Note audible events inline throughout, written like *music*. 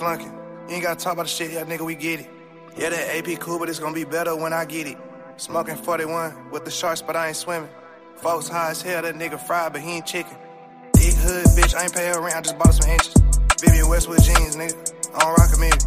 flunking. You ain't gotta talk about the shit, yeah, nigga, we get it. Yeah, that AP cool, but it's gonna be better when I get it. Smoking 41 with the sharks, but I ain't swimming. Folks high as hell, that nigga fried, but he ain't chicken. Big hood, bitch, I ain't pay her rent, I just bought some inches. Vivienne Westwood jeans, nigga. I don't rock a minute.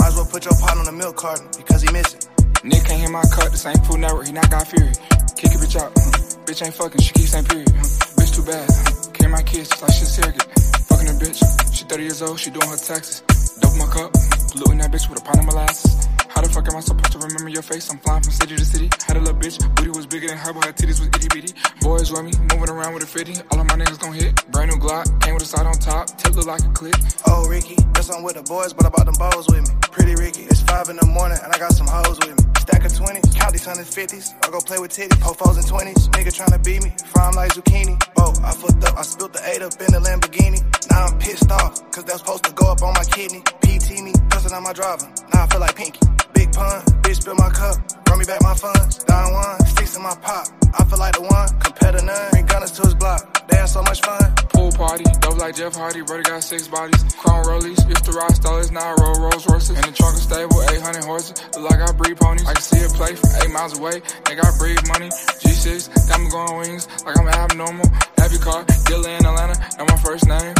Might as well put your pot on the milk carton because he missing. Nick can't hear my cut, this ain't food network, he not got fury. Kick a bitch out, huh? bitch ain't fucking, she keep saying period. Huh? Bitch too bad, mm. huh? Came my kids just like shit surrogate. Fucking a bitch, she 30 years old, she doing her taxes. Double my cup, polluting that bitch with a pound of molasses. How the fuck am I supposed to remember your face? I'm flying from city to city. Had a little bitch, booty was bigger than her, but her titties was itty bitty. Boys with me, moving around with a 50. All of my niggas gon' hit. Brand new Glock, came with a side on top. Tip look like a clip. Oh, Ricky, guess I'm with the boys, but I bought them bows with me. Pretty Ricky, it's five in the morning and I got some hoes with me. Stack of 20s, count these hundreds, 50s. I go play with titties, po fours and 20s. Nigga tryna beat me, farm like zucchini. Bo, I fucked up, I spilled the eight up in the Lamborghini. Now I'm pissed off, cause that's supposed to go up on my kidney. PT me, cussing on my driver. Now I feel like Pinky. Big pun, bitch spill my cup. Run me back my funds. Down one, sticks in my pop. I feel like the one, compare to none. Bring gunners to his block. They had so much fun. Pool party, dope like Jeff Hardy, brother got six bodies. Crown rollies, if the rock stars, now I roll Rolls Royces. In the trunk of stable, 800 horses. Look like I breed ponies. I can see it play from eight miles away. They got breed money. G6, got me going wings like I'm abnormal. Happy car, Dilla in Atlanta, and my first name.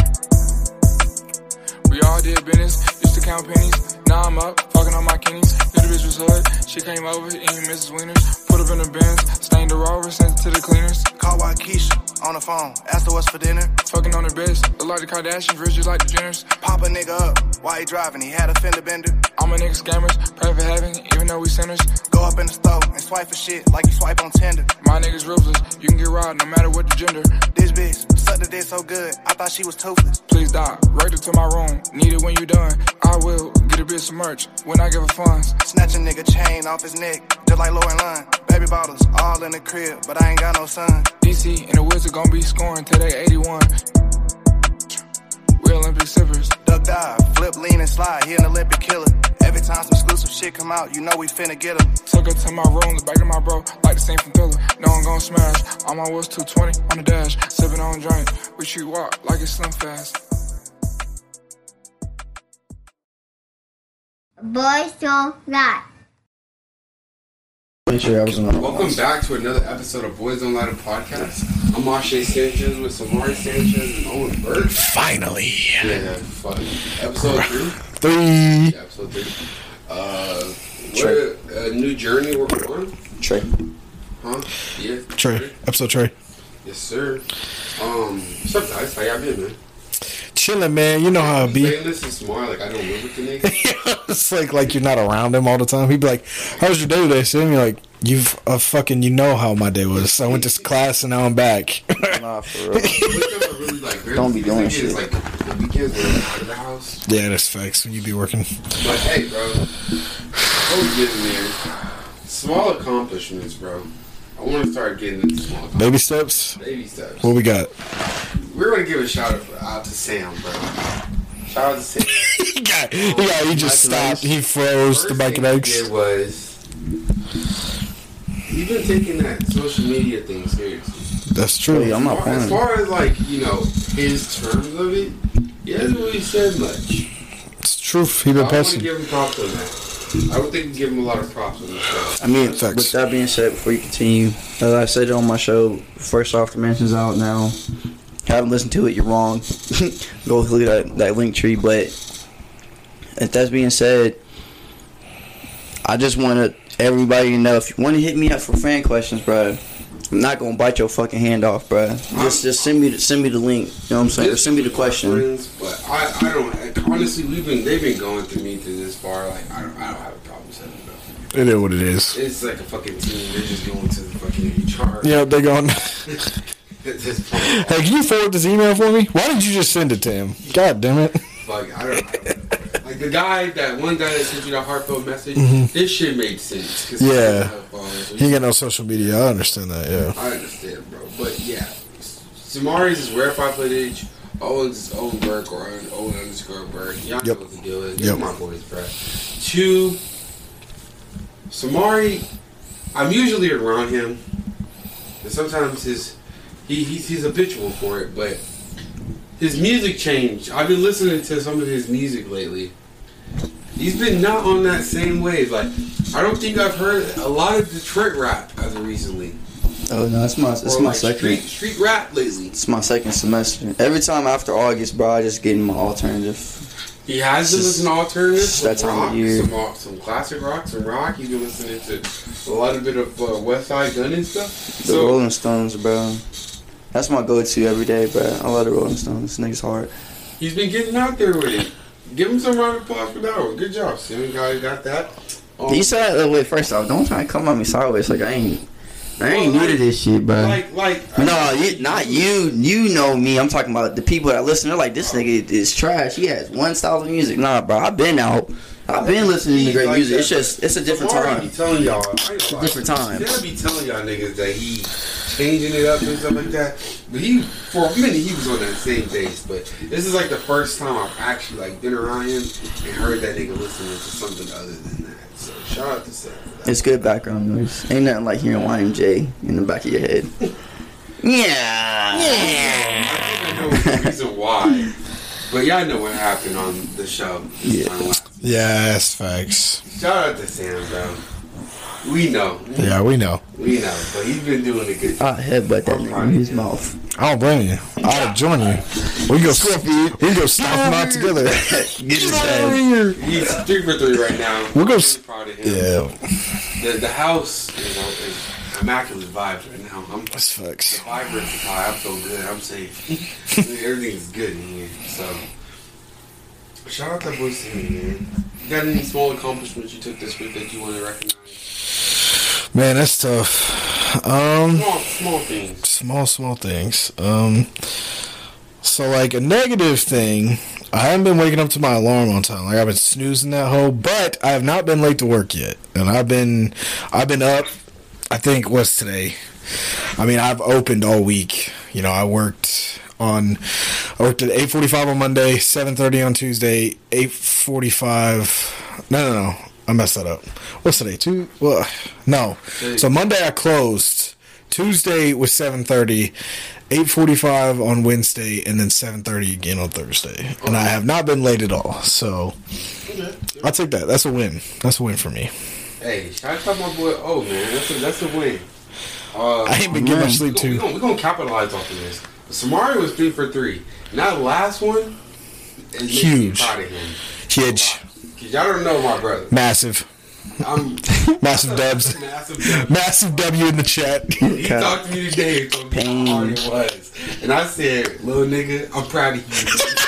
We all did business, used to count pennies. Now I'm up, fucking on my kennies. Little bitch was hood, she came over, eating Mrs. Wieners. Put up in the bins, stained the rover, sent it to the cleaners. Call Waukesha on the phone. Asked her what's for dinner. Fucking on the bitch, look like the Kardashians, rich just like the Jenners. Pop a nigga up while he driving. He had a fender bender. All my niggas scammers, pray for heaven, even though we sinners. Go up in the store and swipe for shit like you swipe on Tinder. My niggas ruthless, you can get robbed no matter what the gender. This bitch sucked the dick so good, I thought she was toothless. Please die, right to my room. Need it when you done. I will get a bitch some merch when I give her funds. Snatch a nigga chain off his neck, just like Lauren Lund. Baby bottles all in the crib, but I ain't got no son. DC and the Wizards gon' be scoring till they 81. We Olympic sippers. Duck dive, flip, lean, and slide. He an Olympic killer. Every time some exclusive shit come out, you know we finna get him. Took her to my room, the back of my bro, like the scene from Thriller. No one gon' smash. All my wheels 220 on the dash, sipping on drink. We shoot walk like it's slim fast. Boys don't lie. Pretty sure I was on Welcome back to another episode of Boys Don't Lie to Podcast. I'm Marsha Sanchez with Samari Sanchez and Owen Burke. Finally. Yeah, fuck. Episode three. Three. Yeah, episode three. Uh, what a, a new journey we're on, Trey. huh? Yeah. Trey. Episode Trey. Yes, sir. Um, what's up, guys? How y'all been, man? Chilling, man. You know how it be. Saying this is smart. Like I don't live with the nigga. *laughs* it's like like you're not around him all the time. He'd be like, "How was your day today?" So you're like, "You've uh, fucking you know how my day was. I went to class and now I'm back." *laughs* Nah, for real. Really like Don't be doing specific. It's shit. like the weekends are like, out of the house. yeah, that's facts. When you be working, But hey, bro, I was getting there. Small accomplishments, bro. I want to start getting into small accomplishments. baby steps. Baby steps. What we got? We're gonna give a shout out, out to Sam, bro. Shout out to Sam. *laughs* he got, he got, he just stopped. He froze the First bike thing and he eggs. did was he's been taking that social media thing seriously. That's true. Hey, I'm not As far, as far as like you know his terms of it, he hasn't really said much. It's truth. He been I want to give him props on that. I would think you give him a lot of props on this show. I mean, Facts. with that being said, before you continue, as I said on my show, first off, the mention's out now. Haven't listened to it, you're wrong. *laughs* Go through that, that link tree. But if that's being said, I just want everybody to know if you want to hit me up for fan questions, bro. I'm not gonna bite your fucking hand off, bro. Just just send me the, send me the link. You know what I'm saying? Or send me the My question. friends, but I, I don't. Honestly, we've been they've been going through me through this far. Like I don't, I don't have a problem sending them. It is what it is. It's like a fucking team. They're just going to the fucking HR. Yeah, they're going. *laughs* At this point, Hey, can you forward this email for me? Why didn't you just send it to him? God damn it. like I don't. I don't like the guy, that one guy that sent you the heartfelt message. This shit made sense. Mm-hmm. Yeah. doesn't have followers, so He ain't got no social media. I understand that. Yeah. I understand, bro. But yeah, Samari's is rarefied footage. Owens Owen Burke or Owen, underscore Burke. Y'all Yep. know what deal is. Yep. Yep. my boys, bro. Two, Samari, I'm usually around him. And sometimes his, he, he's, he's habitual for it, but his music changed. I've been listening to some of his music lately. He's been not on that same wave. Like, I don't think I've heard a lot of Detroit rap as of recently. Oh no, it's my it's or my like second. street, street rap lately. It's my second semester. Every time after August, bro, I just get in my alternative. He has just- to alternative, it's that time of year. some, rock, some classic rock, some rock. He's been listening to a lot of bit of uh, Westside Gunn and stuff. The So Rolling Stones, bro. That's my go-to every day, bro. I love the Rolling Stones. This nigga's hard. he's been getting out there with it. Give him some round of applause for that one. Good job, Sam. Guys got that. Um, You said, uh, wait, first off, don't try to come at me sideways. Like I ain't, I ain't Well, new to this shit, bro. like, like, no, you, not you. You know me. I'm talking about the people that listen. They're like, this nigga is trash. He has one style of music. Nah, bro. I've been out. I've been listening to great Like music. that, It's just, it's a different Samari time. I be telling y'all, I ain't different time. He'll be telling y'all niggas that he changing it up and stuff like that. But he, for a minute, he was on that same base. But this is like the first time I've actually like been around him and heard that nigga listening to something other than that. So shout out to Sam. for that. It's good background noise. Ain't nothing like hearing YMJ in the back of your head. *laughs* Yeah. Yeah. I don't even know the reason why, but y'all know what happened on the show. Yeah. on last- Yes, facts. Shout out to Sam, bro. We know, Yeah, we know. we know, but he's been doing a good. I headbutt that nigga in his mouth. I don't blame you. I'll join you. We can go. We go stomp them out together. *laughs* Get his Get head. over here. He's three for three right now. We'll go I'm s- really proud of him. Yeah, The, the house, you know, is immaculate vibes right now. I'm the that's facts. vibrant high. I'm so good. I'm safe. *laughs* Everything's good in here. So, shout out to boy Sammy, man. You got any small accomplishments you took this week that you want to recognize? Man, that's tough. Um, Small, small things. small, small things. Um, so like a negative thing, I haven't been waking up to my alarm on time. Like I've been snoozing that hole, but I have not been late to work yet. And I've been, I've been up. I think what's today? I mean, I've opened all week. You know, I worked on, I worked at eight forty five on Monday, seven thirty on Tuesday, eight forty five. No, no, no. I messed that up. What's today? Two? Well, no. So Monday I closed. Tuesday was seven thirty, eight forty five on Wednesday, and then seven thirty again on Thursday. And I have not been late at all. So I'll take that. That's a win. That's a win for me. Hey, shout out to my boy. Oh man, that's a that's a win. Uh, I ain't been getting much sleep We're too. gonna, we gonna capitalize off of this. Samari was three for three. Now the last one is Huge. Proud of him. Huge, y'all don't know my brother. massive, I'm *laughs* massive dubs, massive. W. massive W in the chat. He talked to me today and Pain. how hard it was, and I said, "Little nigga, I'm proud of you."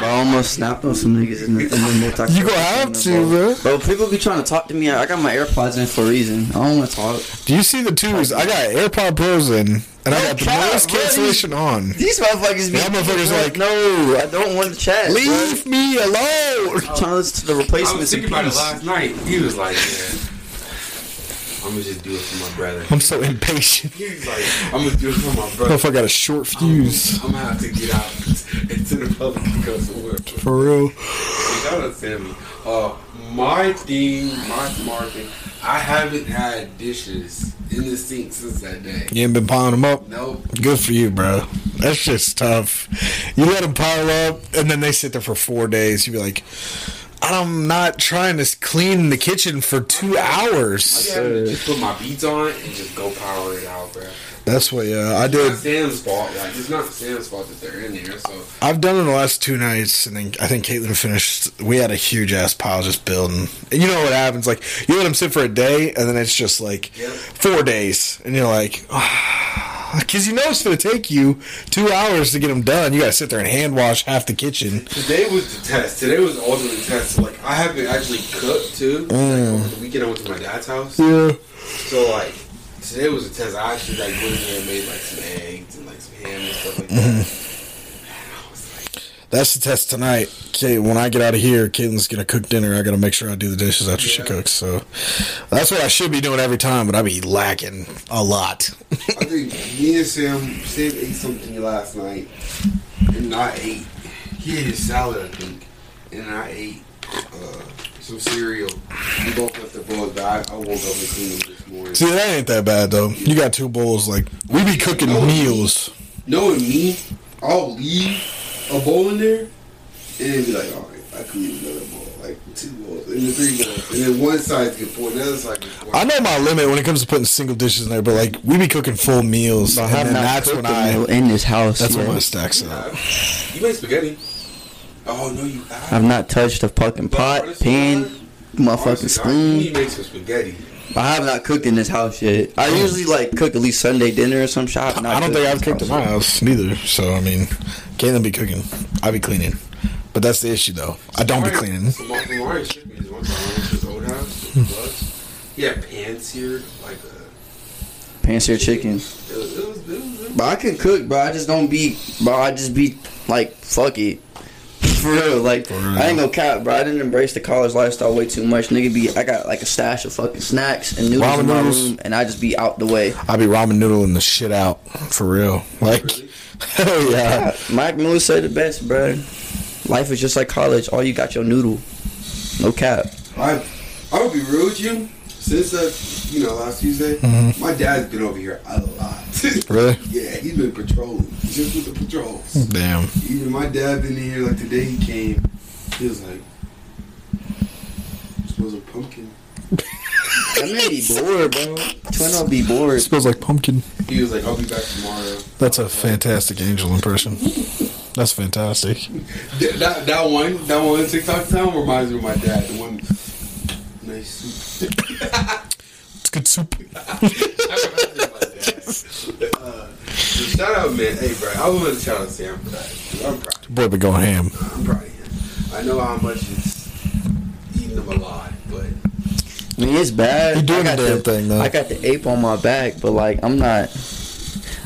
Bro, I almost snapped on some niggas in the, in the multi- You gonna have to, bro. Bro, people be trying to talk to me. I got my AirPods in for a reason. I don't want to talk. Do you see the twos? I got AirPod Pros in, and I got the cap, noise bro. cancellation on. These motherfuckers be. Y'all motherfuckers like- no, I don't want to chat. Leave me alone. Bro. Trying to listen to the I replacements. was thinking about it last night. He was like, "Yeah, I'm gonna just do it for my brother." I'm so impatient. He was like, "I'm gonna do it for my brother." If I got a short fuse, I'm gonna have to get out *laughs* into the public and go somewhere. for real. Shout out Sammy. Uh, my thing, my smart thing. I haven't had dishes in the sink since that day. You ain't been piling them up. Nope. Good for you, bro. That's just tough. You let them pile up, and then they sit there for four days. You be like, I'm not trying to clean the kitchen for two hours. to just put my beats on and just go power it out, bro. That's what, yeah, I It's not did. Sam's fault. Like it's not Sam's fault that they're in there. So I've done it the last two nights, and then I think Caitlin finished. We had a huge ass pile just building. And you know what happens? Like, you let them sit for a day, and then it's just like Yep. four days. And you're like, ah, because you know it's going to take you two hours to get them done. You got to sit there and hand wash half the kitchen. today was the test. Today was all the ultimate test. So, like I haven't actually cooked too. Like, mm. over the weekend I went to my dad's house. Yeah. So like today was a test. I actually like went in there and made like some eggs and like some ham and stuff like that. Mm-hmm. *laughs* And I was like, That's the test tonight. Kate, when I get out of here, Caitlin's gonna cook dinner. I gotta make sure I do the dishes after she cooks. So that's what I should be doing every time, but I be lacking a lot. I think me and Sam Sam ate something last night, and I ate. He ate his salad, I think, and I ate uh, some cereal. We both left the bowls, but I, I woke up and cleaned them this morning. See, that ain't that bad though. You got two bowls. Like we be cooking meals. Knowing me, I'll leave a bowl in there, and then be like, all right, I can leave another bowl, like two bowls. and the three bowls, and then one side get full, the other side get full. I know my limit when it comes to putting single dishes in there, but like we be cooking full meals, I and have then not that's cooked when a I meal in this house. that's when yet. my stacks up. You made spaghetti? Oh no, you have. I've not touched a fucking pot, pan, motherfucking Honestly, dog, You need spoon. to make some spaghetti. I have not cooked in this house yet. I hmm. usually like cook at least Sunday dinner or some shop. I don't think I've cooked in my house neither. So I mean, Caitlin be cooking, I be cleaning, but that's the issue though. I don't be cleaning. From my- from Mario shipped me this one time. To his old house. with Bucks. He had pan seared like a. pan seared chicken. It was, it was, it was But I can cook, bro. I just don't be, bro. I just be like, fuck it. For real, like real. I ain't gonna cap, bro. I didn't embrace the college lifestyle way too much. Nigga, be I got like a stash of fucking snacks and noodles Ramen in my noodles. room, and I just be out the way. I be ramen noodling the shit out for real. Like, Really? *laughs* hell yeah. Mike Miller said the best, bro. Life is just like college. All you got your noodle. No cap. I, I would be real with you. Since uh, you know last Tuesday, Mm-hmm. my dad's been over here a lot. *laughs* Really? yeah, he's been patrolling just with the patrols. Damn. Even my dad been in here like the day he came. He was like, "Smells like pumpkin." That man be bored, bro. Twin be bored. smells like pumpkin. He was like, "I'll be back tomorrow." That's a fantastic angel impression. That's fantastic. Th- That that one that one TikTok sound reminds me of my dad. The one nice soup. It's good soup. *laughs* *laughs* uh, so shout out, man. Hey, bro, I want to shout out Sam for that. I'm proud. Boy, be going ham. I'm proud of him. I know how much it's eating him alive, but I mean, it's bad. He doing I got the damn the, thing, though. I got the ape on my back, but like I'm not.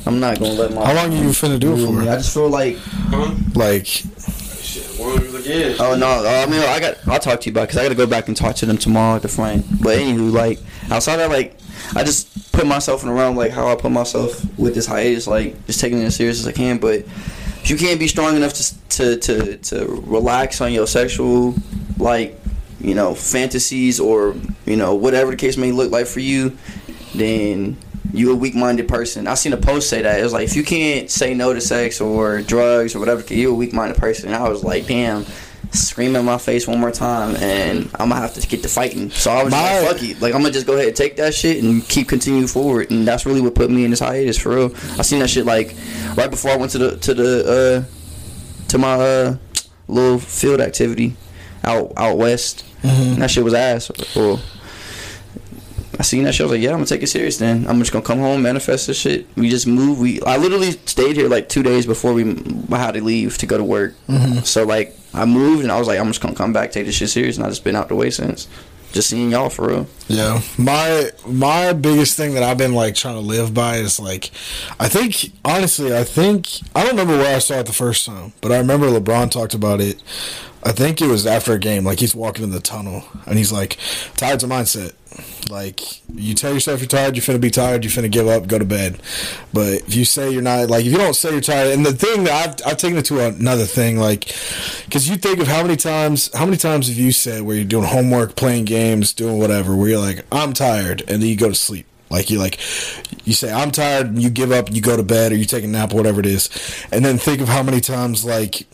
I'm not gonna let my. How long are you finna do it for? Me? I just feel like. huh? Like, Shit, one again. Oh no! uh, I mean, I got. I'll talk to you about because I got to go back and talk to them tomorrow at the front. But anywho, like outside of like, I just put myself in a realm like how I put myself with this hiatus, like just taking it as serious as I can. But if you can't be strong enough to to to, to relax on your sexual like you know fantasies or you know whatever the case may look like for you, then you a weak-minded person. I seen a post say that it was like if you can't say no to sex or drugs or whatever, you a weak-minded person. And I was like, damn, scream in my face one more time, and I'm gonna have to get to fighting. So I was just My- like, fuck it, like I'm gonna just go ahead and take that shit and keep continuing forward. And that's really what put me in this hiatus for real. I seen that shit like right before I went to the to the uh to my uh little field activity out out west. And that shit was ass. I seen that shit. I was like, yeah, I'm gonna take it serious. Then I'm just gonna come home, manifest this shit. We just moved. We I literally stayed here like two days before we had to leave to go to work. So like I moved and I was like, I'm just gonna come back, take this shit serious, and I just been out the way since. Just seeing y'all for real. Yeah, my my biggest thing that I've been like trying to live by is like, I think honestly, I think I don't remember where I saw it the first time, but I remember LeBron talked about it. I think it was after a game, like he's walking in the tunnel and he's like, "Tired's a mindset. Like you tell yourself you're tired, you're finna be tired, you're finna give up, go to bed. But if you say you're not, like if you don't say you're tired, and the thing that I've I've taken it to another thing, like, because you think of how many times, how many times have you said where you're doing homework, playing games, doing whatever, where you're like, I'm tired, and then you go to sleep. Like you like, you say I'm tired, and you give up, and you go to bed, or you take a nap, or whatever it is, and then think of how many times like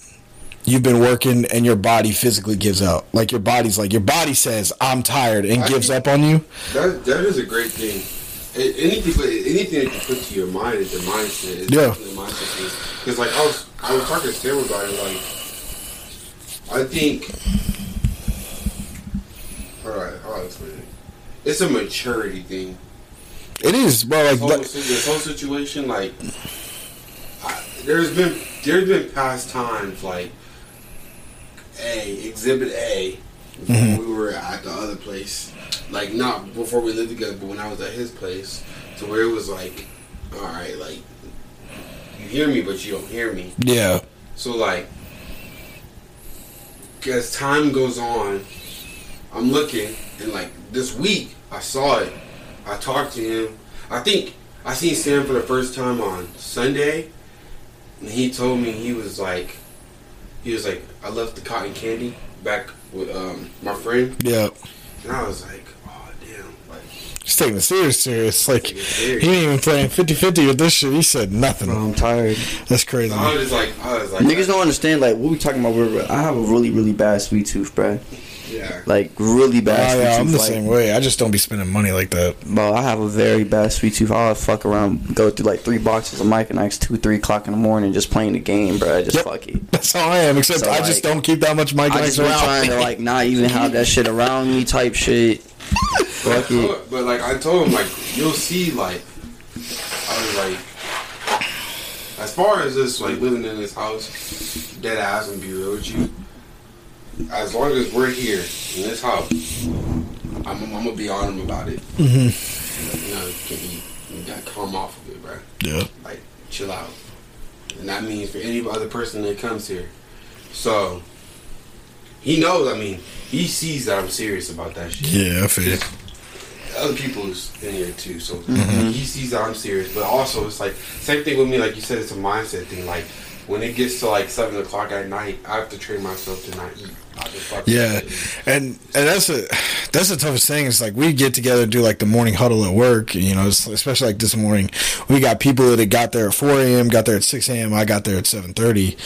you've been working and your body physically gives out. Like your body's like your body says I'm tired and I gives think- up on you. That that is a great thing. Anything, but anything that you put to your mind is your mindset. Is Yeah. definitely a mindset thing. Because like I was, I was talking to Sam about it. Like, I think, all right, I'll explain it. It's a maturity thing. It is, bro. Like This whole, this whole situation, like, I, there's been there's been past times like, A Exhibit A, Mhm. we were at the other place, like not before we lived together, but when I was at his place, to where it was like, all right, like, you hear me, but you don't hear me. yeah, So like, as time goes on, I'm looking, and like this week, I saw it. I talked to him. I think I seen Sam for the first time on Sunday, and he told me he was like, he was like, I left the cotton candy back with um, my friend, yeah. and I was like, oh damn, like He's taking it serious, serious. Like Taking it he ain't even playing 50-50 with this shit. He said nothing. Bro, I'm tired. That's crazy. I was just like, I was like, Niggas don't understand like what we talking about. I have a really really bad sweet tooth, bro. Yeah. Yeah. Like really bad. Oh, yeah, I'm the like, same way. I just don't be spending money like that. Bro, I have a very bad sweet tooth. I'll fuck around, go through like three boxes of Mike and Ike's two, three o'clock in the morning, just playing the game, bro. I just Yep. fuck it. That's how I am. Except So, I just don't keep that much Mike I Nice just been around. trying to like not even have that shit around me, type shit. Fuck it. But, but, like I told him, like you'll see, like I was like, as far as this like living in this house, dead ass and be real with you. As long as we're here in this house, I'm, I'm gonna be on him about it. Mm-hmm. You know, can you, you gotta calm off of it, bro. Yeah. Like, chill out. And that means for any other person that comes here. So he knows. I mean, he sees that I'm serious about that shit Yeah, I feel you. other people is in here too, so Mm-hmm. he sees that I'm serious. But also, it's like same thing with me. Like you said, it's a mindset thing. Like when it gets to like seven o'clock at night, I have to train myself to not eat. I just fucking Yeah, and and that's a that's the toughest thing. It's like we get together and do like the morning huddle at work. You know, especially like this morning, we got people that got there at four a.m., got there at six a.m. I got there at seven thirty,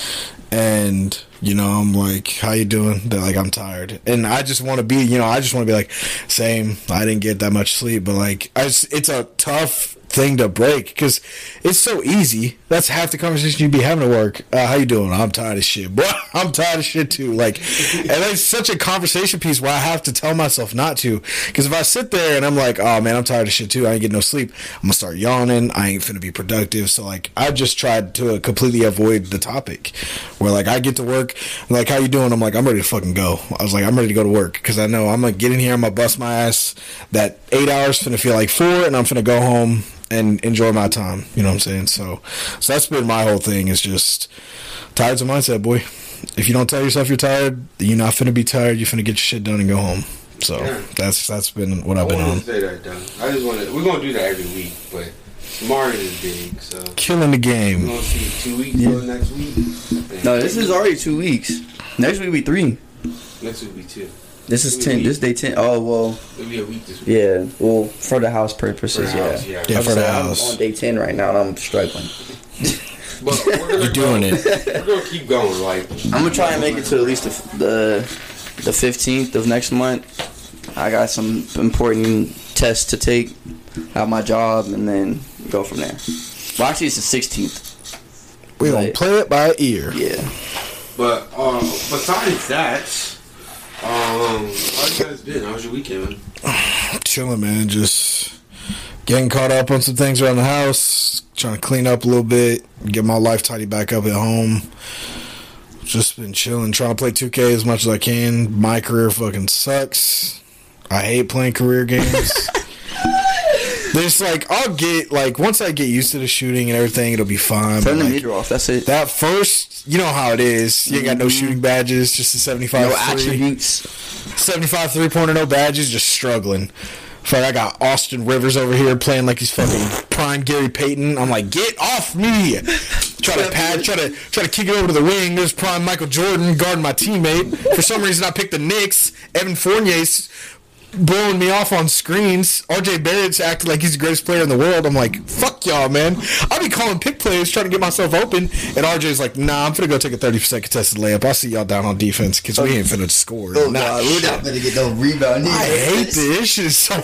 and you know, I'm like, "How you doing?" They're like, "I'm tired," and I just want to be, you know, I just want to be like, "Same." I didn't get that much sleep, but like, I just, it's a tough thing to break because it's so easy. That's half the conversation you'd be having at work. Uh, how you doing? I'm tired of shit, bro. *laughs* I'm tired of shit too. Like, and it's such a conversation piece where I have to tell myself not to. Because if I sit there and I'm like, oh man, I'm tired of shit too. I ain't getting no sleep. I'm gonna start yawning. I ain't finna be productive. So like, I just tried to completely avoid the topic. Where like I get to work, like how you doing? I'm like, I'm ready to fucking go. I was like, I'm ready to go to work because I know I'm gonna get in here. I'm gonna bust my ass. That eight hours finna feel like four, and I'm finna go home and enjoy my time. You know what I'm saying? So, so that's been my whole thing. Is just tired's a mindset, boy. If you don't tell yourself you're tired, you're not finna be tired. You're finna get your shit done and go home. So Yeah. that's that's been what I I've been on. to say that, though. I just want to. We're gonna do that every week, but Mario is big, so Killing the game. we're game. gonna see two weeks Yeah. next week. No, this is already two weeks. Next week will be three. next week will be two. This is ten. This day ten. Oh well, It'll be a week this week. yeah. Well, for the house purposes, For the yeah. house, yeah. Yeah, I'm for the saying, I'm house. on day ten right now, and I'm struggling. But we're *laughs* You're doing go, it. We're gonna keep going. Like I'm gonna try and make it to at least the the the 15th of next month. I got some important tests to take, have my job, and then go from there. Well, actually, it's the 16th. We gonna play it by ear. Yeah. But um, besides that, um, how you guys been? How was your weekend? Man? *sighs* Chilling, man. Just getting caught up on some things around the house. Trying to clean up a little bit. Get my life tidy back up at home. Just been chilling, trying to play 2K as much as I can. My career fucking sucks. I hate playing career games. *laughs* There's like I'll get like once I get used to the shooting and everything, it'll be fine. Turn the like, meter off. That's it. that first, you know how it is. You ain't got no mm-hmm. shooting badges, just a 75 no three. attributes. 75 three pointer, oh no badges, just struggling. Fuck, I got Austin Rivers over here playing like he's fucking prime Gary Payton. I'm like, get off me! Try to pad, try to try to kick it over to the wing. There's prime Michael Jordan guarding my teammate. For some reason, I picked the Knicks. Evan Fournier's blowing me off on screens. RJ Barrett's acting like he's the greatest player in the world. I'm like, fuck y'all, man. I'll be calling pick plays trying to get myself open. And RJ's like, nah, I'm finna go take a 30 second contested layup. I'll see y'all down on defense because we ain't finna score. Oh Nah, god, we're not gonna get no rebound. I hate this. This shit is so.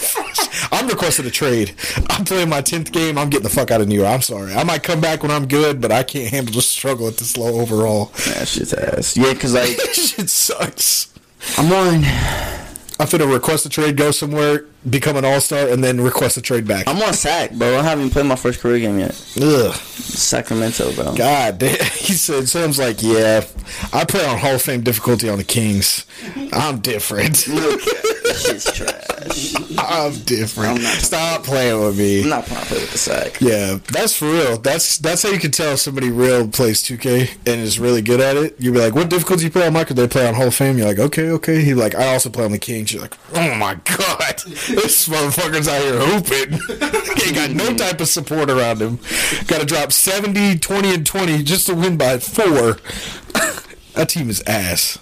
I'm requesting a trade. I'm playing my 10th game. I'm getting the fuck out of New York. I'm sorry. I might come back when I'm good, but I can't handle the struggle at this low overall. That shit's ass. Yeah, cause like *laughs* shit sucks. I'm on. I'm going to request a trade, go somewhere, become an all star, and then request a trade back. I'm on sack, bro. I haven't played my first career game yet. Ugh. Sacramento, bro. God damn. *laughs* He said, Sam's like, yeah, I play on Hall of Fame difficulty on the Kings. I'm different. That shit's trash. *laughs* I'm different. I'm not- Stop playing with me. I'm not gonna with the sack. Yeah, that's for real. That's that's how you can tell if somebody real plays 2K and is really good at it. You'll be like, "What difficulty you play on Michael? They play on Hall of Fame." You're like, "Okay, okay." He like, "I also play on the Kings." You're like, "Oh my god, this motherfucker's out here hooping. *laughs* Ain't got no mm-hmm. type of support around him. Got to drop 70, 20, and 20 just to win by four. *laughs* that team is ass."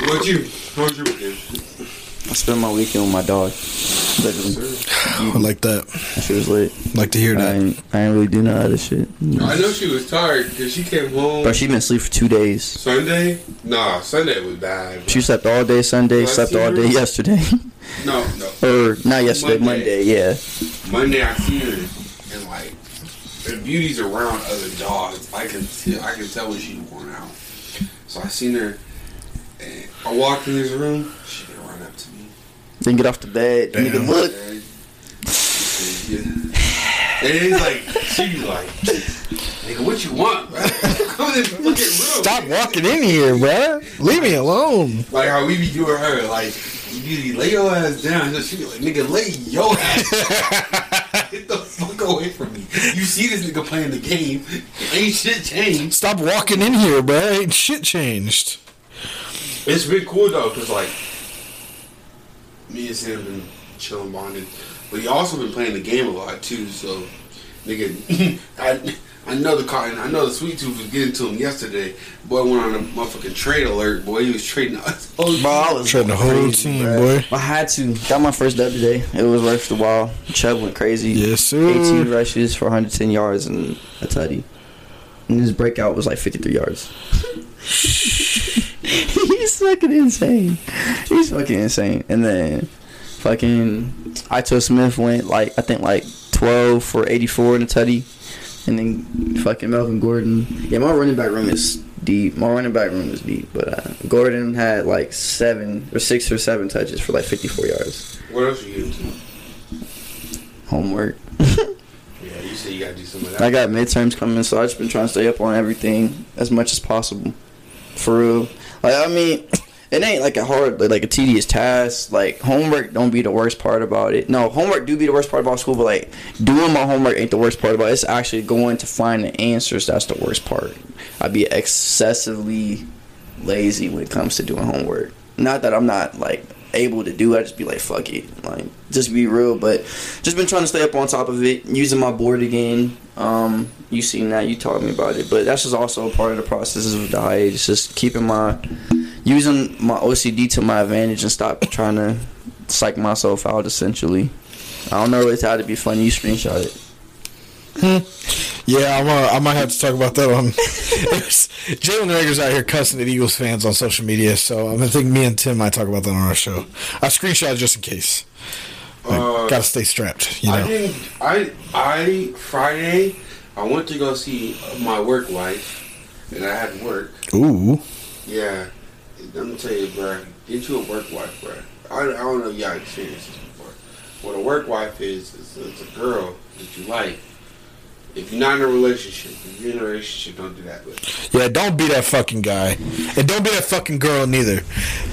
What you? How was your weekend? I spent my weekend with my dog. Literally. *sighs* I like that. She was late. Like to hear I that. ain't, I ain't really do none other shit. I know she was tired because she came home But she been asleep for two days. Sunday. Nah, Sunday was bad. bro. She slept all day Sunday, Last slept all day yesterday. *laughs* no, no. or not yesterday, Monday. Monday, yeah. Monday I seen her and like the beauty's around other dogs. I can tell. I can tell when she's worn out. So I seen her and I walked in this room. She didn't run up to me. Then get off the bed. Damn. Nigga, look. *sighs* And it's like she be like, nigga, what you want, bro? Come in this fucking room. Stop walking in here, bruh. Leave me alone. Like how we be doing her, like, you lay your ass down. She be like, nigga, lay your ass down. *laughs* Get the fuck away from me. You see this nigga playing the game. Ain't shit changed. Stop walking in here, bruh. Ain't shit changed. It's been cool though, cause like me and Sam been chilling bonding, but he also been playing the game a lot too. So, nigga, *laughs* I I know the car, and I know the sweet tooth was getting to him yesterday. Boy went on a motherfucking trade alert. Boy, he was trading us. *laughs* Bro, I was Trading the whole crazy, team, bruh. boy. I had to. Got my first dub today. It was worth the while. Chubb went crazy. Yes, sir. 18 rushes for 110 yards and a tutty. And his breakout was like 53 yards. *laughs* He's fucking insane. He's fucking insane. And then fucking Ito Smith went like I think like 12 for 84 in a tutty. And then fucking Melvin Gordon. Yeah, my running back room is deep. My running back room is deep. But uh, Gordon had like seven or six or seven touches for like 54 yards. What else are you getting to? Homework. *laughs* Yeah, you said you gotta do some of that. I got midterms coming, so I just been trying to stay up on everything as much as possible. For real. Like I mean, it ain't like a hard, like a tedious task. Like homework don't be the worst part about it. No, homework do be the worst part about school, but like doing my homework ain't the worst part about it. It's actually going to find the answers that's the worst part. I'd be excessively lazy when it comes to doing homework. Not that I'm not like able to do I just be like fuck it. Like just be real, but just been trying to stay up on top of it, using my board again. Um, you seen that, you taught me about it, but that's just also a part of the process of the hiatus. Just keeping my using my OCD to my advantage and stop trying to psych myself out. Essentially, I don't know it's how to be funny. You screenshot it. Yeah, I'm uh, I might have to talk about that on. Jalen Reagor's out here cussing at Eagles fans on social media, so I'm gonna think me and Tim might talk about that on our show. I screenshot just in case. Like, Uh, gotta stay strapped, you I didn't. I I Friday I went to go see my work wife, and I had work. Ooh, Yeah, let me tell you, bro. Get you a work wife, bro. I, I don't know if y'all experienced this before. What a work wife is, is it's a girl that you like. If you're not in a relationship, if you're in a relationship, don't do that. But yeah. Don't be that fucking guy, and don't be that fucking girl neither.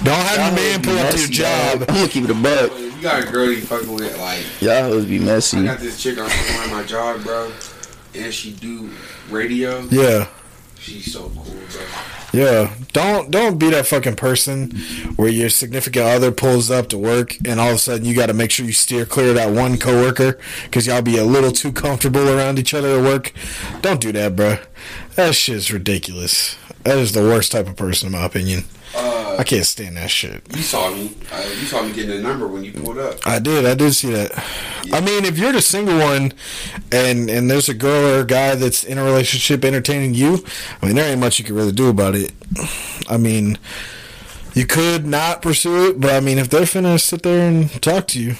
Don't have your man pull up to your job. I'm gonna keep it a buck. if you got a girl you fucking with, like Y'all hoes be I messy. got this chick I'm fucking at my job, bro, and she do radio. Yeah. She's so cool, bro. Yeah, don't don't be that fucking person where your significant other pulls up to work and all of a sudden you got to make sure you steer clear of that one coworker because y'all be a little too comfortable around each other at work. Don't do that, bro. That shit's ridiculous. That is the worst type of person, in my opinion. I can't stand that shit. you saw me. Uh, you saw me getting a number when you pulled up. I did. I did see that. I mean, if you're the single one, and and there's a girl or a guy that's in a relationship entertaining you, I mean, there ain't much you can really do about it. I mean, you could not pursue it, but I mean, if they're finna sit there and talk to you,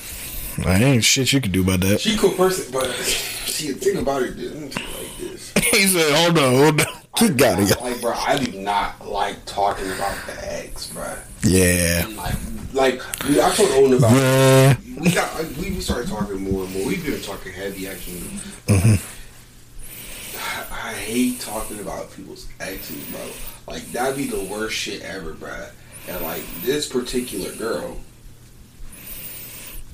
I ain't shit you can do about that. She cool person, but see the thing about it, like this. *laughs* he said, "Hold on, hold on, keep got it." Bro, I do not like talking about the ex, bro. Yeah, like, like we, I told Owen about. yeah. We got like, we we started talking more and more. We've been talking heavy actually. Mm-hmm. I, I hate talking about people's exes, bro. Like that'd be the worst shit ever, bro. And like this particular girl,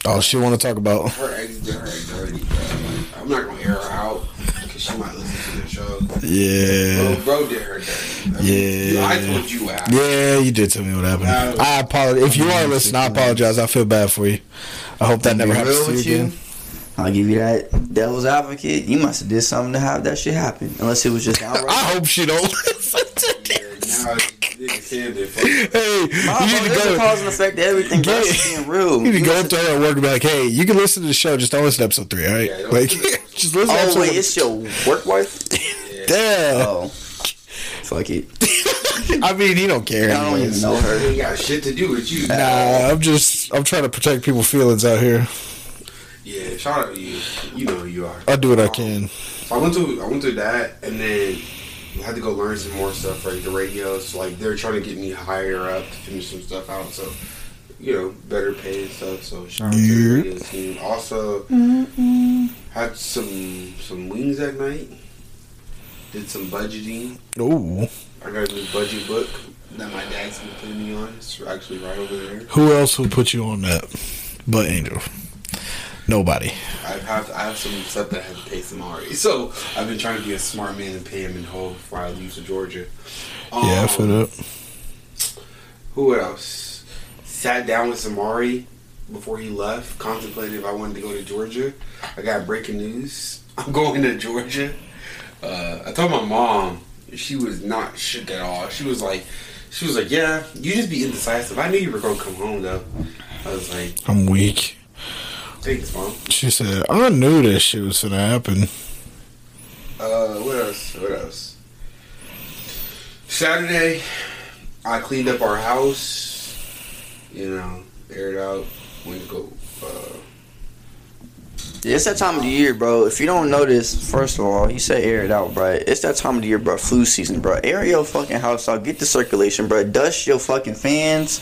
Oh, she want to talk about? her ex did her dirty, bro. Like, I'm not gonna air her out because she might listen to the show. Yeah, Bro, bro did her dirty. I mean, Yeah. I told you what happened. yeah. You did tell me what happened. Uh, I apologize. If you are listening, I apologize. I feel bad for you. I hope that never Be happens real to you with you. again. I'll give you that devil's advocate. You must have did something to have that shit happen. Unless it was just *laughs* outright. I hope she don't *laughs* listen to Yeah, this. now niggas Sam did fuck. Hey, Nah, you bro, need to go. cause and effect to everything, bro. Yeah. It's being real. *laughs* You need to go up listen- to her at work and be like, "Hey, you can listen to the show, just don't listen to episode three, all right? Yeah, like, *laughs* just listen to Oh episode wait, one. it's your work wife. *laughs* Damn. Oh, fuck it. I mean, he don't care. I don't even anyways. know her. Ain't got shit to do with you. Nah, I'm just, I'm trying to protect people's feelings out here. Yeah, shout out to you. You know who you are. I'll do what I can. So I went to I went to that, and then I had to go learn some more stuff, like the radios. Like they're trying to get me higher up to finish some stuff out, so you know, better pay and stuff. So shout out to the Yeah. radio team. Also had some some wings that night. Did some budgeting. Oh, I got a new budget book that my dad's been putting me on. It's actually right over there. who else would put you on that? But Angel. Nobody. I have I have some stuff that I have to pay already. So I've been trying to be a smart man and pay him in whole before I leave to Georgia. Yeah, I Um, feel that. Who else? Sat down with Samari before he left. Contemplated if I wanted to go to Georgia. I got breaking news. *laughs* I'm going to Georgia. Uh, I told my mom. She was not shook at all. She was like, she was like, yeah, you just be indecisive. I knew you were gonna come home though. I was like, I'm weak. Thanks, mom. She said, I knew this shit was gonna happen. Uh, what else? What else? Saturday, I cleaned up our house. You know, aired out. Went to go. Uh, It's that time of the year, bro. If you don't know this, first of all, you said air it out, bro. It's that time of the year, bro. Flu season, bro. Air your fucking house out. Get the circulation, bro. Dust your fucking fans.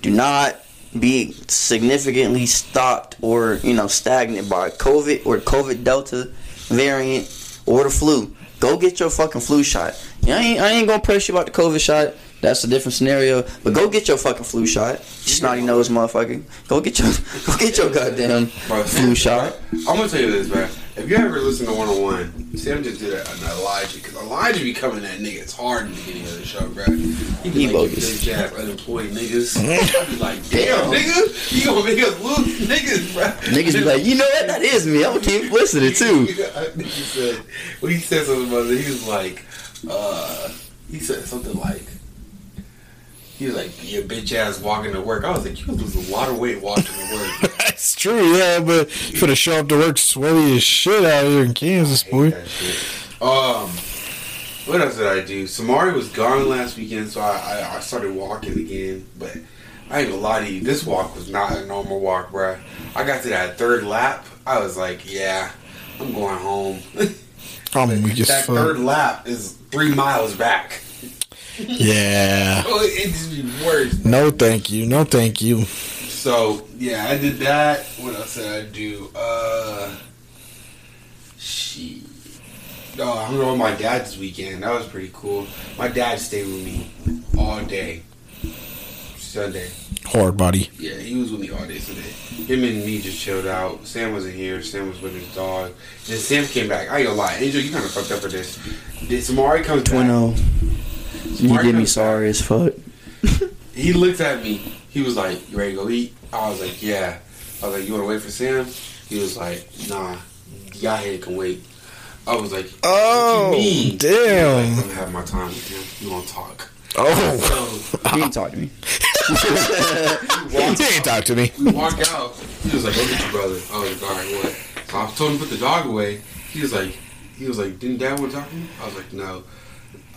Do not be significantly stopped or you know stagnant by COVID or COVID Delta variant or the flu. Go get your fucking flu shot. I ain't, I ain't gonna press you about the COVID shot. That's a different scenario. But go get your fucking flu shot. Snotty nose motherfucker. Go get your *laughs* go get your goddamn bro, flu shot. I'm gonna tell you this, man. If you ever listen to 101, Sam just did a, an Elijah because Elijah be coming at It's hard in the beginning of the show, bro. He be He like, bogus. "You bitch unemployed niggas. *laughs* I be like, damn, nigga, you gonna make us lose niggas, bro. Niggas be like, you know what? That is me. I'm gonna keep listening too. *laughs* He said when he said something about it, he was like, uh, he said something like, he was like, your bitch ass walking to work. I was like, you lose a lot of weight walking to work. *laughs* That's true, yeah, but you finna show up to work sweaty as shit out here in Kansas, boy. Um, what else did I do? Samari was gone last weekend, so I, I, I started walking again. But I ain't gonna lie to you, this walk was not a normal walk, bruh. I got to that third lap, I was like, yeah, I'm going home. *laughs* I'm weak as that fuck. third lap is three miles back. Yeah. Oh, it just be worse. No, thank you. No, thank you. So yeah, I did that. What else did I do? Uh, she. Oh, I hung out with my dad this weekend. That was pretty cool. My dad stayed with me all day. Sunday. Hard body. Yeah, he was with me all day Sunday. Him and me just chilled out. Sam wasn't here. Sam was with his dog. Then Sam came back. I ain't gonna lie, Angel, you kind of fucked up for this. Did Samari comes back? Twin O. You Samari did me sorry as fuck. He looked at me. He was like, "You ready to go eat?" I was like, "Yeah." I was like, "You want to wait for Sam?" He was like, "Nah, y'all here can wait." I was like, Oh, what you mean? damn. He was like, "I'm gonna have my time with him. You gonna talk?" Oh. So He didn't talk to me. He ain't talk to me. we walk out. He was like, "Go get your brother." I was like, "All right, what?" So I told him to put the dog away. He was like, "He was like, didn't Dad want to talk to me?" I was like, "No."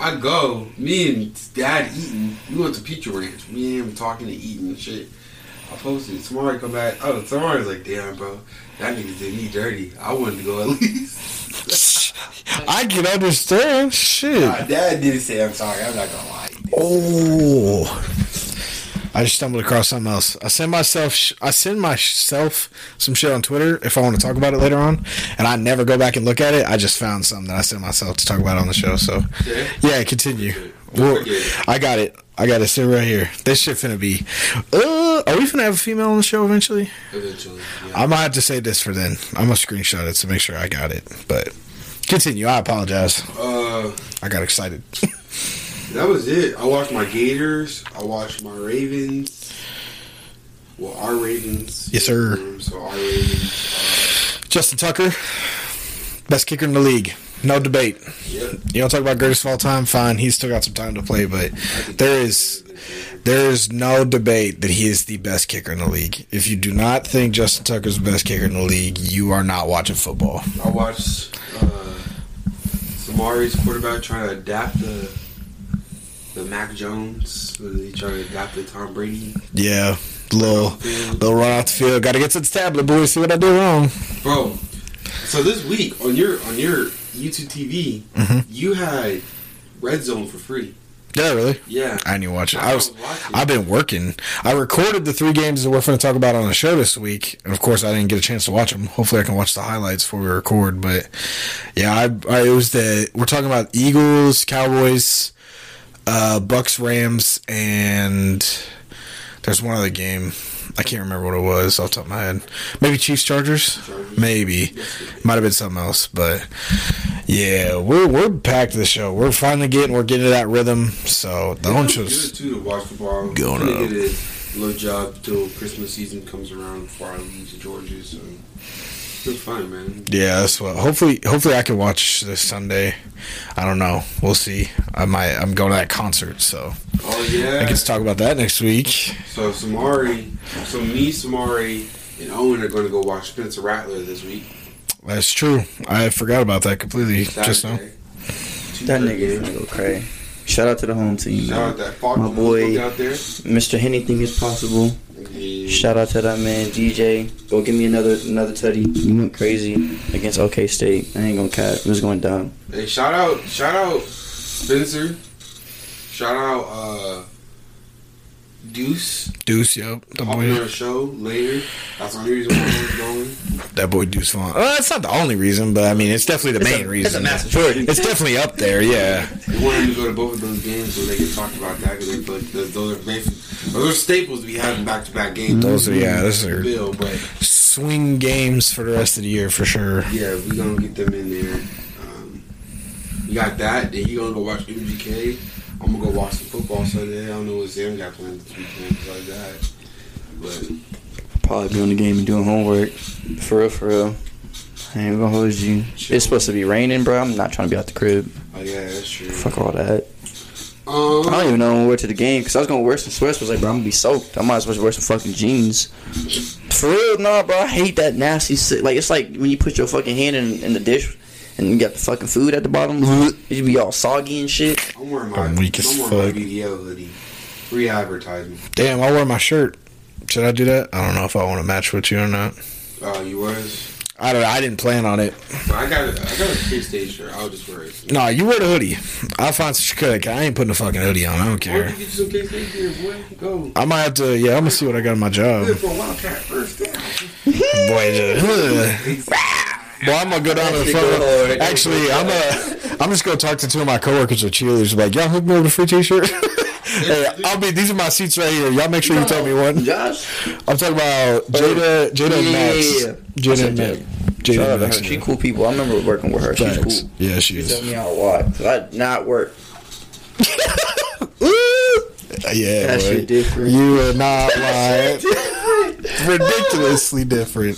I go, me and Dad eating. We went to Pizza Ranch. Me and him talking and eating and shit. I posted. Tomorrow I come back. Oh, tomorrow was like, damn, bro, that nigga did me dirty. I wanted to go at *laughs* least. I can understand. Shit. My dad didn't say I'm sorry. I'm not gonna lie. Oh. I just stumbled across something else. I send myself, sh- I send myself some shit on Twitter if I want to talk about it later on, and I never go back and look at it. I just found something that I sent myself to talk about on the show. So, Yeah. yeah, continue. Well, I got it. I got it. Sit right here. This shit finna be. Uh, are we finna have a female on the show eventually? Eventually, yeah. I might have to say this for then. I'm gonna screenshot it to make sure I got it. But continue. I apologize. Uh, I got excited. *laughs* that was it. I watched my Gators. I watched my Ravens. Well, our Ravens. Yes, sir. Um, so our Ravens. Justin Tucker, best kicker in the league. No debate. Yep. You want to talk about greatest of all time? Fine. He's still got some time to play, but there is there is no debate that he is the best kicker in the league. If you do not think Justin Tucker's the best kicker in the league, you are not watching football. I watched uh, Samari's quarterback trying to adapt the the Mac Jones. He trying to adapt the Tom Brady. Yeah, little little run off the field. Got to get to the tablet, boys. See what I did wrong. Bro, so this week on your on your YouTube TV, Mm-hmm. you had Red Zone for free. Yeah, really. Yeah. I didn't even watch it. I I was. was watching. I've been working. I recorded the three games that we're going to talk about on the show this week, and of course, I didn't get a chance to watch them. Hopefully, I can watch the highlights before we record. But yeah, I, I it was the we're talking about Eagles, Cowboys, uh, Bucks, Rams, and there's one other game. I can't remember what it was off the top of my head. Maybe Chiefs, Chargers. Chargers. Maybe might have been something else, but yeah, we're we're packed this show. We're finally getting we're getting to that rhythm. So don't just too to watch football. I'm Going up. get a little job till Christmas season comes around before I leave to Georgia. So it's fun, man. yeah. That's what. Hopefully, hopefully I can watch this Sunday. I don't know. We'll see. I might. I'm going to that concert, so Oh yeah. I get to talk about that next week. So Samari, so me, Samari, and Owen are going to go watch Spencer Rattler this week. That's true. I forgot about that completely just now. That nigga is gonna go crazy. Shout out to the home team, Shout out that Fox My boy- out there. Mr. Anything is possible. Yeah. Shout out to that man, DJ. Go give me another another tutty. You went crazy against OK State. I ain't gonna cap. It was going down. Hey, shout out, shout out Spencer. Shout out uh, Deuce. Deuce, yep. The I'll be on boy, show later. That's the only reason why I was going. that boy Deuce Vaughn. Well, that's not the only reason, but I mean, it's definitely the main reason. majority. It's definitely up there. Yeah. We wanted to go to both of those games so they can talk about that because they feel like those, those are basic, those are staples we be having back to back games. Those are yeah. Those are Bill, but swing games for the rest of the year for sure. yeah, we gonna get them in there. Um, we got that. Then he gonna go watch MGK. I'm gonna go watch some football Sunday. I don't know what Sam got planned this weekend like that. But Probably be on the game and doing homework. For real, for real. I ain't gonna hold you. It's supposed to be raining, bro. I'm not trying to be out the crib. oh yeah, that's true. Fuck all that. Um, I don't even know when we wear to the game because I was gonna wear some sweats. I was like, bro, I'm gonna be soaked. I might as well wear some fucking jeans. For real, nah, bro. I hate that nasty. si- Like it's like when you put your fucking hand in, in the dish and you got the fucking food at the bottom. It be all soggy and shit. I'm wearing my I'm weak as I'm fuck. Hoodie. Free advertisement. Damn, I'll wear my shirt. Should I do that? I don't know if I want to match with you or not. Uh, you was. I don't. know. I didn't plan on it. But I got a, I got a K State shirt. I'll just wear it. No, you wear the hoodie. I'll find some shit. I ain't putting a fucking hoodie on. I don't Why don't care. you get you some K State gear, boy? Go. I might have to. Yeah, I'm gonna see what I got in my job. Good for a Wildcat first down. Boy, just, boy, I'm gonna go down to the front. Actually, I'm gonna. I'm just gonna talk to two of my coworkers or cheerleaders. Like, y'all hook me up with a free T-shirt. *laughs* hey, I'll be. These are my seats right here. Y'all make sure you tell me one. Josh, I'm talking about Jada, Jada and Max. Yeah, yeah, yeah. Jada and Max. Jada and Max. She cool people. I remember working with her. She's Facts. cool. Yeah, she She tell is. me out a lot. 'cause I not work. *laughs* Yeah, That shit different. You are not lying. Ridiculously different.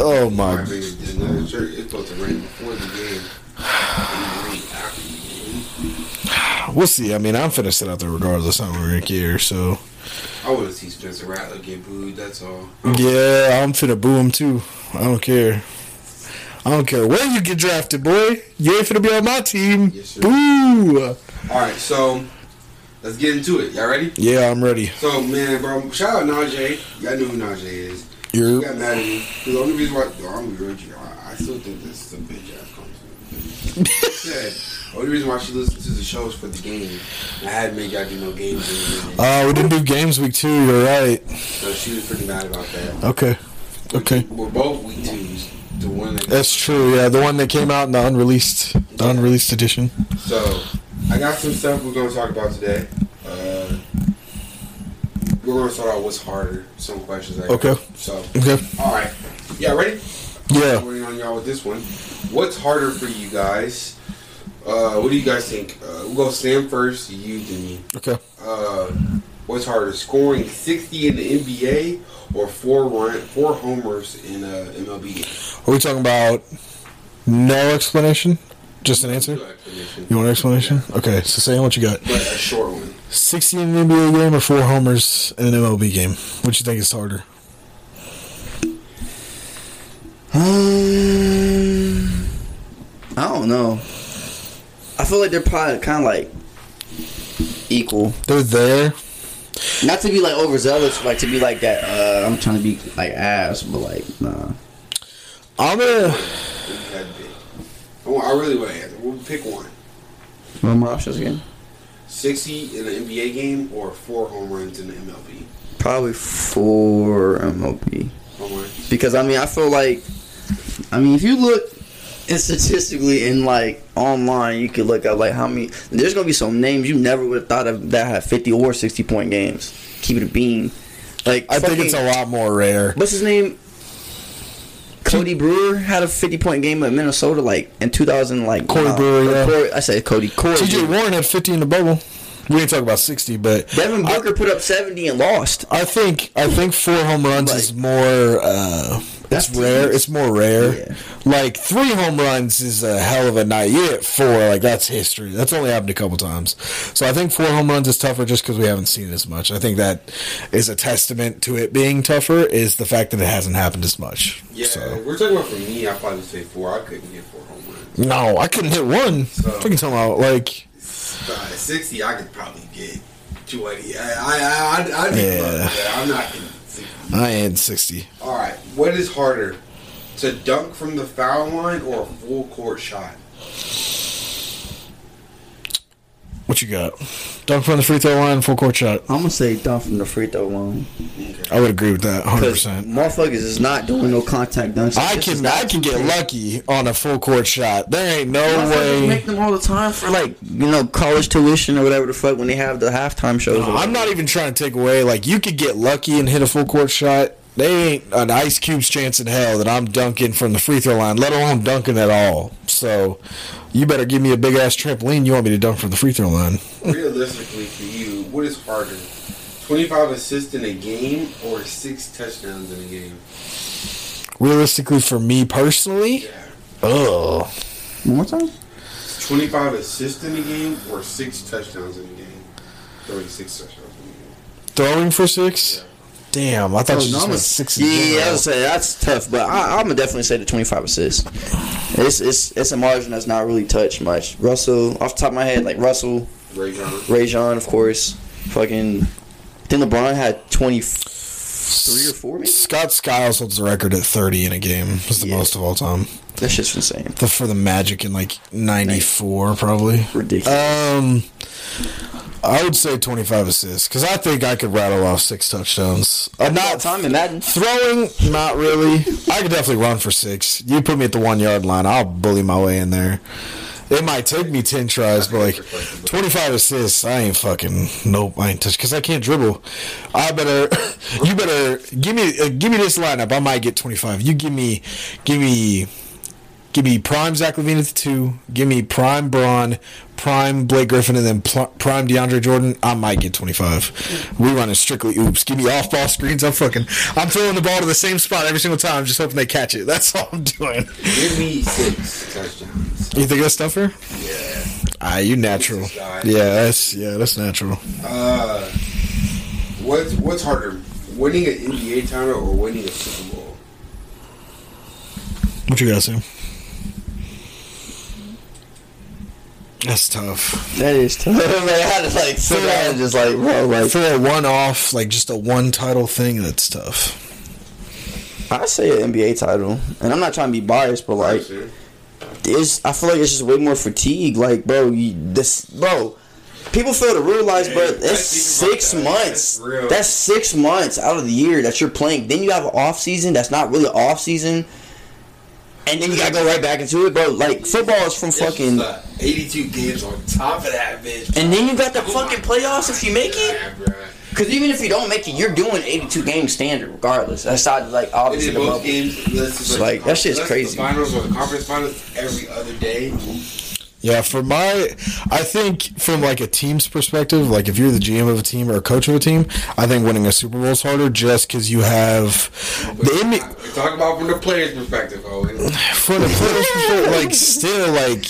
Oh, my- Another shirt. Supposed to rain before the game. and rain after the game. We'll see. I mean, I'm finna sit out there regardless. I don't really care. So I want to see Spencer Rattler get booed. That's all. yeah, I'm finna boo him too. I don't care. I don't care where you get drafted, boy. You ain't finna be on my team. Yes, sir. Boo. All right, so let's get into it. Y'all ready? Yeah, I'm ready. So, man, bro, shout out Najee. Y'all know who Najee is. You're You got mad at me. The only reason why, yo, I'm real. I, I still think this is a bitch ass conversation. *laughs* yeah. Only reason why she listens to the show is for the game. I hadn't made y'all do no games minute. Uh, we didn't do games week two. You're right. So she was pretty mad about that. Okay. Okay. We're both week twos. The one that That's true. Yeah, the one that came out in the unreleased, the unreleased edition. So, I got some stuff we're going to talk about today. Uh, we're going to start out what's harder. Some questions. I got. Okay. So, Okay. all right. Yeah, ready? Yeah. I'm waiting on y'all with this one. What's harder for you guys? Uh, what do you guys think? Uh, we'll go Sam first, you, then me. Okay. Uh, what's harder, scoring 60 in the NBA or four run, four homers in uh, MLB? Are we talking about No explanation. Just an answer. No explanation. You want an explanation? Okay, so say what you got. But a short one. 60 in an NBA game or four homers in an MLB game? Which you think is harder? Um, I don't know. I feel like they're probably kind of like equal. They're there. Not to be like overzealous, like to be like that. Uh, I'm trying to be like ass, but like nah. I'm gonna. If you had to pick. I want- I really want to answer. We'll pick one. What are my options again? 60 in an NBA game or four home runs in the MLB. Probably four MLB. Home runs. Because I mean, I feel like, I mean, if you look and statistically in like online, you could look up like how many. There's gonna be some names you never would have thought of that had 50 or 60 point games. Keep it a bean. Like I think it's a lot more rare. What's his name? Cody Brewer had a 50 point game at Minnesota like in 2000 like Corey wow. Brewer, yeah. Corey- I said Cody Corey. TJ Warren had 50 in the bubble. We ain't talk about 60, but Devin I- Booker put up 70 and lost. I think I think four home runs Like- is more. Uh, That's it's rare. It's more rare. Yeah. Like three home runs is a hell of a night. You hit four, like that's history. That's only happened a couple times. So I think four home runs is tougher just because we haven't seen it as much. I think that is a testament to it being tougher. Is the fact that it hasn't happened as much. Yeah, So. we're talking about for me. I probably say four. I couldn't hit four home runs. No, I couldn't hit one. So- you talking about? Like, 60, I could probably get 280. I, I, I I'd, I'd yeah. I'm not 60. I ain't 60. All right, what is harder, to dunk from the foul line or a full court shot? What you got? Dunk from the free throw line, full court shot. I'm gonna say dunk from the free throw line. I would agree with that, hundred percent. motherfuckers is not doing no contact dunks. I This can I can get 2K. lucky on a full court shot. There ain't no way. make them all the time for like you know college tuition or whatever the fuck when they have the halftime shows. or I'm not even trying to take away. Like you could get lucky and hit a full court shot. They ain't an ice cube's chance in hell that I'm dunking from the free throw line, let alone dunking at all. So you better give me a big ass trampoline. You want me to dunk from the free throw line? *laughs* Realistically, for you, what is harder, 25 assists in a game or six touchdowns in a game? Realistically, for me personally, Yeah. ugh. One more time. 25 assists in a game or six touchdowns in a game? Throwing six touchdowns in a game. Throwing for six. Yeah. Damn, I thought Oh, you no, just I'm meant a- six. in Yeah, general. I would say that's tough, but I, I'm gonna definitely say the 25 assists. It's it's it's a margin that's not really touched much. Russell, off the top of my head, like Russell, Rajon. Ray John, of course, fucking. Then LeBron had 23 or four. Maybe? Scott Skiles holds the record at 30 in a game. It's the Yeah. most of all time. That shit's insane. The, for the Magic in like 94, probably. Ridiculous. Um, I would say 25 assists because I think I could rattle off six touchdowns. Uh, All not time in Madden. throwing, not really. I could definitely run for six. You put me at the one yard line, I'll bully my way in there. It might take me 10 tries, but like 25 assists, I ain't fucking, nope, I ain't touch because I can't dribble. I better, *laughs* you better give me, uh, give me this lineup. I might get 25. You give me, give me, give me prime Zach LaVine at the two. Give me prime Bron, prime Blake Griffin, and then pl- prime DeAndre Jordan. I might get 25. We running strictly oops. Give me off ball screens. I'm fucking, I'm throwing the ball to the same spot every single time, just hoping they catch it. That's all I'm doing. Give me six touchdowns. You think that's tougher? Yeah. Ah, you natural. Yeah, that's yeah, that's natural. Uh, what's what's harder, winning an NBA title or winning a Super Bowl? What you guys say? That's tough. That is tough. *laughs* Man, I had to like sit down and just like, bro, like For a one-off, like just a one title thing, that's tough. I say an NBA title, and I'm not trying to be biased, but like, Sure. it's I feel like it's just way more fatigue. Like, bro, you, this, bro, people fail to realize, bro, Hey, it's six about that. months. That's. That's six months out of the year that you're playing. Then you have an off season that's not really off season, and then you gotta go right back into it, bro. Like football is from It's fucking, 82 games on top of that bitch. and then you got the Oh fucking playoffs if you make it. God. Because even if you don't make it, you're doing 82 game standard regardless. Aside like obviously the games, it's Like, that shit's crazy. The finals or the conference finals every other day. Yeah, for my, I think from like a team's perspective, like if you're the GM of a team or a coach of a team, I think winning a Super Bowl is harder just because you have the NBA. We talk about from the player's perspective, Owen. *sighs* For the players, perspective, like still like,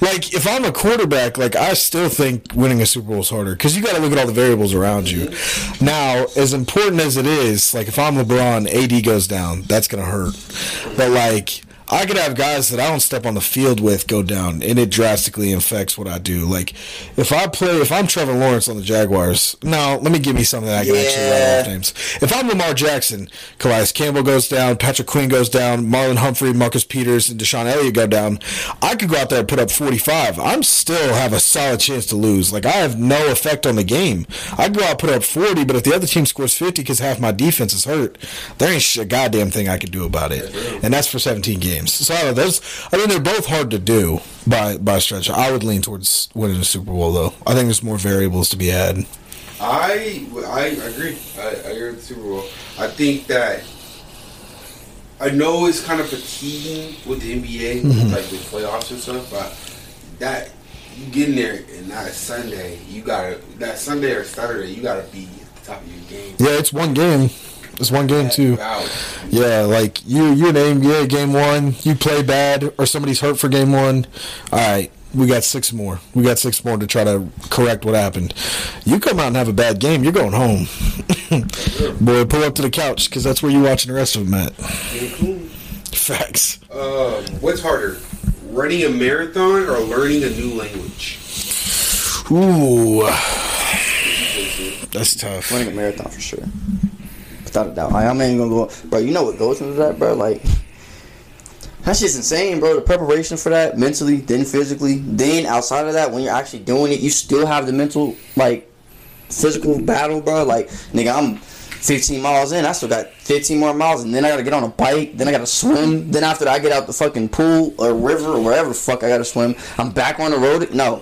like if I'm a quarterback, like I still think winning a Super Bowl is harder because you got to look at all the variables around you. Now, as important as it is, like if I'm LeBron, AD goes down, that's gonna hurt. But like. I could have guys that I don't step on the field with go down, and it drastically affects what I do. Like, if I play, if I'm Trevor Lawrence on the Jaguars, now let me give me something that I can actually Yeah. rattle off names. If I'm Lamar Jackson, Calais Campbell goes down, Patrick Queen goes down, Marlon Humphrey, Marcus Peters, and DeShon Elliott go down. I could go out there and put up 45. I'm still have a solid chance to lose. Like, I have no effect on the game. I could go out and put up 40, but if the other team scores 50 because half my defense is hurt, there ain't a goddamn thing I could do about it. And that's for 17 games. So I. Those, I mean, they're both hard to do by by stretch. I would lean towards winning a Super Bowl, though. I think there's more variables to be had. I I agree. I, I agree with the Super Bowl. I think that I know it's kind of fatiguing with the NBA, Mm-hmm. like with playoffs and stuff, but that you get in there and that Sunday, you gotta that Sunday or Saturday, you gotta be at the top of your game. Yeah, it's one game. It's one game too. Yeah, like you, you name yeah, game one, you play bad, or somebody's hurt for game one. All right, we got six more. We got six more to try to correct what happened. You come out and have a bad game, you're going home. *laughs* Boy, pull up to the couch because that's where you watching the rest of them at. Facts. Um, what's harder, running a marathon or learning a new language? Ooh, that's tough. Running a marathon for sure. Without a doubt. I, I'm ain't gonna go bro, you know what goes into that, bro? Like that shit's insane, bro. The preparation for that, mentally, then physically, then outside of that, when you're actually doing it, you still have the mental, like, physical battle, bro. Like, nigga, I'm 15 miles in, I still got 15 more miles, and then I gotta get on a bike, then I gotta swim, then after that, I get out the fucking pool or river or wherever the fuck I gotta swim, I'm back on the road. No,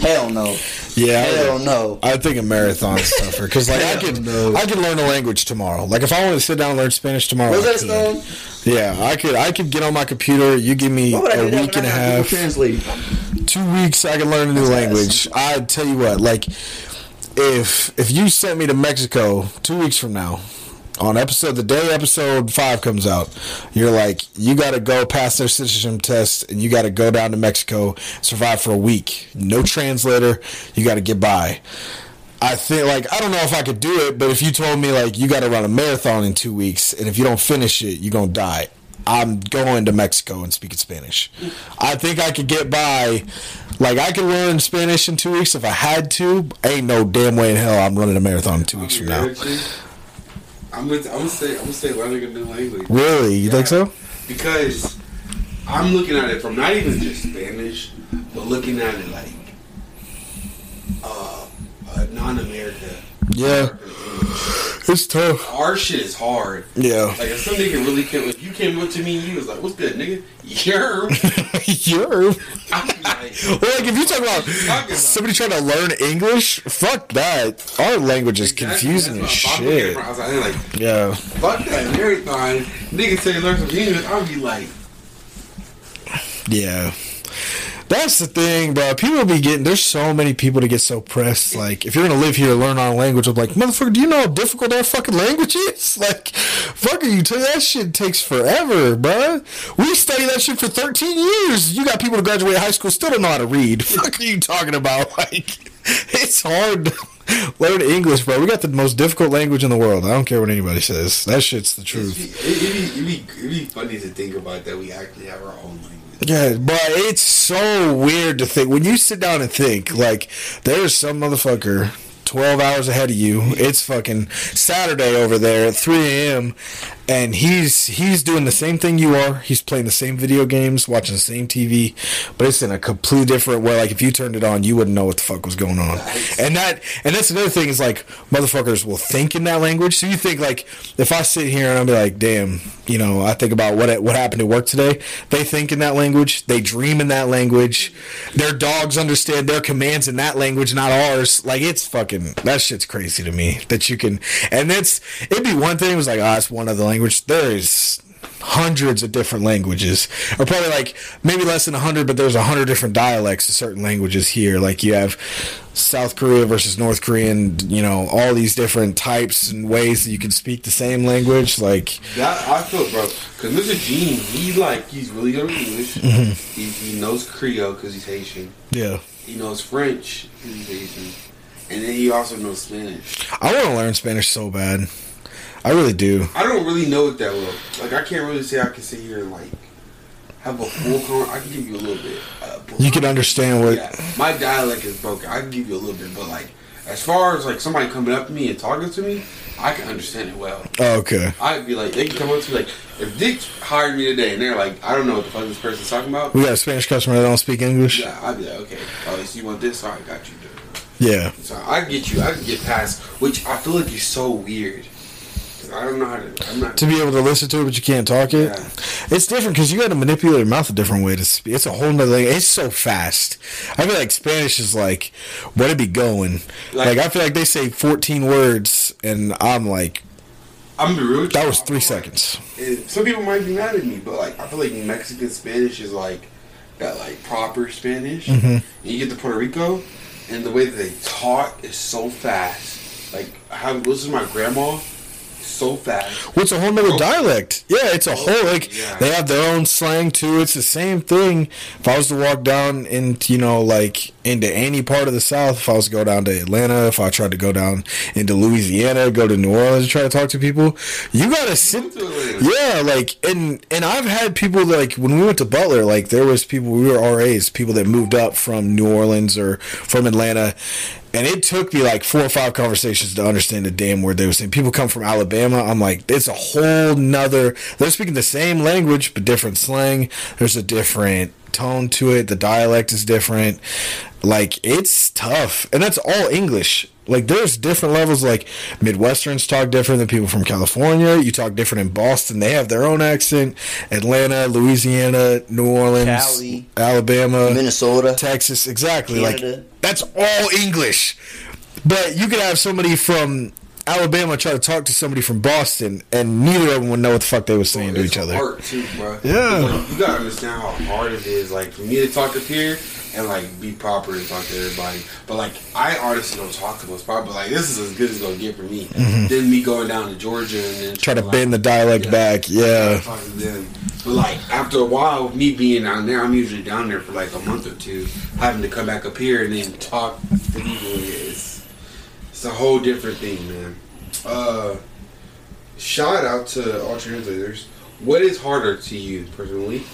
hell no, Yeah, hell no. I think a marathon's tougher because like I could I could learn a language tomorrow. Like if I want to sit down and learn Spanish tomorrow, I Rosetta could. Stone. Yeah, I could. I could get on my computer. You give me I a that week and a half, Translate? two weeks. I can learn a new language. I tell you what, like if if you sent me to Mexico two weeks from now. On episode the day episode five comes out, you're like you got to go pass their citizenship test and you got to go down to Mexico, survive for a week. No translator, you got to get by. I think like I don't know if I could do it, but if you told me like you got to run a marathon in two weeks, and if you don't finish it, you're gonna die. I'm going to Mexico and speaking Spanish. I think I could get by. Like I could learn Spanish in two weeks if I had to. Ain't no damn way in hell I'm running a marathon in two weeks from now. I'm gonna, I'm gonna say I'm gonna say learning a new language. Really? You think so? Because I'm looking at it from not even just Spanish, but looking at it like uh, uh, non-America. Yeah, it's tough. Our shit is hard. Yeah, Like if some nigga really came, if you came up to me and you was like, "What's good, nigga?" You're. you're. Like, Well, like if you talk about about? somebody trying to learn English, fuck that. Our language is confusing as That's what I'm looking shit. I was like, like, Yeah. fuck that marathon. Nigga say you learn some English. I'll be like, Yeah. That's the thing, bro. People be getting there's so many people to get so pressed. Like, if you're gonna live here, learn our language. I'm like, motherfucker, do you know how difficult our fucking language is? *laughs* Like, fucker, you tell that shit takes forever, bro. We study that shit for 13 years. You got people to graduate high school still don't know how to read. *laughs* Fuck are you talking about? *laughs* Like, it's hard *laughs* learn English, bro. We got the most difficult language in the world. I don't care what anybody says. That shit's the truth. it'd, be, it'd, be, it'd be funny to think about that we actually have our own language. Yeah, but it's so weird to think when you sit down and think like there's some motherfucker 12 hours ahead of you. It's fucking Saturday over there at 3 a.m. and he's he's doing the same thing you are. He's playing the same video games, watching the same TV, but it's in a completely different way. Like if you turned it on, you wouldn't know what the fuck was going on. And that and that's another thing is like motherfuckers will think in that language. So you think like if I sit here and be like, damn, you know, I think about what what happened at work today. They think in that language. They dream in that language. Their dogs understand their commands in that language, not ours. Like it's fucking that shit's crazy to me that you can. And it's it'd be one thing. It was like, ah, it's one other language. There is hundreds of different languages, or probably like maybe less than a hundred, but there's a hundred different dialects of certain languages here. Like you have South Korea versus North Korean, you know, all these different types and ways that you can speak the same language. Like, That I feel, bro. Because Mr. Gene, he like he's really good at English. Mm-hmm. He, he knows Creole because he's Haitian. yeah, He knows French because he's Haitian, and then he also knows Spanish. I want to learn Spanish so bad. I really do. I don't really know it that well. Like I can't really say I can sit here and like have a full con. I can give you a little bit. Uh, You can understand what. Yeah, my dialect is broken. I can give you a little bit, but like as far as like somebody coming up to me and talking to me, I can understand it well. Oh, okay. I'd be like, they can come up to me like, if Dick hired me today and they're like, I don't know what the fuck this person's talking about. We got a Spanish customer that don't speak English. Yeah, I'd be like, okay, oh, so you want this? All right, got you. Dude. Yeah. So I get you. I can get past, which I feel like is so weird. I don't know how to. I'm not. To be able to listen to it, but you can't talk it. Yeah. It's different because you got to manipulate your mouth a different way to speak. It's a whole nother thing. It's so fast. I feel like Spanish is like, where it be going? Like, Like- I feel like they say 14 words, and I'm like, I'm gonna be real. with you. that was three feel like- seconds. some people might be mad at me, but like I feel like Mexican Spanish is like that like proper Spanish. Mm-hmm. And you get to Puerto Rico, and the way that they talk is so fast. Like how this is my grandma, so fast. What's a whole nother dialect? Yeah, it's a whole like Yeah. they have their own slang too. It's the same thing. If I was to walk down into you know like into any part of the South, if I was to go down to Atlanta, if I tried to go down into Louisiana, go to New Orleans, and try to talk to people, you gotta sit. Went to Atlanta. Yeah, like and and I've had people that, like when we went to Butler, like there was people we were RAs, people that moved up from New Orleans or from Atlanta, and it took me like four or five conversations to understand the damn word they were saying. People come from Alabama, I'm like, it's a whole nother. They're speaking the same language but different slang. There's a different tone to it. The dialect is different. Like it's tough, and that's all English. Like there's different levels. Like Midwesterns talk different than people from California. You talk different in Boston. They have their own accent. Atlanta, Louisiana, New Orleans, Cali. Alabama, Minnesota. Texas. Exactly. Canada. Like that's all English. But you could have somebody from Alabama try to talk to somebody from Boston, and neither of them would know what the fuck they were saying to each other. Hard too, bro. Yeah. Like, you gotta understand how hard it is. Like for me to talk up here and like be proper and talk to everybody. But like I honestly don't talk to most proper. But like this is as good as it's gonna get for me. Then me going down to Georgia and then Mm-hmm. Try to like, bend the dialect Yeah. back. Yeah. talk to them. But like after a while, me being down there, I'm usually down there for like a month or two, having to come back up here and then talk to people. It's it's a whole different thing, man. Uh, shout out to all translators. What is harder to you personally,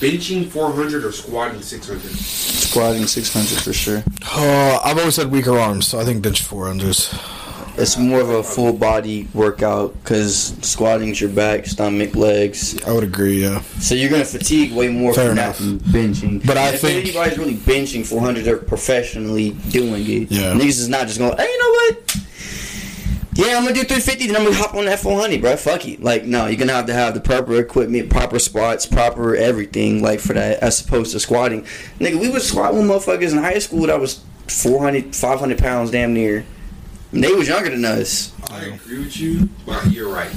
benching 400 or squatting 600? Squatting 600 for sure. Oh, I've always had weaker arms, so I think bench 400s. It's more of a full body workout because squatting's your back, stomach, legs. I would agree, yeah. So you're gonna fatigue way more Fair from enough. that than benching. But I if think- anybody's really benching 400, they're professionally doing it. Yeah. Niggas is not just going, hey, you know what? Yeah, I'm gonna do 350, then I'm gonna hop on that 400, bro. Fuck it. Like, no, you're gonna have to have the proper equipment, proper spots, proper everything, like for that, as opposed to squatting. Nigga, we was squatting with motherfuckers in high school that was 400, 500 pounds damn near. And they was younger than us. I agree with you, but you're right.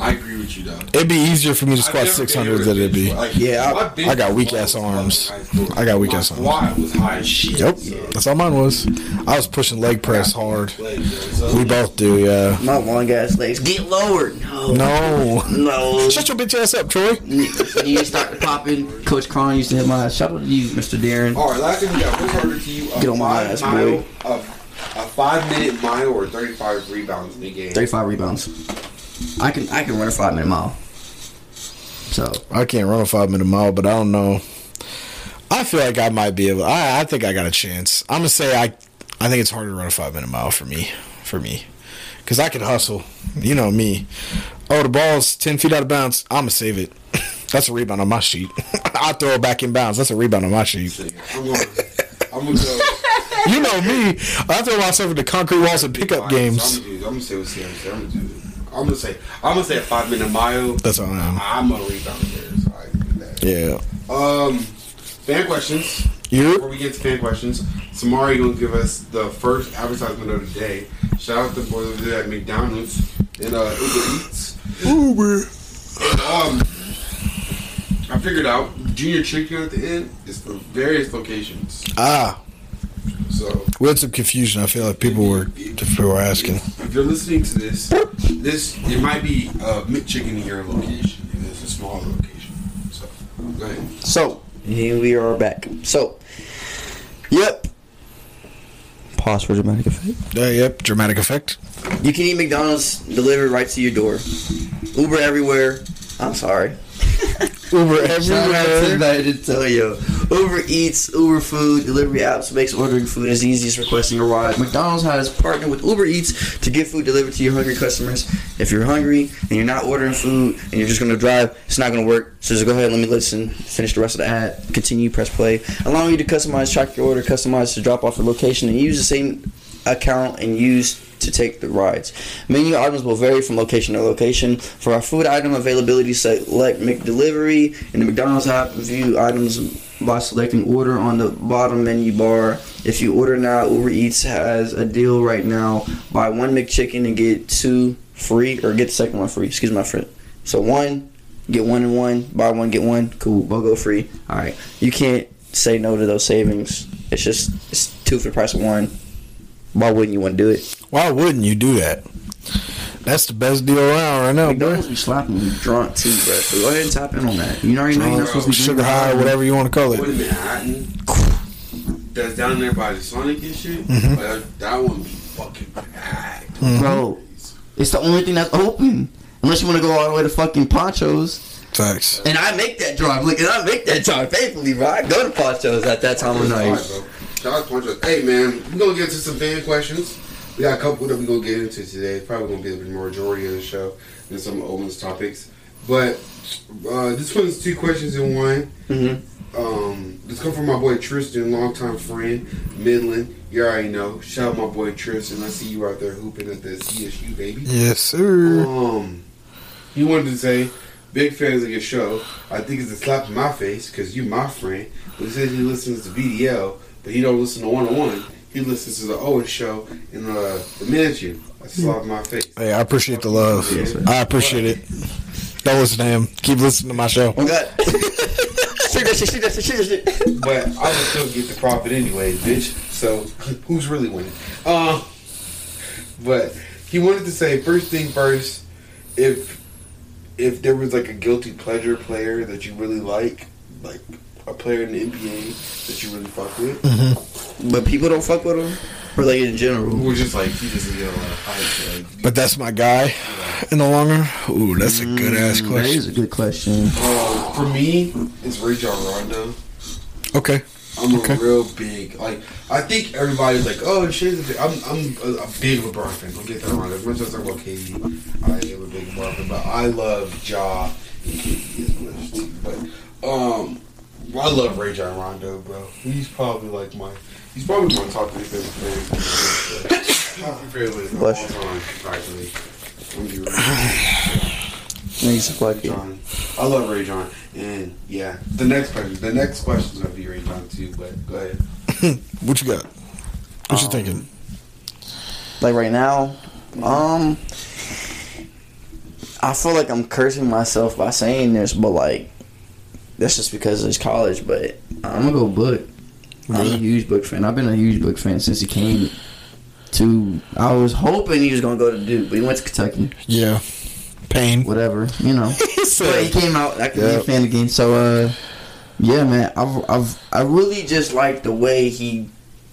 I agree with you though. It'd be easier for me to squat six hundred than it'd be. bench, like, Yeah, I- I got weak ass arms. in high school. I got weak ass arms. Squat was high as shit. Yep. so- That's all mine was. I was pushing leg press hard. We both do, yeah. My long ass legs get lowered. No. No. No. Shut your bitch ass up, Troy. you start popping. Coach Cron used to hit my ass. shout out to you, Mr. Darren. All right, last thing we got. What's harder to you? A Get on my ass, mile, boy. A, a five minute mile or 35 rebounds in the game? 35 rebounds. I can I can run a five minute mile. So I can't run a five minute mile, but I don't know. I feel like I might be able. I, I think I got a chance. I'm gonna say I. I think it's harder to run a five minute mile for me. For me, because I can hustle. You know me. Oh, the ball's ten feet out of bounds. I'm gonna save it. *laughs* That's a rebound on my sheet. *laughs* I throw it back in bounds. That's a rebound on my sheet. I'm going. I'm gonna go. *laughs* You know me. I throw myself into concrete walls and pickup games. I'm gonna, do, I'm gonna say what Sam said. I'm gonna do. I'm gonna say. I'm gonna say a five minute mile. That's all I am. I'm gonna rebound there. So I can do that. Yeah. Um, fan questions. You? Before we get to fan questions, Samari gonna give us the first advertisement of the day. Shout out to the boys over there at McDonald's and uh, Uber Eats. Uber. Um, I figured out Junior Chicken at the end is for various locations. Ah, So we had some confusion. I feel like people were people were asking. if you're listening to this, this it might be a McChicken in your location. and it's a smaller location. So go ahead. So here we are back. So, yep. Pause for dramatic effect. Uh, yep, dramatic effect. You can eat McDonald's delivered right to your door. Uber everywhere. I'm sorry. *laughs* Uber to everywhere. United tell you. Uber Eats, Uber Food, delivery apps makes ordering food as easy as requesting a ride. McDonald's has partnered with Uber Eats to get food delivered to your hungry customers. If you're hungry and you're not ordering food and you're just gonna drive, it's not gonna work. So just go ahead, let me listen, finish the rest of the ad, continue, press play, allowing you to customize, track your order, customize to drop off a location, and use the same account and use to take the rides. Menu items will vary from location to location. For our food item availability, select McDelivery in the McDonald's app. View items by selecting order on the bottom menu bar. If you order now, Uber Eats has a deal right now. Buy one McChicken and get two free, or get the second one free. Excuse my friend. So one, get one and one. Buy one, get one. Cool. BOGO free. All right. You can't say no to those savings. It's just it's two for the price of one. Why wouldn't you want to do it? Why wouldn't you do that? That's the best deal around right now, bro. McDonald's be slapping you drunk too, bro. So go ahead and tap in on that. You already know you're not supposed to be Sugar drinking high, whatever you want to call What it. in Manhattan? That's down there by the Sonic and shit. Mm-hmm. But that one be fucking packed. Bro, it's the only thing that's open. Unless you want to go all the way to fucking Ponchos. Facts. And I make that drive. Look, and I make that drive faithfully, bro. I go to Ponchos at that time of Alright, night. Bro. Shout out to Poncho. Hey man, we're gonna get into some fan questions. We got a couple that we're gonna get into today. Probably gonna be the majority of the show and some Owens topics. But uh, this one's two questions in one. Mhm. Um, this come from my boy Tristan, longtime friend, Midland. You already know. Shout out my boy Tristan. I see you out there hooping at the CSU baby. Yes, sir. Um, he wanted to say, big fans of your show. I think it's a slap in my face because you my friend. But he says he listens to VDL, but he don't listen to 101. He listens to the Owen show and uh, the Mansion. That's a slap my face. Hey, I appreciate the love. I appreciate it. Don't listen to him. Keep listening to my show. Oh, God. shoot that shit, shoot that shit, shoot that shit. But I would still get the profit anyway, bitch. So *laughs* who's really winning? Uh, but he wanted to say first thing first, if if there was like a guilty pleasure player that you really like, like a player in the NBA that you really fuck with, But people don't fuck with him? Or like in general? or just like he doesn't get a lot of hype. Like, But that's my guy in the long run. Ooh, that's a good ass That question. is a good question. uh, for me, it's Rajon Rondo. Okay. I'm Okay. a real big like. I think everybody's like, oh, shit. I'm I'm a, a big LeBron fan. Don't get that wrong. As much as I talk about KD, I am a big LeBron fan, but I love Ja and KD as much too. But um, I love Rajon Rondo, bro. He's probably like my. He's probably my top three favorite players. Top three favorite of all Bless you. time, actually. When you really *sighs* Niggas. John. I love Rajon. And yeah, the next question, the next question is gonna be Ray John too. But go ahead. *laughs* What you got? What you Um, thinking? Like right now, um, I feel like I'm cursing myself by saying this, but like, that's just because it's college. But I'm gonna go Book. I'm a huge Book fan. I've been a huge Book fan since he came to. I was hoping he was gonna go to Duke, but he went to Kentucky. Yeah. Pain. Whatever, you know. *laughs* He But he came out. I could be a fan again. So, uh, yeah, man, I've, I've, I really just like the way he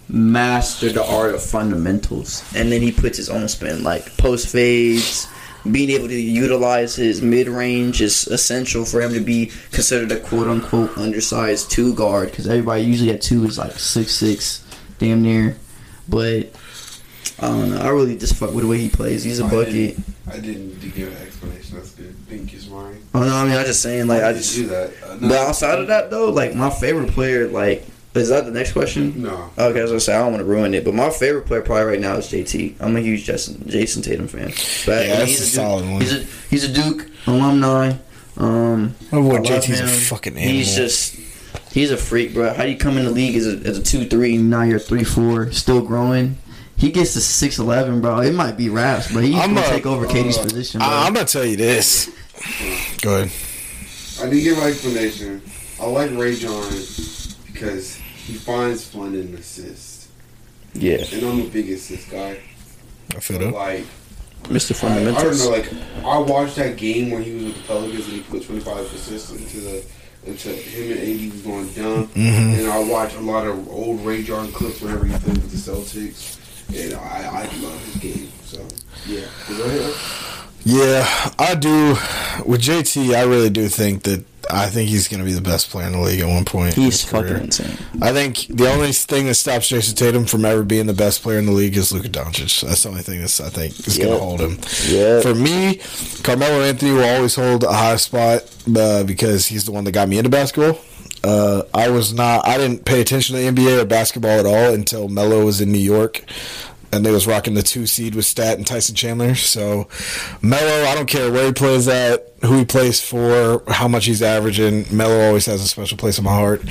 mastered the art of fundamentals, and then he puts his own spin, like post fades. Being able to utilize his mid range is essential for him to be considered a quote unquote undersized two guard because everybody usually at two is like six six, damn near. But I don't know. I really just fuck with the way he plays. He's a I bucket. didn't, I didn't give an explanation. That's good. Thank you, Smari. Oh no, I mean I just saying like I just. do that. Uh, no. But outside of that, though, like my favorite player, like, is that the next question? no. Okay, as I was gonna say I don't want to ruin it, but my favorite player probably right now is JT. I'm a huge Jason, Jayson Tatum fan. But Yeah, that's he's a Duke- solid one. He's a he's a Duke alumni. Um, My boy I love JT's a fucking animal. He's just he's a freak, bro. How do you come in the league as a as a two three, now you're three four, still growing. He gets to six eleven, bro. It might be raps, but he's I'm gonna a- take over KD's uh, position, bro. I, I'm gonna tell you this. Go ahead. I I did give my explanation. I like Rajon because he finds fun in assists, Yeah, and I'm a big assist guy. I feel that. like, Mr. I, I don't know. Like, I watched that game when he was with the Pelicans and he put 25 assists into the into him and AD was going down. Mhm. And I watch a lot of old Rajon clips whenever he played with the Celtics, and I, I love his game. So yeah, go ahead. Yeah, I do. With JT, I really do think that I think he's going to be the best player in the league at one point. He's career. fucking insane. I think the only thing that stops Jayson Tatum from ever being the best player in the league is Luka Doncic. That's the only thing that's I think is going to hold him. Yeah. For me, Carmelo Anthony will always hold a high spot uh, because he's the one that got me into basketball. Uh, I was not. I didn't pay attention to the NBA or basketball at all until Melo was in New York, and they was rocking the two seed with Stat and Tyson Chandler. So, Melo, I don't care where he plays at, who he plays for, how much he's averaging. Melo always has a special place in my heart.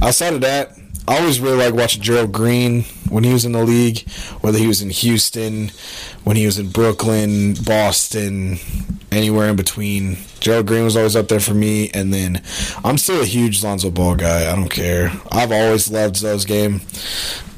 Outside of that, I always really like watching Gerald Green when he was in the league, whether he was in Houston, when he was in Brooklyn, Boston, anywhere in between. Gerald Green was always up there for me, and then I'm still a huge Lonzo Ball guy. I don't care. I've always loved Zoe's game.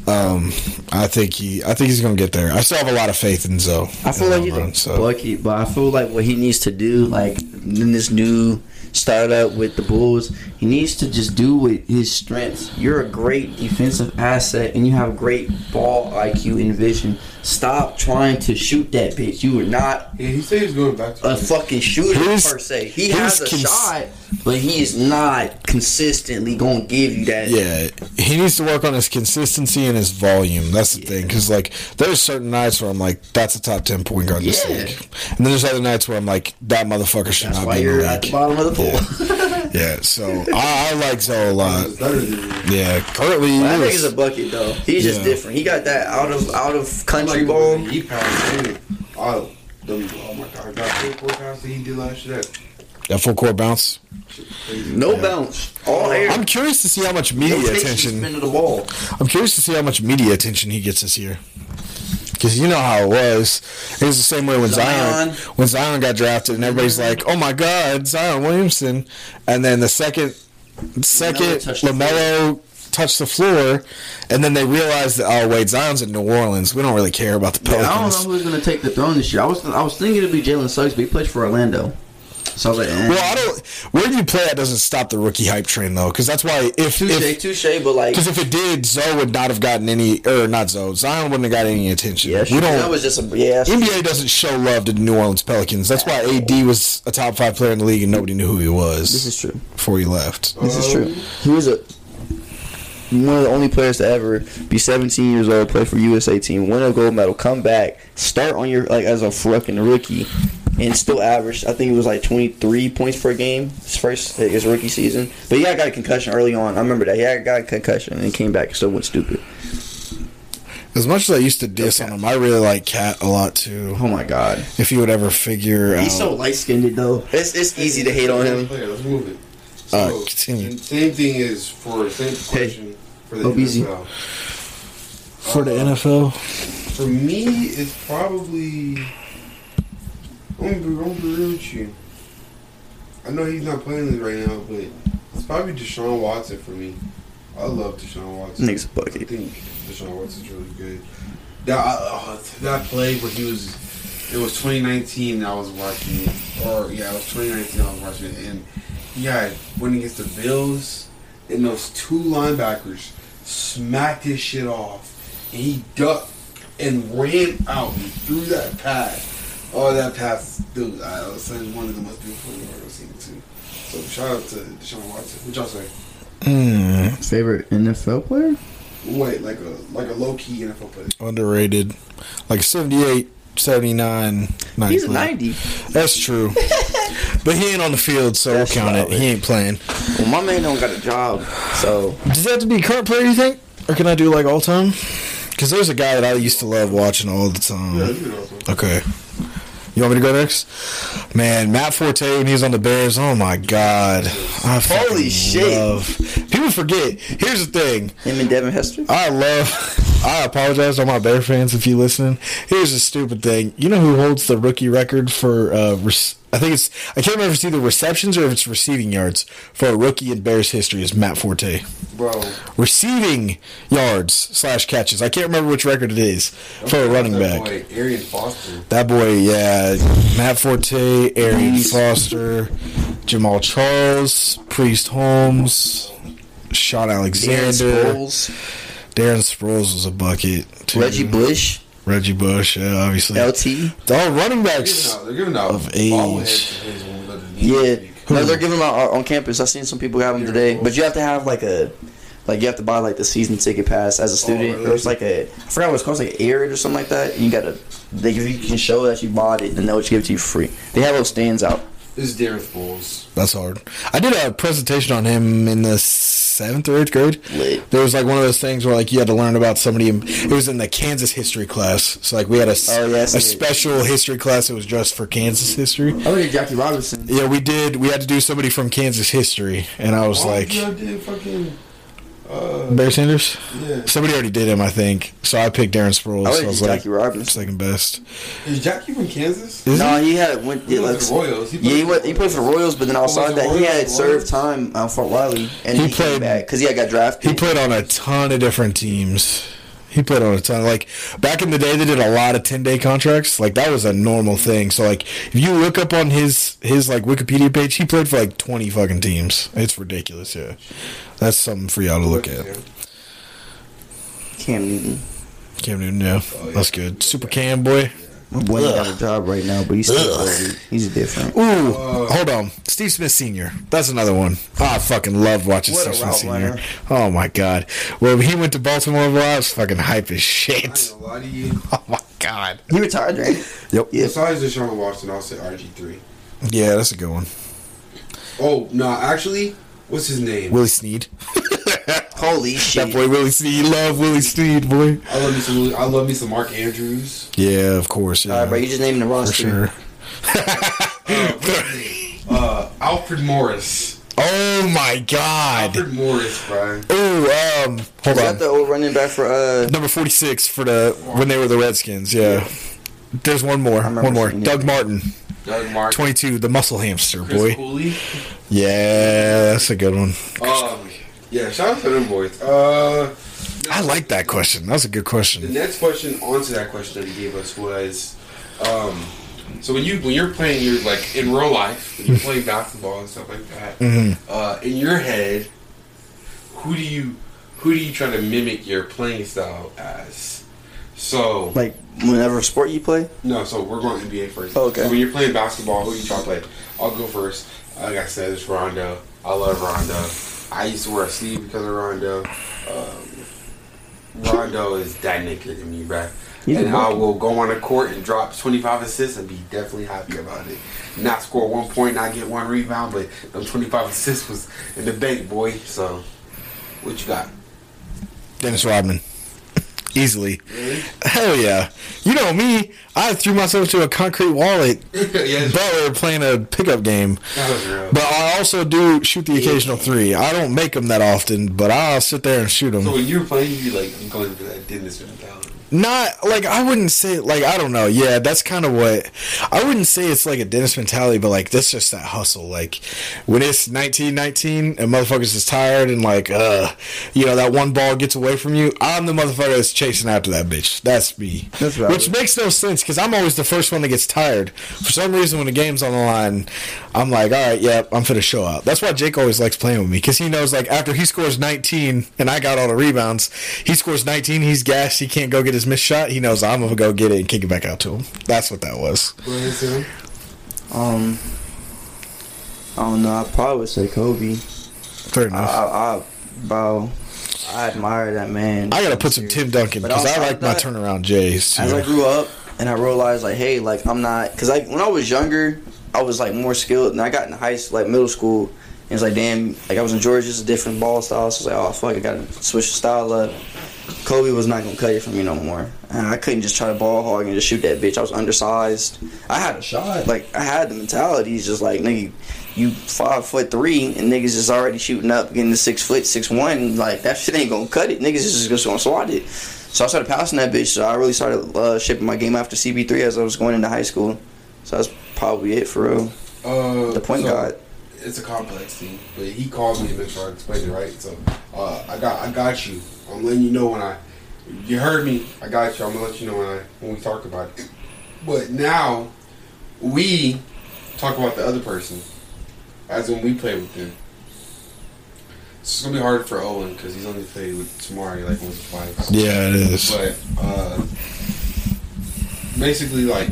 Um, I think he, I think he's gonna get there. I still have a lot of faith in Zoe. I feel like he's long a run, so. bucket, but I feel like what he needs to do, like in this new startup with the Bulls, he needs to just do with his strengths. You're a great defensive asset, and you have great ball IQ and vision. Stop trying to shoot that bitch. You are not Yeah, he said he's going back to a fucking shooter His- per se. He his has a cons- shot, but he is not consistently going to give you that. Yeah, he needs to work on his consistency and his volume. That's the thing, because like there's certain nights where I'm like, that's a top ten point guard in this Yeah. league, and then there's other nights where I'm like, that motherfucker should That's not why be in you're the at the bottom of the pool. *laughs* Yeah, so I, I like Zoe a lot. It's better than me. Yeah, currently he I think is. he's a bucket though. He's just different. He got that out of out of country Like, ball. He passed in. Oh, them, oh my god, that full court pass that he did last year. That full court bounce. No bounce. All air. I'm curious to see how much media Rotation attention. spin the ball. I'm curious to see how much media attention he gets this year. Because you know how it was. It was the same way when Zion, Zion. when Zion got drafted, and everybody's mm-hmm. like, "Oh my God, Zion Williamson!" And then the second, second LaMelo touched the floor, and then they realized that oh wait, Zion's in New Orleans. We don't really care about the Yeah, I don't know who's gonna take the throne this year. I was I was thinking it'd be Jalen Suggs, but he plays for Orlando. So I was like, eh. well, I don't. Where you play at doesn't stop the rookie hype train though, because that's why if touche, if touche, but like, because if it did, Zoe would not have gotten any, or not Zoe, Zion wouldn't have got any attention. yeah, we don't. that was just a yeah. NBA doesn't show love to the New Orleans Pelicans. That's why AD was a top five player in the league and nobody knew who he was This is true. before he left. This is true. He was a one of the only players to ever be 17 years old, play for USA team, win a gold medal, come back, start on your like as a fucking rookie, and still average. I think it was like 23 points per game his first his rookie season. But yeah, had got a concussion early on. I remember that he had got a concussion and came back and still went stupid. As much as I used to diss on him, I really like KAT a lot too. Oh my god, If you would ever figure he's out, so light skinned though. It's it's easy to hate on him. Let's move it. So, Uh, continue. Same thing is for same question for the. NFL. for the NFL, For me, it's probably. I'm gonna, be, I'm gonna be real with you. I know he's not playing this right now, but it's probably Deshaun Watson for me. I love Deshaun Watson. Nigga's a I bucket. think Deshaun Watson's really good. That uh, that play where he was, it was 2019. I was watching it, or yeah, it was 2019. I was watching it, and he had when against the Bills, and those two linebackers smacked his shit off, and he ducked and ran out and threw that pass. Oh, that pass, dude! I was saying one of the most beautiful things I've ever seen too. So shout out to Deshaun Watson. What y'all say? mm, Favorite NFL player? Wait, like a like a low key NFL player. underrated, like 78, 79, He's a 90. That's true, *laughs* but he ain't on the field, so That's we'll count it. valid. He ain't playing. Well, my man don't got a job, so Does that have to be current player? You think, or can I do like all time? Because there's a guy that I used to love watching all the time. Yeah, you can. Okay. You want me to go next? Man, Matt Forte when he was on the Bears. Oh my God! I Holy shit. Love. People forget. Here's the thing. him and Devin Hester. I love. *laughs* I apologize to all my Bear fans if you listening. Here's a stupid thing. You know who holds the rookie record for uh, I think it's I can't remember if it's either receptions or if it's receiving yards for a rookie in Bears history is Matt Forte. Bro, Receiving yards slash catches. I can't remember which record it is for a running that back. Boy, Arian Foster. That boy, yeah, Matt Forte, Arian Foster, Jamaal Charles, Priest Holmes, Shaun Alexander. Darren Alexander, Sproles, Darren Sproles was a bucket. too. Reggie Bush, Reggie Bush, yeah, obviously. LT. All running They're backs. giving out, they're giving out Of age. bobbleheads to players when we go to the Yeah, no, they're giving them out on campus. I've seen some people have them today, but you have to have like a, like you have to buy like the season ticket pass as a oh, student. really? Or it's like a, I forgot what it's called, it's like Arid or something like that. You gotta, they, if you can show that you bought it, then they'll just give it to you free. They have those stands out. This is Darren Bulls. That's hard. I did a presentation on him in the seventh or eighth grade. There was like one of those things where like you had to learn about somebody. It was in the Kansas history class. So like we had a, Oh, see a special history class that was just for Kansas history. I at Jackie Robinson. Yeah, we did. We had to do somebody from Kansas history, and I was Why like, you did fucking uh Barry Sanders. yeah. Somebody already did him, I think. So I picked Darren Sproles. I I was at like Jackie Robinson. second best. Is Jackie from Kansas? Is No, he? he had went. He Yeah, like, the Royals. yeah, he went. He played for the Royals, but then outside it that, he had served Royals? time at Fort Riley, and He he, played- back because he had got drafted. He played on a ton of different teams. He played on a ton. Like back in the day, they did a lot of ten day contracts. Like that was a normal thing. So like, if you look up on his his like Wikipedia page, he played for like twenty fucking teams. It's ridiculous. Yeah, that's something for y'all to look at. Cam Newton. Cam Newton, yeah, that's good. Super Cam boy. My boy ain't got a job right now, but he's still old. He's different. Ooh, hold on, Steve Smith Senior. That's another one. Oh, I fucking loved watching What a Steve Smith Senior. Oh my god, when he went to Baltimore, bro, I was fucking hype as I ain't shit. gonna lie to you. *laughs* Oh my god. He retired, right? Yep. Yeah. Besides Deshaun Watson, I'll say RG3. Yeah, that's a good one. Oh, no, actually, what's his name? Willie Snead. *laughs* *laughs* Holy shit. That boy Willie Snead, Love Willie Snead, boy. I love me some. I love me some Mark Andrews. Yeah, of course. Yeah, All right, bro, you just naming the for roster. sure. *laughs* Uh, Alfred Morris. oh my god. Alfred Morris, Brian. Oh, um, hold Is that on. the old running back for uh? Number forty-six for the when they were the Redskins. Yeah. There's one more. One more. seeing it. Doug Martin, Doug Martin. twenty-two, the muscle hamster Chris boy. Cooley. Yeah, that's a good one. Um, yeah, shout out to them boys. Uh, I like that question. That's a good question. the next question onto that question that he gave us was, um, so when you when you're playing, you're like in real life, when you play basketball and stuff like that. Mhm. Uh, in your head, who do you who do you try to mimic your playing style as? So Like whenever sport you play. No, so we're going NBA first. Okay. So when you're playing basketball, who do you try to play? I'll go first. Like I said, it's Rondo. I love Rondo. I used to wear a sleeve because of Rondo. Um, Rondo is that nigga to me, bruh. He's a and I will go on the court and drop 25 assists and be definitely happy about it. Not score one point, not get one rebound, but them 25 assists was in the bank, boy. So, what you got? Dennis Rodman. Easily. Hell yeah. You know me, I threw myself to a concrete wall at *laughs* yes, Butler playing a pickup game. that was real. But I also do shoot the occasional three. I don't make them that often, but I'll sit there and shoot them. so when you were playing, you like, I'm going for that Dennis mentality. Not like I wouldn't say like I don't know. Yeah, that's kind of what I wouldn't say it's like a Dennis mentality, but like that's just that hustle. Like when it's nineteen nineteen and motherfuckers is tired and like uh you know that one ball gets away from you, I'm the motherfucker that's chasing after that bitch. That's me. That's valid. Which makes no sense because I'm always the first one that gets tired. For some reason, when the game's on the line, I'm like, all right, yep, I'm finna show out. That's why Jake always likes playing with me because he knows like after he scores 19 and I got all the rebounds, he scores 19, he's gassed, he can't go get his missed shot. He knows I'm gonna go get it and kick it back out to him. That's what that was. Go ahead, Sam. Um, I don't know. I probably would say Kobe. Fair I, enough. I, I, bro, I admire that man. I gotta put some Tim Duncan because I like my turnaround Jays too. As I grew up and I realized like, hey, like I'm not, cause like when I was younger, I was like more skilled, and I got in high school, like middle school, and it's like, damn, like I was in Georgia, it's a different ball style, so I was like, oh fuck, I gotta switch the style up. Kobe was not gonna cut it for me no more. And I couldn't just try to ball hog and just shoot that bitch. I was undersized. I had a shot. Like I had the mentality. It's just like nigga, you five foot three and niggas is already shooting up, getting to six foot, six one. Like that shit ain't gonna cut it. Niggas is just gonna swat it. So I started passing that bitch. So I really started uh, shaping my game after CP3 as I was going into high school. So that's probably it for real. Uh, The point so, guard. It's a complex thing, but he called me to make sure I explained it right. So uh, I got I got you. I'm letting you know when I you heard me. I got you. I'm gonna let you know when I when we talk about it. But now we talk about the other person as when we play with them. It's gonna be hard for Owen because he's only played with Tamari like once or twice. Yeah, it is. But uh, basically, like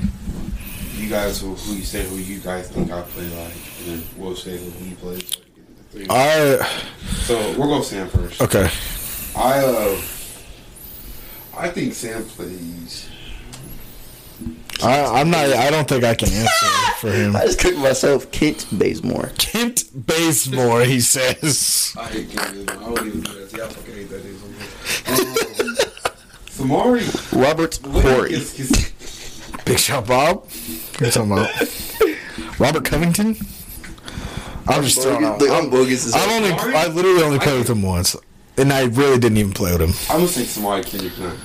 you guys, who, who you say who you guys think I play like, and then we'll say who he plays. So, we get the three. I so we'll go Sam first. okay. I uh, I think Sam plays. I, I'm not. I don't think I can answer *laughs* for him. I just cooked myself Kent Bazemore. Kent Bazemore, he says. I hate Kevin. I don't even do that. See, I fucking hate that name so much. Um, Samari. Robert what Horry. is- is- Big Shot Bob. What you talking about? Robert Covington. I'm just throwing out. Look, I'm bogus as I've hell. only. I literally only played with him once, and I really didn't even play with him. I'm gonna say Samari Kendrick Nunn.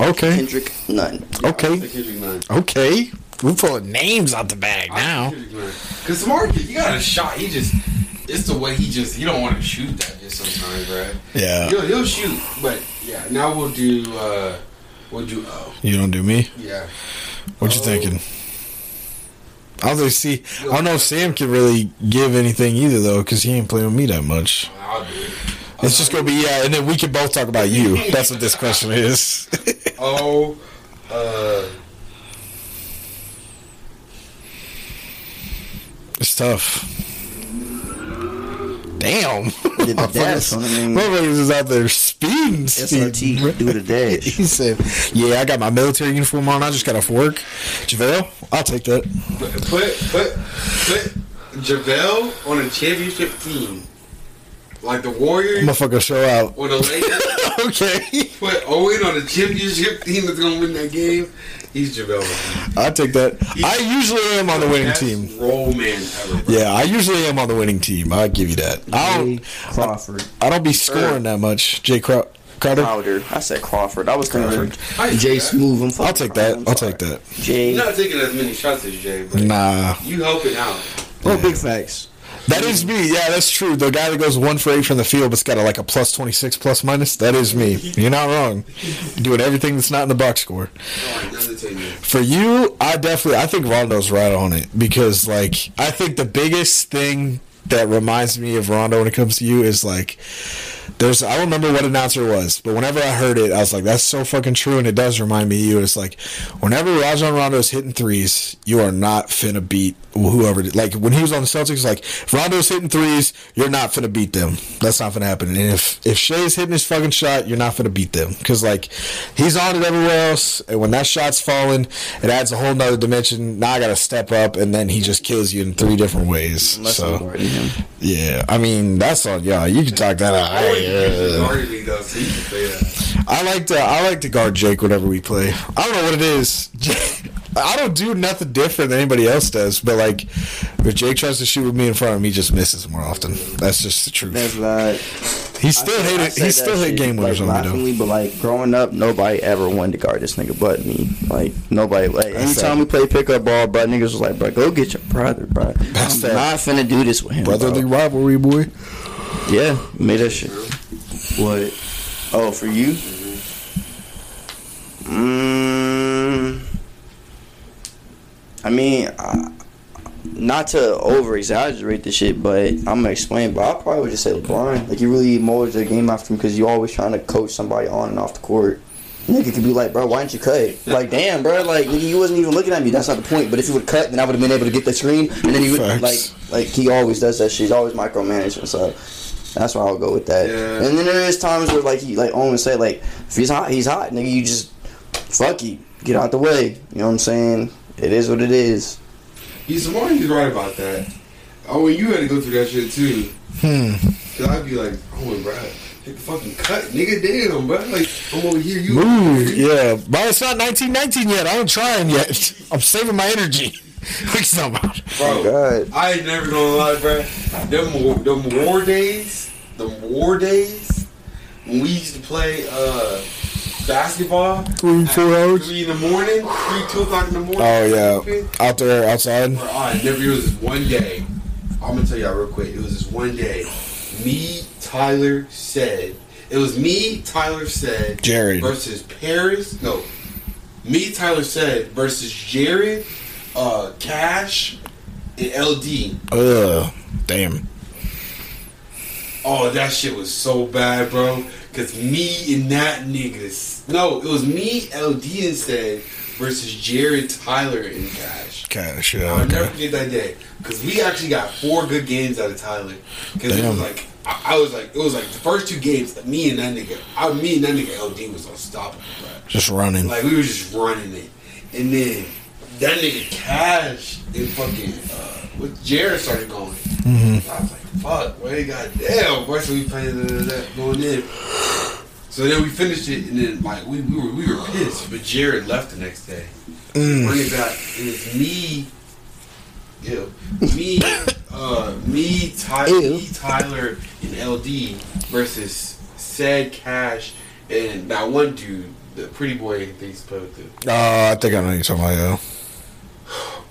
Okay. Kendrick Nunn. Yeah, Okay. I'm gonna Kendrick Nunn. Okay. We're pulling names out the bag now. Because Samari, he got a shot. He just, it's the way he just, he don't want to shoot that just sometimes, right? Yeah. He'll, he'll shoot, but yeah. Now we'll do, uh, we'll do O. You don't do me. Yeah. What you Oh. thinking? I don't really see. I don't know if Sam can really give anything either though, because he ain't playing with me that much. I'll do it. It's just gonna be yeah, and then we can both talk about you. That's what this question is. *laughs* oh, uh, it's tough. Damn. Did the *laughs* dash on. Motherfuckers is out there speeding. speeding. SRT, do the dash. *laughs* He said, "Yeah, I got my military uniform on. I just got off work." JaVale, I'll take that. put, put, put, put JaVale on a championship team. Like the Warriors Motherfucker, show out. or the Lakers. *laughs* okay, put Owen on a championship team that's going to win that game. He's JaVale. I'll take that. I usually am on the winning team. Role man ever. Yeah, I usually am on the winning team. I'll give you that. I Jay don't. Crawford. I don't be scoring that much. Jay Crow- Crowder. Crowder. I said Crawford. I was thinking I Jay that. Smooth. I'm I'll fucking take that. I'm I'll take that. Jay. You're not taking as many shots as Jay, but Nah, you helping out. Well, big facts. That is me. Yeah, that's true. The guy that goes one for eight from the field, but's got a, like a plus twenty six plus minus. That is me. You're not wrong. Doing everything that's not in the box score. For you, I definitely I think Rondo's right on it because like I think the biggest thing that reminds me of Rondo when it comes to you is like there's I don't remember what announcer it was, but whenever I heard it, I was like, that's so fucking true, and it does remind me of you. It's like whenever Rajon Rondo is hitting threes, you are not finna beat whoever. Like when he was on the Celtics, like if Rondo's hitting threes, you're not finna beat them. That's not finna happen. And if if Shea's hitting his fucking shot, you're not finna beat them because like he's on it everywhere else, and when that shot's falling, it adds a whole nother dimension. Now I gotta step up, and then he just kills you in three different ways. Unless so I'm guarding him. yeah, I mean that's on y'all. You can talk that out. I, usually guarded me though, so you can say that. I like to I like to guard Jake whenever we play. I don't know what it is. *laughs* I don't do nothing different than anybody else does, but like if Jake tries to shoot with me in front of him, he just misses more often. That's just the truth. That's right. He still I say- I hated. say He still that hit game winners like, on me though. But like growing up, nobody ever wanted to guard this nigga but me. Like nobody. Like That's anytime we play pickup ball, but niggas was like, bro, go get your brother, bro. That's I'm that not finna do this with him. Brotherly bro. rivalry, boy. Yeah, made that shit. What? Oh, for you? Mm, I mean, I, not to over exaggerate the shit, but I'm gonna explain. But I probably would just say LeBron. Like, you really molds the game after him because you always trying to coach somebody on and off the court. Nigga could be like, bro, why didn't you cut? Like, damn, bro, like nigga, you wasn't even looking at me. That's not the point. But if you would cut, then I would have been able to get the screen, and then he would Facts. like, like he always does that shit. He's always micromanaging. So that's why I'll go with that. Yeah. And then there is times where like he like Owen said, like if he's hot, he's hot. Nigga, you just fuck you, get out the way. You know what I'm saying? It is what it is. He's smart. He's right about that. Oh, and you had to go through that shit too. Hmm. Cause I'd be like, oh, bro, take the fucking cut, nigga. Damn, bro. Like I'm over here. You Move, yeah. But it's not 1919 yet. I ain't trying yet. *laughs* I'm saving my energy. What you talking about? bro. God. I ain't never gonna lie, bro. Them war, them war days, the war days when we used to play. uh basketball. Three, at four hours? Three in the morning. Three, two o'clock in the morning. Oh yeah, out there outside. Bro, I never. It was this one day. I'm gonna tell y'all real quick. It was this one day. Me, Tyler said. It was me, Tyler said. Jared. versus Paris. No, me, Tyler said versus Jared, uh, Cash, and LD. Ugh, damn. Oh, that shit was so bad, bro. Cause me and that niggas. No, it was me, LD instead versus Jared, Tyler, and Cash. Cash. Yeah. I'll never forget that day because we actually got four good games out of Tyler. Because it was like I, I was like it was like the first two games. Me and that nigga, I, me and that nigga LD was unstoppable, bro. Just running. Like we were just running it, and then that nigga Cash and fucking uh, with Jared started going. Mhm. I was like, fuck, wait, goddamn. Why should we playing that going in? So then we finished it, and then like we, we were we were pissed, but Jared left the next day. Mm. It back, and it's me. Ew. Me, uh, me, Ty- me, Tyler, and LD versus Said Cash and that one dude, the pretty boy they spoke to. Uh, I think I know you're talking about. Yeah.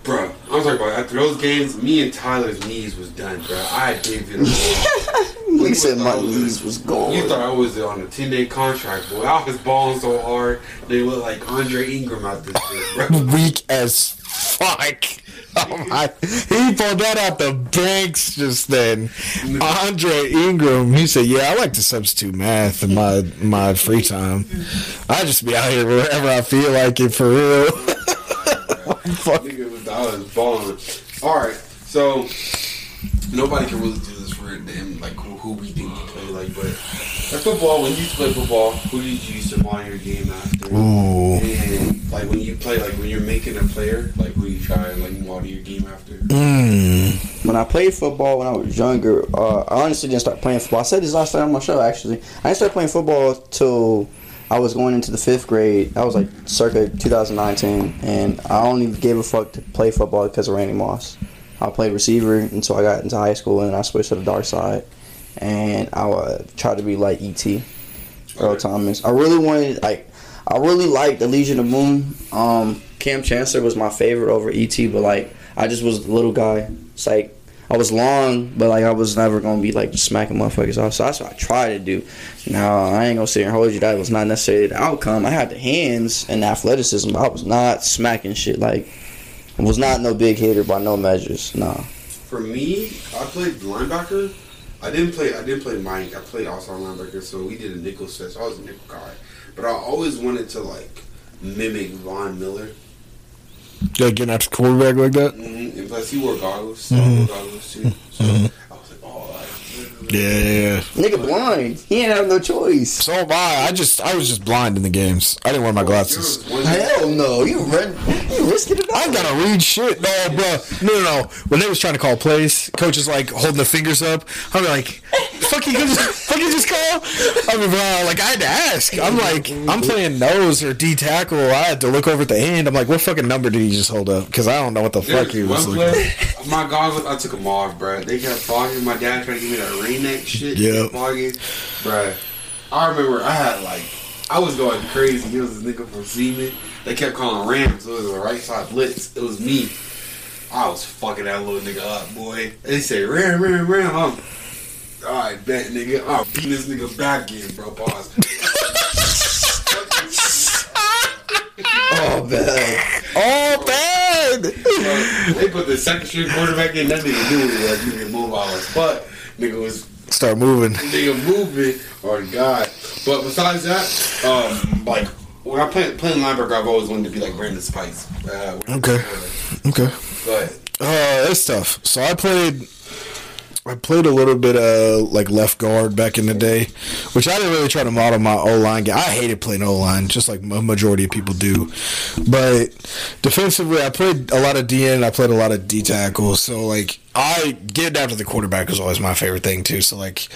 Bro, I'm talking about after those games, me and Tyler's knees was done, bro. I gave *laughs* it He said my thought I was- knees was gone. You thought I was on a 10 day contract, boy. I was balling so hard, they look like Andre Ingram out this shit, bro. *laughs* Weak as fuck. Oh my! He pulled that out the banks just then. Mm-hmm. Andre Ingram. He said, "Yeah, I like to substitute math in my my free time. I just be out here wherever I feel like it for real." *laughs* Fuck. Nigga was, I was balling. Alright, so nobody can really do this for them, like who, who we think we play like, but at football, when you play football, who did you used to monitor your game after? Ooh. And like when you play, like when you're making a player, like who you try and like monitor your game after? Mm. When I played football when I was younger, uh, I honestly didn't start playing football. I said this last time on my show, actually. I didn't start playing football till I was going into the fifth grade. I was like circa 2019, and I only gave a fuck to play football because of Randy Moss. I played receiver until I got into high school, and I switched to the dark side, and I uh, tried to be like ET, Earl. Thomas. I really wanted like. I really liked the Legion of Boom. Um, Kam Chancellor was my favorite over ET, but like I just was a little guy. It's like I was long, but like I was never gonna be like smacking motherfuckers off. So that's what I tried to do. Now I ain't gonna sit here and hold you. That was not necessarily the outcome. I had the hands and the athleticism, I was not smacking shit. Like I was not no big hitter by no measures. Nah. For me, I played linebacker. I didn't play. I didn't play Mike. I played outside linebacker, so we did a nickel set. So I was a nickel guy, but I always wanted to like mimic Von Miller. Like getting after the quarterback like that. Mm-hmm. Plus, he wore goggles. So I Mhm. wore goggles too. So Mhm. I was like, oh, like, Yeah, yeah, yeah. Nigga blind. He ain't have no choice. So am I. I just I was just blind in the games. I didn't wear my glasses. There was one- Hell no. You run. You risking it I all. gotta read shit. No, bro. No, no, no. When they was trying to call plays, coach is like holding the fingers up. I'm like, fuck you, just, fuck you, just call. I mean, bro, like I had to ask. I'm like, I'm playing nose or D tackle. I had to look over at the end. I'm like, what fucking number did he just hold up? Because I don't know what the There's fuck he was looking. play, my goggles, I took them off, bro. They kept fogging. My dad tried to give me that rain neck shit. yeah, Fogging, bro. I remember I had like, I was going crazy. He was a nigga from Seaman. They kept calling Rams. It was a right side blitz. It was me. I was fucking that little nigga up, boy. They say Ram, Ram, Ram. I'm, I bet, nigga. I'm beating this nigga back in, bro. Pause. Oh man. Oh, bad. Uh, they put the second string quarterback in. That nigga knew it was nigga move his butt. Nigga was Start moving. nigga moving or God. But besides that, um, like when I play playing linebacker, I've always wanted to be like Brandon Spikes. Uh, Okay. Okay. But Uh, that's tough. So I played, I played a little bit of like left guard back in the day, which I didn't really try to model my O line game. I hated playing O line, just like a majority of people do. But defensively, I played a lot of DN. I played a lot of D tackle. So like, I down to the quarterback was always my favorite thing too. So like,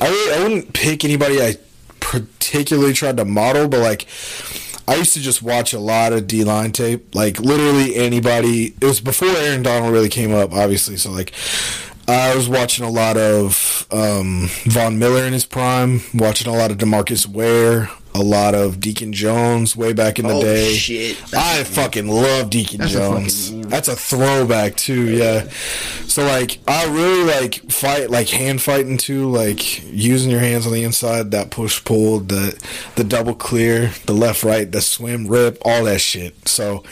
I really, I wouldn't pick anybody I particularly tried to model, but like. I used to just watch a lot of D line tape, like literally anybody. It was before Aaron Donald really came up, obviously. So like, I was watching a lot of um, Von Miller in his prime, watching a lot of DeMarcus Ware, a lot of Deacon Jones way back in the Oh, day. shit. I fucking love Deacon That's Jones. fucking meme. That's a throwback too, yeah. So like I really like fight like hand fighting too, like using your hands on the inside, that push pull, the the double clear, the left right, the swim rip, all that shit. So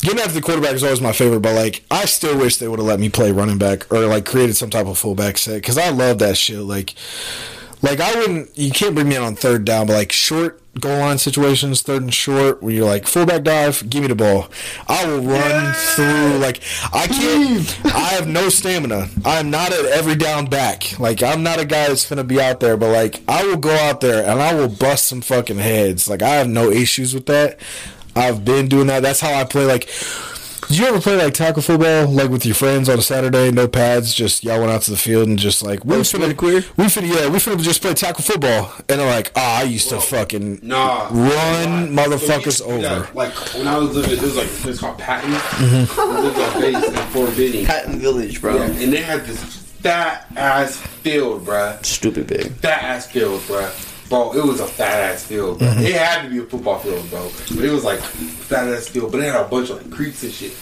getting after the quarterback is always my favorite, but like I still wish they would have let me play running back or like created some type of fullback set because I love that shit. Like like I wouldn't. You can't bring me in on third down, but like short goal line situations, third and short, where you're like fullback dive, give me the ball. I will run through. Like I can't. I have no stamina. I am not at every down back. Like I'm not a guy that's gonna be out there, but like I will go out there and I will bust some fucking heads. Like I have no issues with that. I've been doing that. That's how I play. Like. Did you ever play like tackle football, like with your friends on a Saturday, no pads, just y'all went out to the field and just like we finna, queer? we finna, yeah, we finna just play tackle football, and they're like, ah, I used to fucking Nah. run Nah. motherfuckers So we- over. yeah, like when I was living, it was like it's called Patton. Mm-hmm. We lived on base in Fort Benning. Patton Village, bro. Yeah, and they had this fat ass field, bruh. Stupid big. Fat ass field, bruh. Bro, it was a fat ass field, bro. Mm-hmm. It had to be a football field, bro. But it was like fat ass field, but it had a bunch of like creeks and shit.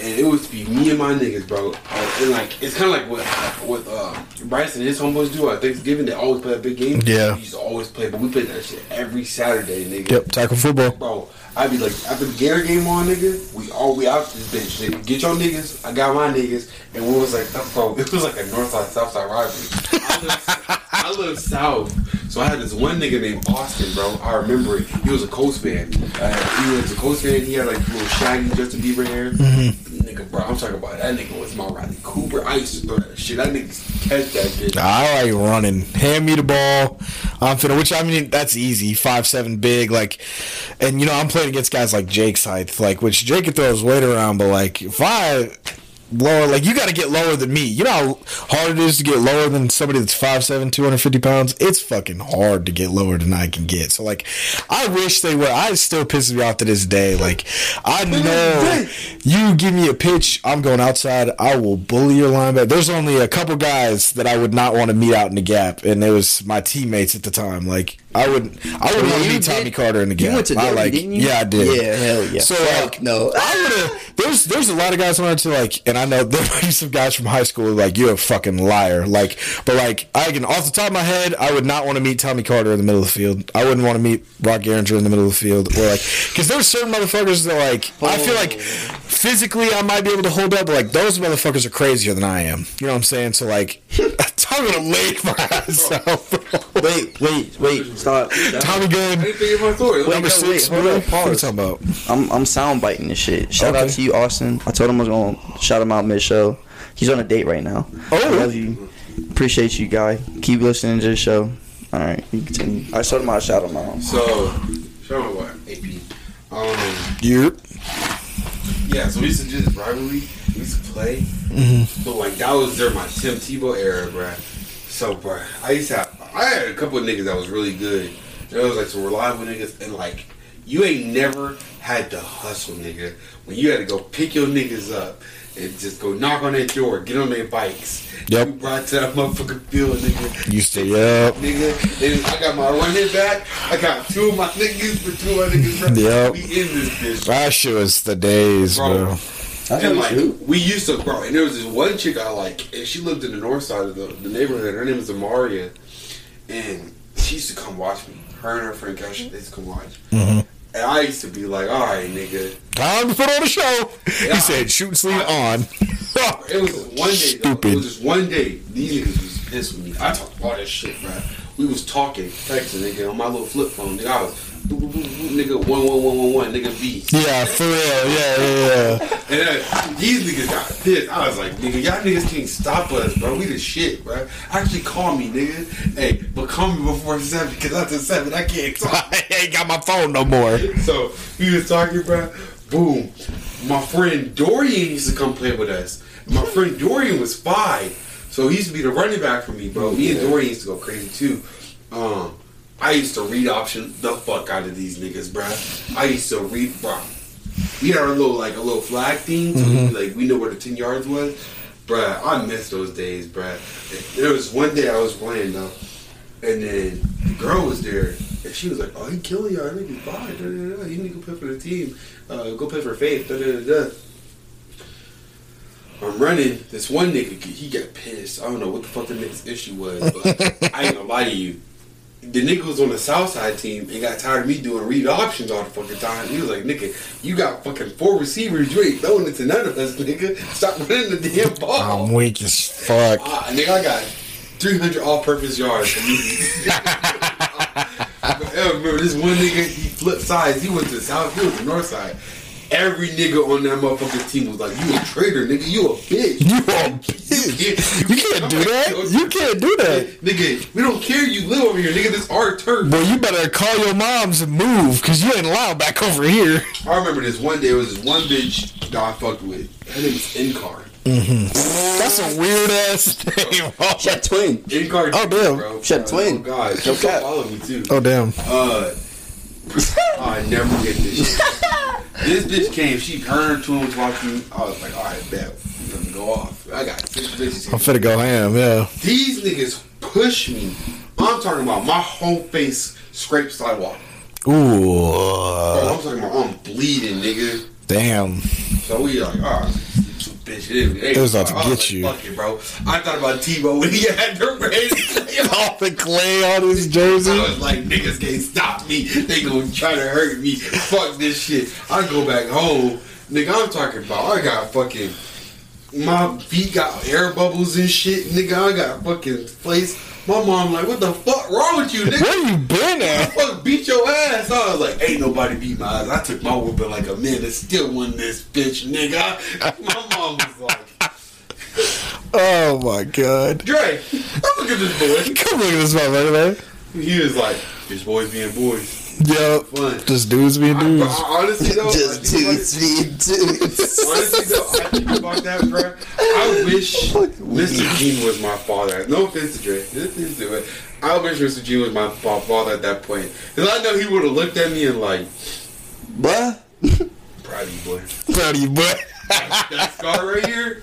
And it was to be me and my niggas, bro. Uh, and like it's kind of like what what uh, Bryce and his homeboys do on Thanksgiving. They always play a big game. Yeah. we used to always play, but we played that shit every Saturday, nigga. Yep, tackle football. Bro, I'd be like, after the Gary game on, nigga, we all we out this bitch. Nigga. Get your niggas, I got my niggas, and we was like, bro, *laughs* it was like a north side, south side rivalry. *laughs* I live, south, so I had this one nigga named Austin, bro. I remember it. He was a Coast fan. Uh, he was a Coast fan. He had like little shaggy Justin Bieber hair. Nigga, bro, I'm talking about that nigga was my Riley Cooper. I used to throw that shit. That nigga catch that bitch. I like running. Hand me the ball. I'm finna. Which I mean, that's easy. Five seven, big. Like, and you know, I'm playing against guys like Jake Scythe, like which Jake can throw his weight around, but like if I lower, like you got to get lower than me. You know how hard it is to get lower than somebody that's 5'7", 250 pounds. It's fucking hard to get lower than I can get. So like, I wish they would. I still pisses me off to this day. Like, I know you give me a pitch, I'm going outside. I will bully your linebacker. There's only a couple guys that I would not want to meet out in the gap, and it was my teammates at the time. Like, I would, I would want to Tommy did- Carter in the game. you went to Derby, like, didn't you? yeah, I did. Yeah, hell yeah. So Fuck like, no. I would have. There's there's a lot of guys I went to like, and I know *laughs* there might be some guys from high school like you're a fucking liar. Like, but like I can off the top of my head, I would not want to meet Tommy Carter in the middle of the field. I wouldn't want to meet Rock Garinger in the middle of the field, or like, because there's certain motherfuckers that like I feel like oh. physically I might be able to hold up, but like those motherfuckers are crazier than I am. You know what I'm saying? So like, *laughs* I'm gonna make my ass *laughs* Wait, wait, wait. Stop. Tommy I Gunn. didn't think of my story. Wait, Number no, six, wait, hold bro. What are you talking about? I'm I'm sound biting this shit. Shout out to you, Austin. I told him I was gonna shout him out mid show. He's on a date right now. Oh. I love you. Appreciate you, guy. Keep listening to the show. All right, you continue. I told him I'd shout him out. So, show me what AP. Um, Yep. yeah. So we used to do this rivalry. We used to play. Mm-hmm. But like that was during my Tim Tebow era, bruh. So, bruh, I used to have. I had a couple of niggas that was really good. There was like some reliable niggas, and like you ain't never had to hustle, nigga. When you had to go pick your niggas up and just go knock on their door, get on their bikes. Yep. You brought to that motherfucking field, nigga. Used to, yep. Nigga, and I got my running back. I got two of my niggas, but two of my niggas. Bro. Yep. We in this bitch, That shit was the days, bro. bro. And like we used to, bro. And there was this one chick I like, and she lived in the north side of the, the neighborhood. Her name was Amaria, and she used to come watch me. Her and her friend Cash, they used to come watch. Mhm. And I used to be like, all right, nigga. Time to put on a show. Yeah. He said, "Shoot and sleeve on." *laughs* It was one day. Though. Stupid. It was just one day. These niggas was pissed with me. I talked all that shit, bro. We was talking, texting, nigga, on my little flip phone. Nigga, I was, nigga, one, one, one, one, one, nigga, B. Yeah, for real. Yeah, yeah, yeah. And these niggas got pissed. I was like, nigga, y'all niggas can't stop us, bro. We the shit, bro. Actually, call me, nigga. Hey, but call me before seven, because after seven, I can't talk. *laughs* I ain't got my phone no more. So we was talking, bro. Boom. My friend Dorian used to come play with us. My friend Dorian was five, so he used to be the running back for me, bro. Me and Dorian used to go crazy too. Um, I used to read option the fuck out of these niggas, bruh. I used to read, bro. We had our little like a little flag thing, so we, like we know where the ten yards was, bruh. I miss those days, bruh. There was one day I was playing though, and then the girl was there, And she was like, "Oh, he killing y'all. Nigga, fine. Da, da, da. You need to go play for the team. Uh, go play for Faith. Da, da, da, da. I'm running. This one nigga, he got pissed. I don't know what the fuck the nigga's issue was, but I ain't gonna lie to you. The nigga was on the Southside team and got tired of me doing read options all the fucking time. He was like, nigga, you got fucking four receivers. You ain't throwing it to none of us, nigga. Stop running the damn ball. I'm weak as fuck. Ah, nigga, I got 300 all-purpose yards from me. *laughs* I remember this one nigga, he flipped sides. He went to the south, he was the north side. Every nigga on that motherfucking team was like, "You a traitor, nigga. You a bitch. You a bitch. You can't do that. You can't do that. nigga. We don't care. You live over here, nigga. This our turf." Boy, you better call your moms and move, cause you ain't allowed back over here. I remember this one day. It was this one bitch that I fucked with. Her name was Incar. That's a weird ass name. She had twin. Incar. Oh, damn. bro. She had twin. Oh God, she No still cap. follow me too. Oh damn. Uh, *laughs* I never get this shit. this bitch came. She, her and twin was watching. me. I was like, all right, bet. I'm gonna go off. I got six bitches. I'm finna go ham. Yeah. These niggas push me. I'm talking about my whole face scraped sidewalk. Bro, Ooh. I'm talking about I'm bleeding, nigga. Damn. So we like, all right. Bitch, it, It was about to get like, you. Fuck it, bro. I thought about Tebow when he *laughs* had the red. *laughs* All the clay on his jersey. I was like, niggas can't stop me. They gonna try to hurt me. Fuck this shit. I go back home. Nigga, I'm talking about, I got fucking, my feet got air bubbles and shit. Nigga, I got fucking place. My mom like, what the fuck wrong with you, nigga? Where you been at? Fuck, beat your ass. I was like, ain't nobody beat my ass. I took my whooping like a man and still won this bitch, nigga. My mom was like, Oh my god. Dre, look at this boy. Come look at this motherfucker, man. He was like, just boys being boys. Yo, Fun. just dudes being I- dudes. I- honestly though, Just I think about- dudes being dudes. Honestly though, I think about that, bro. I wish Mr. Gene was my father. No offense to Dre. No offense to it. I wish Mr. Gene was my father at that point. Because I know he would have looked at me and like, Bruh. proud of you, boy. Proud of you, boy. That scar right here,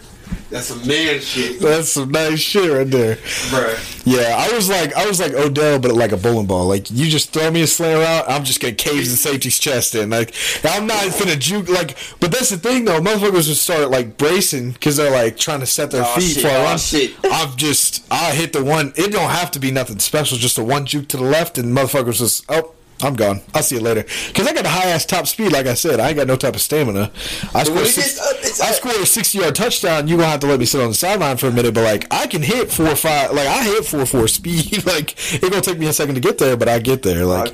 that's some man shit, That's some nice shit right there. bro. Yeah, I was like, I was like Odell, but like a bowling ball. Like you just throw me a slam out, I'm just gonna cave the safety's chest in. Like I'm not finna juke. Like, but that's the thing though. Motherfuckers would start like bracing because they're like trying to set their Oh, feet shit, for a run. shit. I'm just, I hit the one. It don't have to be nothing special. Just a one juke to the left, and motherfuckers just oh. I'm gone. I'll see you later. Because I got a high ass top speed, like I said. I ain't got no type of stamina. I scored, a six, gets up, it's I scored a 60 yard touchdown. You're going to have to let me sit on the sideline for a minute. But, like, I can hit 4 5. Like, I hit 4 4 speed. *laughs* like, it's going to take me a second to get there, but I get there. Like,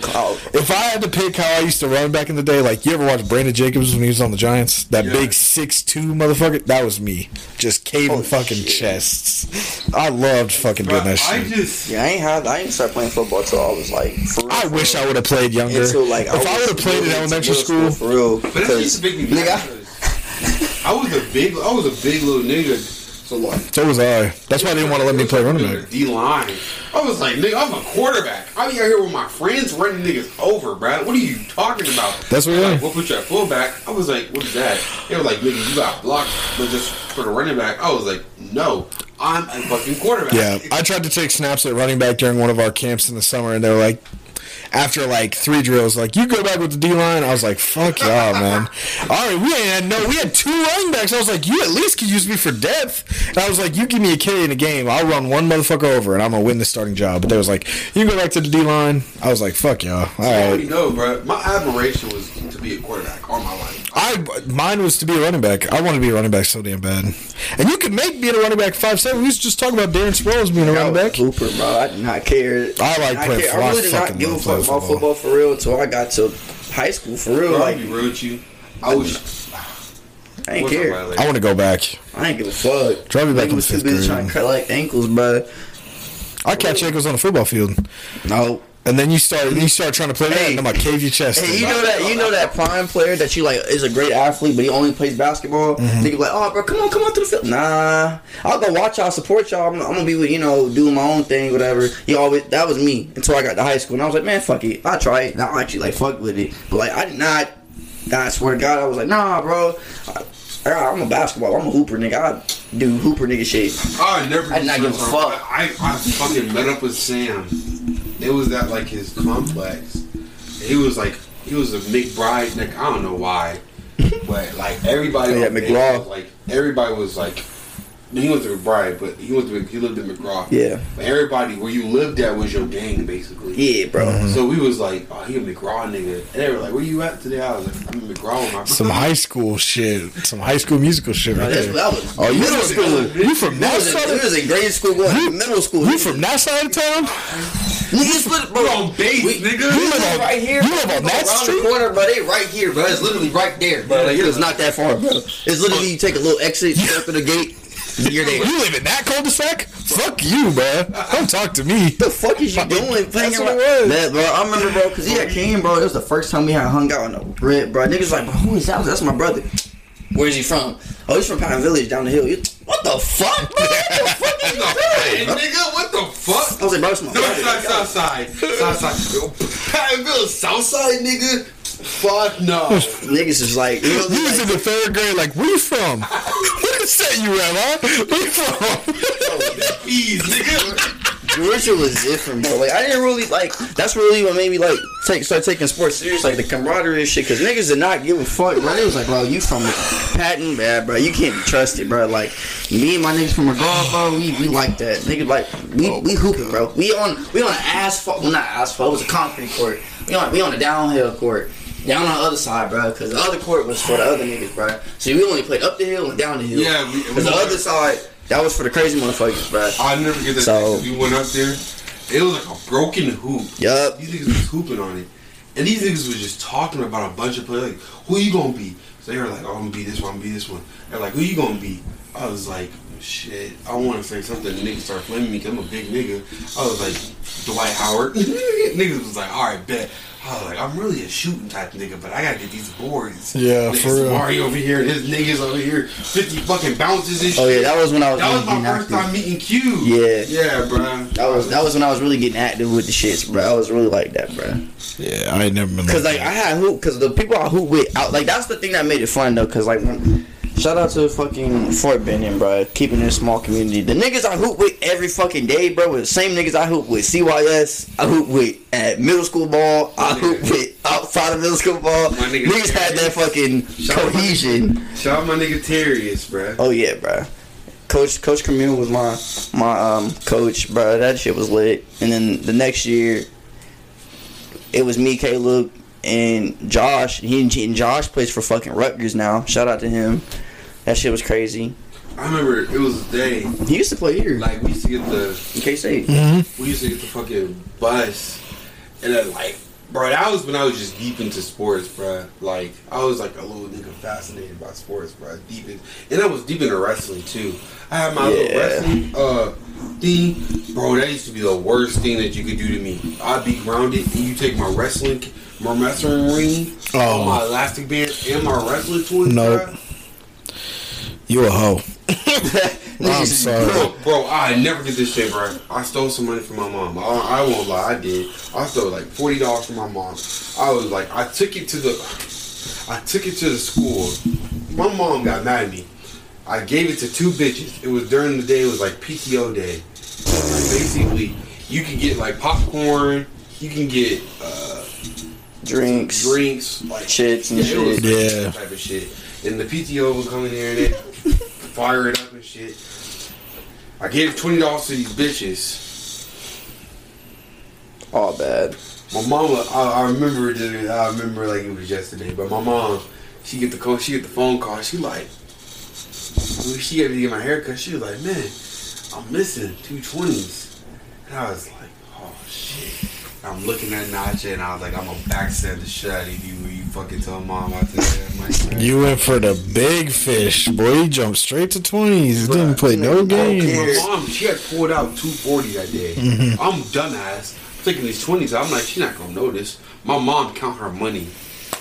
if I had to pick how I used to run back in the day, like, you ever watch Brandon Jacobs when he was on the Giants? That Yeah. big 6'2 motherfucker? That was me. Just caving Holy fucking shit. chests. I loved fucking Bro, doing that I shit. just, Yeah, I ain't had. I didn't start playing football till I was like. For I for wish. I would have played younger. Until like if I, was would have played in elementary middle school, for real. but that used to make me Nigga, I was a big, I was a big little nigga. So like, so was I. That's why they didn't want to let me play running back. D line. I was like, nigga, I'm a quarterback. I be out here with my friends running niggas over, bro. What are you talking about? That's what They're like, are. We'll put you at fullback. I was like, what is that? They were like, nigga, you got blocked, but just for the running back. I was like, no, I'm a fucking quarterback. Yeah, I tried to take snaps at running back during one of our camps in the summer, and they were like, after like three drills, like you go back with the D line. I was like, fuck y'all, man. *laughs* All right, we had no, we had two running backs. I was like, you at least could use me for depth. And I was like, you give me a carry in a game, I'll run one motherfucker over, and I'm gonna win the starting job. But they was like, you go back to the D line. I was like, fuck y'all. All I already right. know, bro. My admiration was to be a quarterback all my life. I mine was to be a running back. I wanted to be a running back so damn bad. And you could make being a running back five seven. We used to just talk about Darren Sproles being a I running was back. hooper, bro. I did not care. I like I, playing football. I I really did not give a fuck playing about football. football for real until I got to high school for real. Bro, Like I'll real with you. I was. I ain't care. I want to go back. I ain't give a fuck. Drive me back in was fifth grade. trying to collect ankles, but I catch ankles on the football field, no. And then you start you start trying to play that, and I'm gonna cave your chest. Hey, you know that you know that prime player that you like is a great athlete, but he only plays basketball. Mm-hmm. Nigga be like, oh, bro, come on, come on to the field. Nah, I'll go watch y'all, support y'all. I'm, I'm gonna be with you know doing my own thing, whatever. He always that was me until I got to high school, and I was like, man, fuck it, I try it. Now I actually like fuck with it, but like I did not. I swear to God, I was like, nah, bro. I, I- I'm a basketball. I'm a hooper, nigga. I do hooper nigga shit. I never. I did not give a fuck. I, I fucking met up with Sam it was at like his complex. He was like he was a McBride. nigga. I don't know why, but like everybody. Yeah, on McGraw. Like everybody was like. He went to McBride, but he went to he lived in McGraw. Yeah. But everybody where you lived at was your gang basically. Yeah, bro. Mm-hmm. So we was like, oh, he a McGraw nigga. And they were like, where you at today? I was like, I'm in McGraw with my Some high school shit. Some high school musical shit right there. that was Oh, you middle school. you from We that was, in, side we was in grade school going to middle school. You from that side of town? Nigga, split, bro. on base, we, nigga. We You live live right here. you live on that street? the corner, bro. They right here, bro. It's literally right there, bro. Like, it's not that far, bro. It's literally you take a little exit, you open the gate, you're there. You live in that cul-de-sac? Fuck you, man. Don't talk to me. the fuck is you doing? That's what it was. Man, bro, I remember, bro, because he had came, bro. It was the first time we had hung out on the rip, bro. Niggas like, bro, who is that? I was like, That's my brother. Where's he from? Oh, he's from Pine Village down the hill. You- What the fuck, bro? What the fuck is you doing? bro? nigga, what the fuck? I was like, bro, it's my No, brother. south, south side. South side. Pattonville, south side, nigga. Fuck no. Niggas is like, you know, was like, in the third grade, like, where you from? *laughs* What set you at, huh? Where you from? *laughs* Ease, nigga. Georgia was different, bro. Like I didn't really like. That's really what made me like take start taking sports serious, like the camaraderie and shit. Because niggas did not give a fuck, bro. It was like, bro, you from Patton, bad, bro. You can't be trusted, bro. Like me and my niggas from McGraw, bro. We, we like that, nigga. Like we we hooping, bro. We on we on asphalt, well not asphalt. It was a concrete court. We on we on a downhill court. Down on the other side, bro, because the other court was for the other niggas, bro. So we only played up the hill and down the hill. Yeah, because the other side, that was for the crazy motherfuckers, bro. I'll never get that. So- we went up there. It was like a broken hoop. Yup. These niggas was hooping on it. And these niggas was just talking about a bunch of players. Like, who you gonna be? So they were like, oh, I'm gonna be this one, I'm gonna be this one. They're like, who you gonna be? I was like, shit, I wanna say something. The niggas start flaming me because I'm a big nigga. I was like, Dwight Howard. *laughs* niggas was like, alright, bet. I was like, I'm really a shooting type nigga, but I gotta get these boards. Yeah, Niggas for real. Mario over here, and his niggas over here, 50 fucking bounces and shit. Oh yeah, that was when I was. That was really my getting first active. time meeting Q. Yeah. Yeah, bro. That was that was when I was really getting active with the shits, bro. I was really like that, bro. Yeah, I ain't never been Cause like I had hoop, cause the people I hoop with, out like that's the thing that made it fun though. Cause like when, shout out to fucking Fort Benning, bro, keeping this small community. The niggas I hoop with every fucking day, bro, with the same niggas I hoop with CYS, I hoop with at middle school ball, I hoop with outside of middle school ball. My nigga Niggas had that fucking Shout out my cohesion. Shout out my nigga Terrius, bro. Oh yeah, bro. Coach Coach Camille was my my um coach, bro. That shit was lit. And then the next year, it was me, Caleb, and Josh. He and Josh plays for fucking Rutgers now. Shout out to him. That shit was crazy. I remember it was a day. He used to play here. Like we used to get the in K State. we used to get the fucking bus, and then like, bro, that was when I was just deep into sports, bro. Like I was like a little nigga fascinated by sports, bro. Deep in, and I was deep into wrestling too. I had my little wrestling uh thing, bro. That used to be the worst thing that you could do to me. I'd be grounded, and you take my wrestling, my wrestling ring, Oh. my elastic band, and my wrestling toys, Nope. bro. You a hoe. *laughs* I'm sorry. Bro, bro, I never did this shit, bro. I stole some money from my mom. I, I won't lie, I did. I stole like forty dollars from my mom. I was like, I took it to the, I took it to the school. My mom got mad at me. I gave it to two bitches. It was during the day. It was like PTO day. Like basically, you can get like popcorn. You can get uh, Drinks. drinks, like Shits and yeah, shit. Yeah. type of shit. And the PTO was coming here and they fire it up and shit. I gave twenty dollars to these bitches. All bad. My mama, I, I remember, it, I remember like it was yesterday. But my mom, she get the call, she get the phone call. She like, she had to get my haircut. She was like, man, I'm missing two twenties. And I was like, oh shit. I'm looking at Nacha and I was like, I'm gonna backstab the of you you fucking tell mom I took that. You went for the big fish, boy. You jumped straight to twenties. Didn't play no games. My mom, she had pulled out 240 that day. Mm-hmm. I'm dumbass. taking these 20s. I'm like, she's not gonna notice. My mom count her money.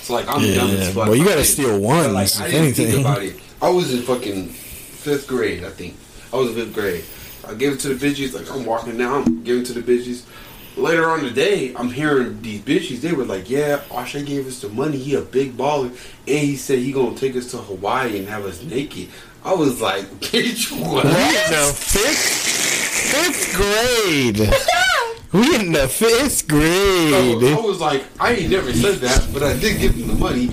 So like, I'm dumb as fuck. well, you gotta steal one. Like, I didn't think anything. about it. I was in fucking fifth grade, I think. I was in fifth grade. I gave it to the bitches. Like I'm walking down, I'm giving it to the bitches. Later on the day, I'm hearing these bitches. They were like, "Yeah, Asha gave us the money. He a big baller, and he said he gonna take us to Hawaii and have us naked." I was like, *laughs* "Bitch, what?" What the fifth fifth grade? *laughs* We in the fifth So I grade. was like, I ain't never said that, but I did give him the money.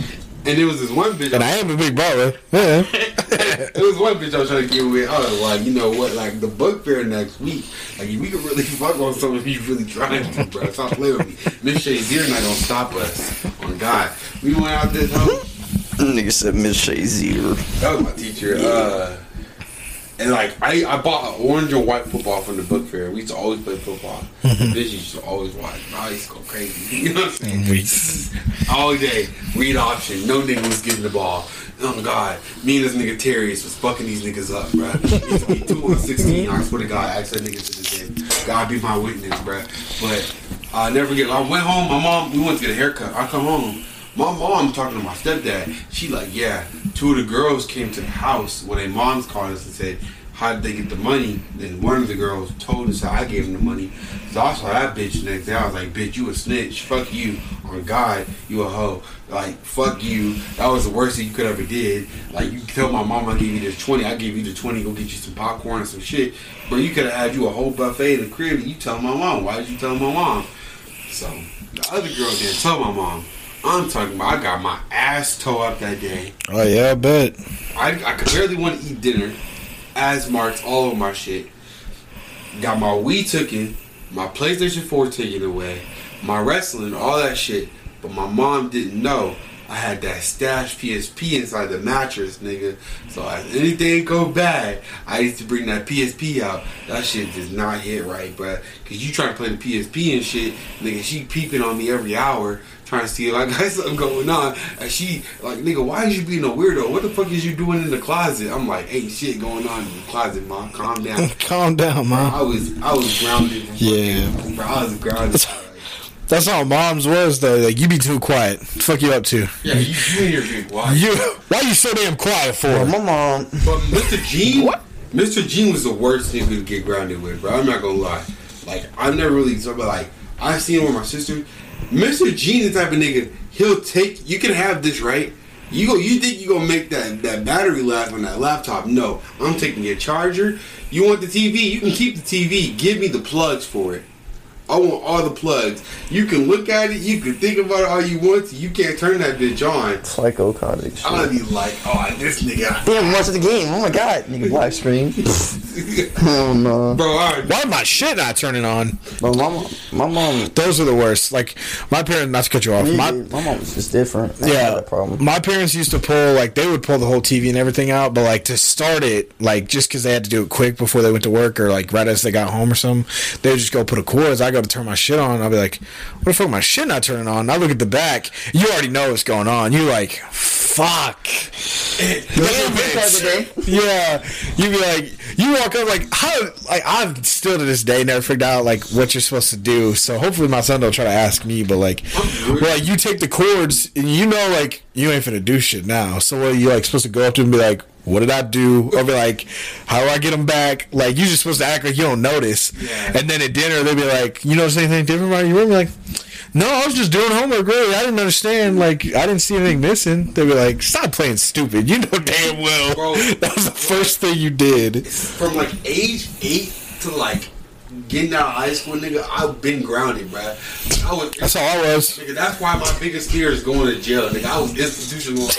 And it was this one bitch. And I am a big baller. Yeah. *laughs* *laughs* it was one bitch I was trying to get with. I was like, you know what? Like the book fair next week. Like we could really *laughs* fuck on some of you really trying to, bro. Stop playing with me. Miss Shazier not gonna stop us. On God, we went out this home. Nigga said Miss Shazier. That was my teacher. Uh, and like I, I bought an orange and white football from the book fair. We used to always play football. Mm-hmm. *laughs* Bitch used to always watch. I used to go crazy. *laughs* You know what I'm saying? We- All day, read option. No nigga was getting the ball. Oh God, me and this nigga Terrius was fucking these niggas up, bro. Used to be two on sixteen. I swear to God, I asked that nigga to the day. God be my witness, bro. But I never forget. I went home. My mom. We went to get a haircut. I come home. My mom talking to my stepdad. She like, yeah. Two of the girls came to the house when their moms called us and said, how did they get the money? Then one of the girls told us how I gave them the money. So I saw that bitch the next day. I was like, bitch, you a snitch. Fuck you. On God, you a hoe. Like, fuck you. That was the worst thing you could ever did. Like, you tell my mom I gave you this 20. I gave you the 20. Go get you some popcorn and some shit. But you could have had you a whole buffet in the crib and you tell my mom. Why did you tell my mom? So, the other girl didn't tell my mom. I'm talking about I got my ass toe up that day. Oh yeah, I bet. I, I could barely want to eat dinner. Ass marks all over my shit. Got my Wii taken, my PlayStation 4 taken away, my wrestling, all that shit. But my mom didn't know I had that stash PSP inside the mattress, nigga. So as anything go bad, I used to bring that PSP out. That shit does not hit right, bruh. Cause you trying to play the PSP and shit, nigga. She peeping on me every hour, trying to see if I got *laughs* something going on. And she like, nigga, why is you being a weirdo? What the fuck is you doing in the closet? I'm like, ain't shit going on in the closet, mom. Calm down. *laughs* Calm down, mom. I was I was grounded. Yeah. fucking- bro, I was grounded. That's how mom's was though. Like you be too quiet. Fuck you up to. yeah, you, you and your drink. Why? You why you so damn quiet for? My mom. But Mr. Gene, what? Mr. Gene was the worst nigga to get grounded with, bro. I'm not gonna lie. Like I've never really, so, but like I seen with my sister. Mr. Gene, the type of nigga, he'll take. You can have this, right? You go. You think you gonna make that that battery last on that laptop? No, I'm taking your charger. You want the TV? You can keep the TV. Give me the plugs for it. I want all the plugs. You can look at it. You can think about it all you want to. You can't turn that bitch on. Psycho Cottage. shit. I'll be like, oh, this nigga. Damn, watch the game. Oh my god. Nigga, black *laughs* screen. Hell no. Bro, all right. Why my shit not turning on? But my mom, my mom, Those are the worst. Like my parents. Not to cut you off. my, My my mom was just different. I yeah, that problem. my parents used to pull like they would pull the whole TV and everything out, but like to start it, like just because they had to do it quick before they went to work or like right as they got home or something, they would just go put a cord. I go to turn my shit on, I'll be like, "What the fuck, my shit not turning on?" I look at the back, you already know what's going on. You like, "Fuck." *laughs* *laughs* Yeah, you be like, you walk up like, how? Like I've still to this day never figured out like what you're supposed to do. So hopefully my son don't try to ask me, but like, well, like, you take the cords and you know like you ain't finna do shit now. So what are you like supposed to go up to and be like, what did I do? Or be like, how do I get them back? Like you're just supposed to act like you don't notice. Yeah. And then at dinner they'd be like, you notice anything different about your room? Like. No, I was just doing homework. Really, I didn't understand. Like, I didn't see anything missing. They'd be like, "Stop playing stupid." You know damn well Bro. *laughs* that was the first thing you did. From like age eight to like getting out of high school, nigga, I've been grounded, bruh. I was. That's all I was. Nigga, that's why my biggest fear is going to jail, nigga. I was institutional. *laughs*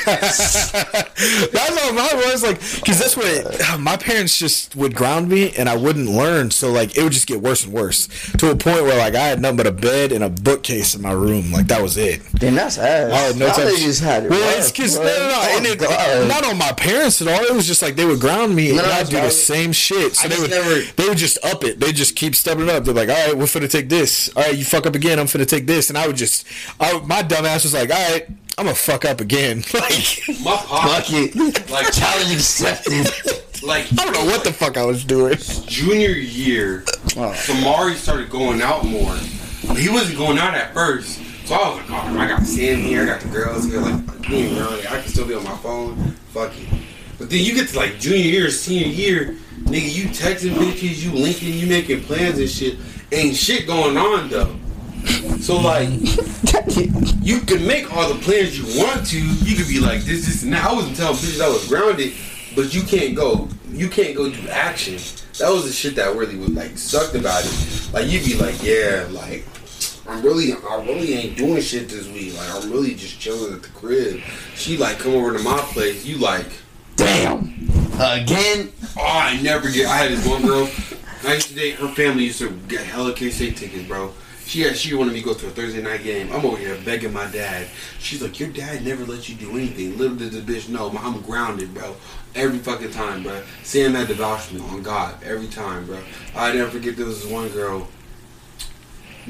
*laughs* That's all mine was like, because that's what it, my parents just would ground me, and I wouldn't learn. So like, it would just get worse and worse to a point where like I had nothing but a bed and a bookcase in my room. Like that was it. Then that's ass. I had no Y'all time- niggas had it. Well, rough, it's because no, no, no, Oh, and it, God. not on my parents at all. It was just like they would ground me, and No, no, I'd do the same shit. So I they would, never- they would just up it. They just keep stepping up. They're like, all right, we're finna take this. All right, you fuck up again. I'm finna take this, and I would just, I, my dumb ass was like, all right, I'm gonna fuck up again. *laughs* like, my it. like, *laughs* Challenge accepted. like I don't know what the fuck I was doing. junior year, Oh. Samari started going out more. He wasn't going out at first. So I was like, oh, I got Sam here, I got the girls here, like, being grounded. I can still be on my phone. Fuck it. But then you get to like junior year, senior year, nigga, you texting bitches, you linking, you making plans and shit. Ain't shit going on though. So like, *laughs* you can make all the plans you want to. You could be like this, this, and that. I wasn't telling bitches I was grounded, but you can't go. You can't go do action. that was the shit that really was like sucked about it. Like you'd be like, yeah, like I'm really, I really ain't doing shit this week. Like I'm really just chilling at the crib. She like come over to my place. You like, Damn. Again. oh, I never get. I had this one girl. I used to date. Her family used to get hella K State tickets, bro. She had, she wanted me to go to a Thursday night game. I'm over here begging my dad. She's like, your dad never lets you do anything. Little did the bitch know, I'm grounded, bro. Every fucking time, bro. Sam had to vouch for me on God every time, bro. I never forget there was this one girl,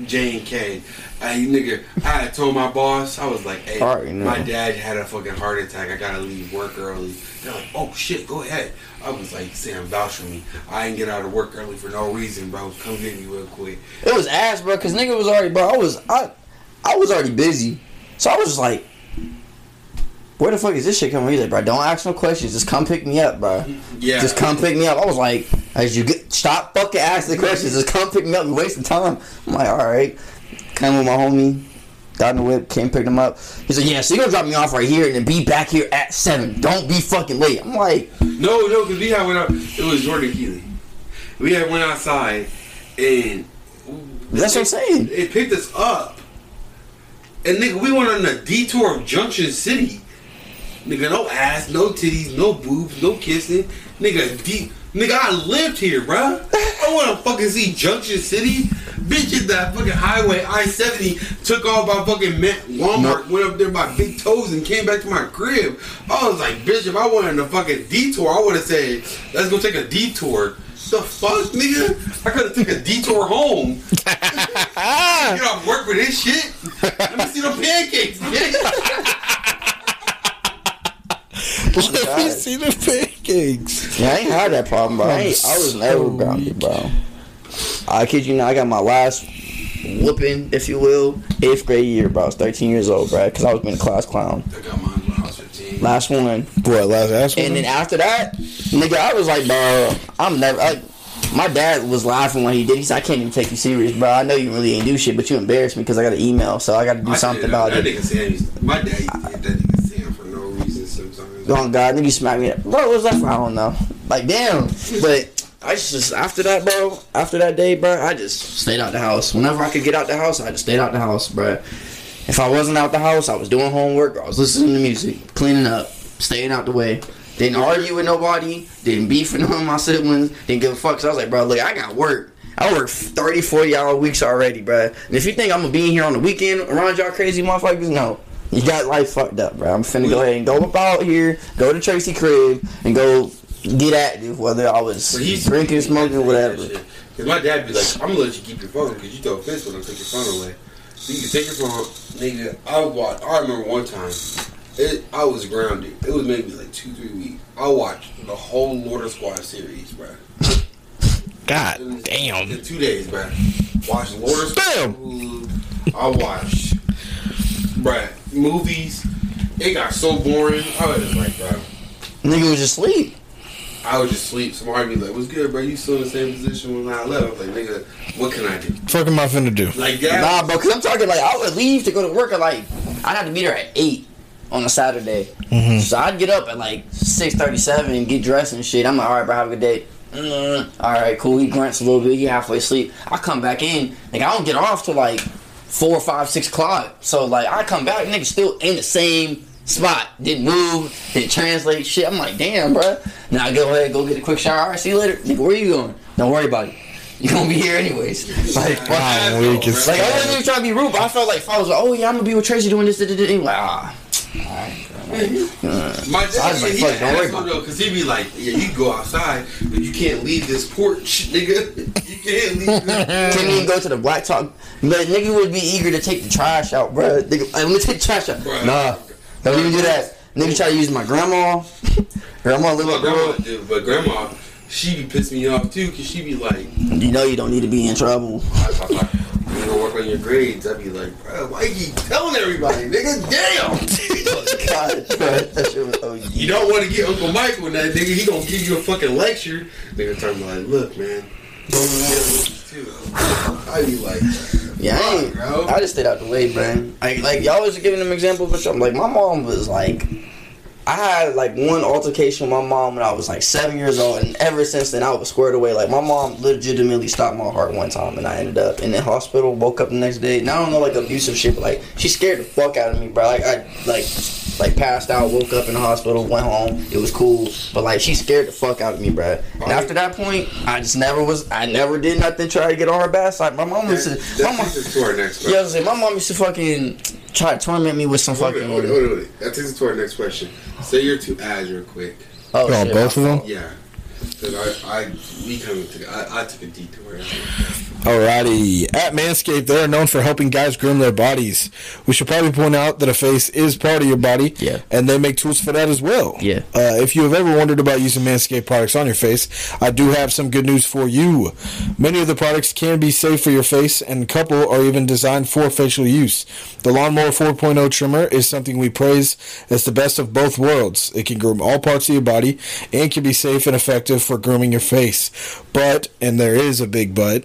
J and K. Hey, nigga, I told my boss, I was like, hey, Alright, no. my dad had a fucking heart attack. I gotta leave work early. They're like, oh shit, go ahead. I was like, Sam, vouch for me. I ain't get out of work early for no reason, bro. Come get me real quick. It was ass, bro. Cause nigga was already, bro. I was, I, I was already busy, so I was just like, where the fuck is this shit coming? He's like, bro, don't ask no questions. Just come pick me up, bro. Yeah. Just come pick me up. I was like, as you get, stop fucking asking questions. Just come pick me up. You wasting time. I'm like, all right. Came with my homie. Got in the whip. Came picked him up. He's like, yeah. So you're gonna drop me off right here and then be back here at seven. Don't be fucking late. I'm like, No, no, because we had went out. It was Jordan Keely. We had went outside, and that's what I'm saying. it picked us up. And nigga, we went on a detour of Junction City. Nigga, no ass, no titties, no boobs, no kissing. Nigga, deep. Nigga, I lived here, bruh. I want to fucking see Junction City. Bitch, at that fucking highway, I 70, took off by fucking Ma- Walmart, went up there by Big Toes, and came back to my crib. I was like, bitch, if I wanted a fucking detour, I would have said, let's go take a detour. The fuck, nigga? I could have took a detour home. *laughs* Get off work for this shit. Let me see the pancakes, bitch. *laughs* Let me see the pancakes. Yeah, I ain't had that problem, bro. I, I was never grounded, bro. I kid you not, I got my last whooping, if you will, eighth grade year, bro. I was 13 years old, bro, because I was being a class clown. I got mine when I was 15. Last one. What last ass And then after that, nigga, I was like, bro, I'm never. Like, my dad was laughing when he did. He said, "I can't even take you serious, bro. I know you really ain't do shit, but you embarrassed me because I got an email, so I got to do I something said, about that it." Nigga Sam used, my dad used to hit that nigga Oh God, nigga smacked me. Up. Bro, what was that for? I don't know. Like, damn. But I just after that, bro. After that day, bro, I just stayed out the house. Whenever I could get out the house, I just stayed out the house, bro. If I wasn't out the house, I was doing homework. I was listening to music, cleaning up, staying out the way. Didn't argue with nobody. Didn't beef with none of my siblings. Didn't give a fuck. So I was like, bro, look, I got work. I work 30, 40 hour weeks already, bro. And if you think I'm gonna be in here on the weekend around y'all crazy motherfuckers, no. You got life fucked up, bro. I'm finna go ahead and go up out here, go to Tracy crib, and go get active, whether I was he's drinking, smoking, whatever. Because my dad be like, I'm gonna let you keep your phone because you throw a fist when I take your phone away. So you can take your phone, nigga. I watched. I remember one time, it, I was grounded. It was maybe like two, three weeks. I watched the whole Lord of Squad series, bro. God In damn. two days, bro. Watched Lord of Damn. Squad. I watched, bro, movies. It got so boring. I was just like, bro. Nigga was just asleep. I would just sleep. Somebody be like, "What's good, bro? You still in the same position when I left?" I was like, "Nigga, what can I do?" Fuck am I finna do? Like that. Nah, bro, cause I'm talking like I would leave to go to work at like I'd have to be there at eight on a Saturday. So I'd get up at like six thirty seven and get dressed and shit. I'm like, all right, bro, have a good day. Mm, all right, cool. He grunts a little bit. He halfway asleep. I come back in. Like I don't get off till like four, five, six o'clock. So like I come back, nigga, still in the same spot. Didn't move. Didn't translate shit. I'm like, damn, bro. Now I go ahead, go get a quick shower. All right, see you later. Nigga, where you going? Don't worry about it. You gonna be here anyways. *laughs* Like, Wow, like I wasn't even trying to be rude, but I felt like if I was like, oh yeah, I'm gonna be with Tracy doing this, this, this, this. like ah. My dad, like, he fuck, an don't worry asshole though, cause he be like, "Yeah, you can go outside, but you can't leave this porch, *laughs* nigga. You can't leave." This. *laughs* Couldn't even go to the black talk. But nigga would be eager to take the trash out, bro. Nigga, me *laughs* take the trash out. Bruh. Nah, don't even do that. Nigga try to use my grandma. grandma, little My grandma, but grandma, she be pissing me off too, cause she be like, You know you don't need to be in trouble. "You gonna work on your grades?" I be like, "Bro, why you keep telling everybody, nigga? Damn." God, *laughs* bro, that was OG. You don't want to get Uncle Michael in that nigga. He gonna give you a fucking lecture. Nigga talking about like, look, man. Don't be. I be like, Yeah, I, bro. I just stayed out the way, man. Like, like y'all was giving them examples, but I'm like, my mom was like, I had like one altercation with my mom when I was like seven years old, and ever since then I was squared away. Like my mom legitimately stopped my heart one time, and I ended up in the hospital. Woke up the next day, and I don't know like abusive shit, but like she scared the fuck out of me, bro. Like I like like passed out, woke up in the hospital, went home. It was cool, but like she scared the fuck out of me, bro. And after that point, I just never was. I never did nothing try to get on her bad side. My mom used to. My mom, to our next yeah, I was saying, my mom used to fucking try to torment me with some Hold fucking. on, hold on, hold on, hold on. That takes us to our next question. Say your two ads real quick. Oh, Oh, shit, both of them? Yeah. Because I, I, we kind of took, I, I took a detour. Alrighty. At Manscaped, they are known for helping guys groom their bodies. We should probably point out that a face is part of your body. Yeah. And they make tools for that as well. Yeah. Uh, if you have ever wondered about using Manscaped products on your face, I do have some good news for you. Many of the products can be safe for your face, and a couple are even designed for facial use. The Lawnmower 4.0 trimmer is something we praise as the best of both worlds. It can groom all parts of your body and can be safe and effective for grooming your face. But, and there is a big but,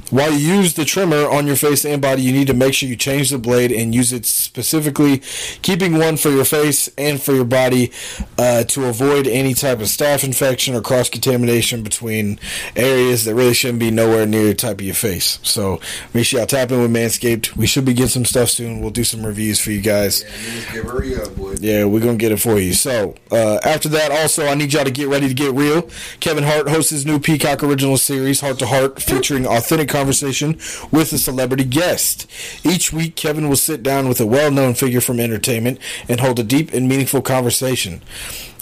while you use the trimmer on your face and body, you need to make sure you change the blade and use it specifically, keeping one for your face and for your body uh, to avoid any type of staph infection or cross contamination between areas that really shouldn't be nowhere near the type of your face. So make sure y'all tap in with Manscaped. We should be getting some stuff soon. We'll do some reviews for you guys. Yeah, hurry up. Yeah, we're gonna get it for you. So uh, after that, also I need y'all to get ready to get real. Kevin Hart hosts his new Peacock original series, Hart to Hart, featuring authentic conversation with a celebrity guest. Each week, Kevin will sit down with a well-known figure from entertainment and hold a deep and meaningful conversation.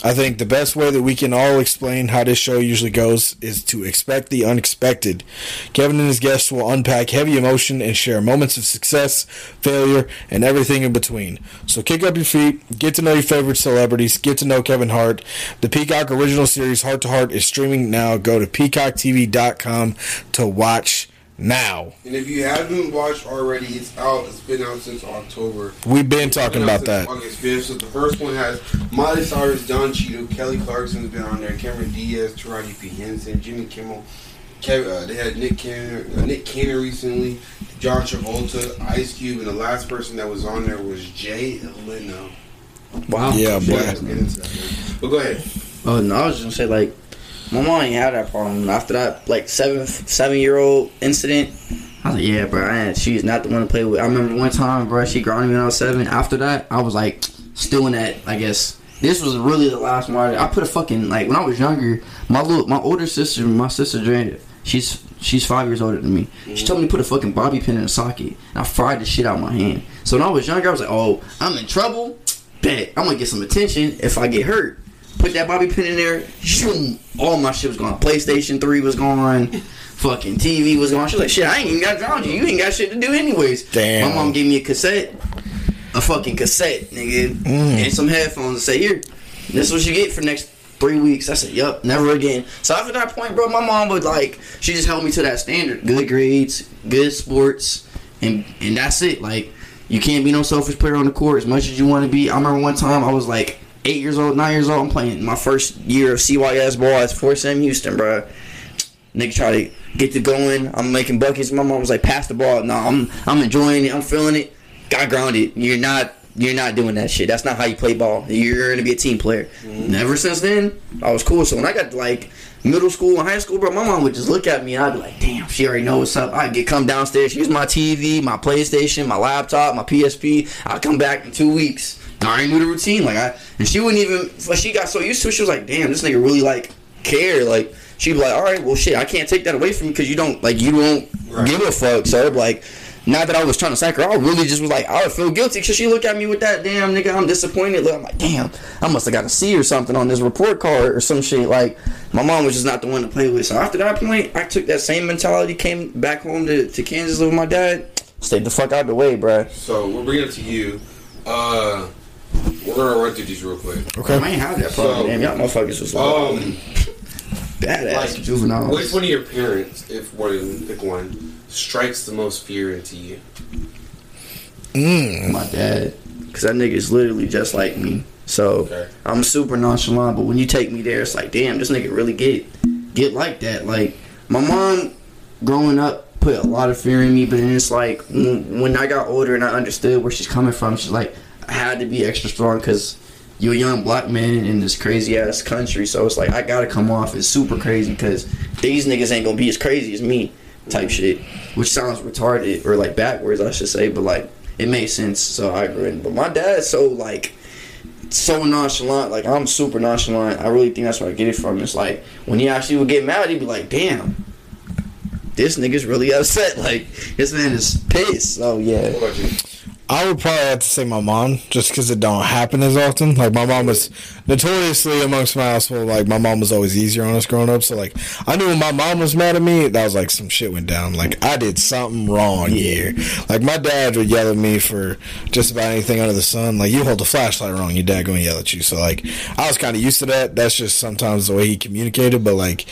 I think the best way that we can all explain how this show usually goes is to expect the unexpected. Kevin and his guests will unpack heavy emotion and share moments of success, failure, and everything in between. So kick up your feet, get to know your favorite celebrities, get to know Kevin Hart. The Peacock original series Hart to Hart is streaming now. Go to peacocktv.com to watch now. And if you haven't watched already, it's out. It's been out since October. We've been talking Been about that. August 5th. So the first one has Miley Cyrus, Don Cheadle, Kelly Clarkson's been on there, Cameron Diaz, Taraji P. Henson, Jimmy Kimmel. Kev, uh, they had Nick Cannon, uh, Nick Cannon recently, John Travolta, Ice Cube, and the last person that was on there was Jay Leno. Wow. Yeah, Yeah, boy. let's get into that, man. But go ahead. Oh no, I was just gonna say like, my mom ain't had that problem. After that like seven seven year old incident, I was like, yeah, bro, she's not the one to play with. I remember one time, bro, she grounded me when I was seven. After that, I was like, still in that. I guess this was really the last one. I put a fucking like when I was younger. My little, my older sister, my sister Dre, she's she's five years older than me. She told me to put a fucking bobby pin in a socket, I fried the shit out of my hand. So when I was younger, I was like, oh, I'm in trouble. Bet I'm gonna get some attention if I get hurt. Put that bobby pin in there. Shoom, all my shit was gone. PlayStation 3 was gone. *laughs* Fucking TV was gone. She was like, shit, I ain't even got drown you. You ain't got shit to do anyways. Damn. My mom gave me a cassette. A fucking cassette, nigga. Mm. And some headphones and say, here, this is what you get for next three weeks. I said, yup, never again. So after that point, bro, my mom would like, she just held me to that standard. Good grades, good sports, and and that's it. Like, you can't be no selfish player on the court as much as you want to be. I remember one time I was like eight years old, nine years old. I'm playing my first year of CYS ball at Fort Sam Houston, bro. Nigga try to get to going. I'm making buckets. My mom was like, "Pass the ball." No, I'm I'm enjoying it. I'm feeling it. Got grounded. You're not you're not doing that shit. That's not how you play ball. You're gonna be a team player. Mm-hmm. Ever since then, I was cool. So when I got like middle school and high school, bro, my mom would just look at me and I'd be like, "Damn, she already knows what's up." I'd get come downstairs, use my TV, my PlayStation, my laptop, my PSP. I'd come back in two weeks. I already knew the routine. Like I and she wouldn't even. Like, she got so used to it. She was like, "Damn, this nigga really like care." Like she'd be like, "All right, well, shit, I can't take that away from you because you don't like you don't Right. give a fuck." So like. Not that I was trying to sack her, I really just was like, I would feel guilty because she looked at me with that damn nigga. I'm disappointed. Look, I'm like, damn, I must have got a C or something on this report card or some shit. Like, my mom was just not the one to play with. So after that point, I took that same mentality, came back home to, to Kansas with my dad, stayed the fuck out of the way, bruh. So we'll bring it to you. Uh, we're gonna run through these real quick. Okay. I Okay. ain't have that problem. So- damn, y'all motherfuckers was like, Um, badass like, juveniles. which one of your parents, if one of them, pick one, strikes the most fear into you? Mm. my dad, because that nigga is literally just like me. So Okay. I'm super nonchalant, but when you take me there, it's like, damn, this nigga really get get like that. Like my mom, growing up, put a lot of fear in me, but then it's like when, when I got older and I understood where she's coming from, she's like, I had to be extra strong because you're a young black man in this crazy ass country, so it's like I gotta come off as super crazy because these niggas ain't gonna be as crazy as me, type shit. Which sounds retarded or like backwards, I should say, but like it makes sense. So I agree. But my dad's so like so nonchalant. Like I'm super nonchalant. I really think that's where I get it from. It's like when he actually would get mad, he'd be like, "Damn, this nigga's really upset. *laughs* Like this man is pissed." So yeah? I would probably have to say my mom, just because it don't happen as often. Like my mom was notoriously amongst my household. Like my mom was always easier on us growing up. So like I knew when my mom was mad at me, that was like some shit went down. Like I did something wrong here. Like my dad would yell at me for just about anything under the sun. Like you hold the flashlight wrong, your dad gonna yell at you. So like I was kind of used to that. That's just sometimes the way he communicated. But like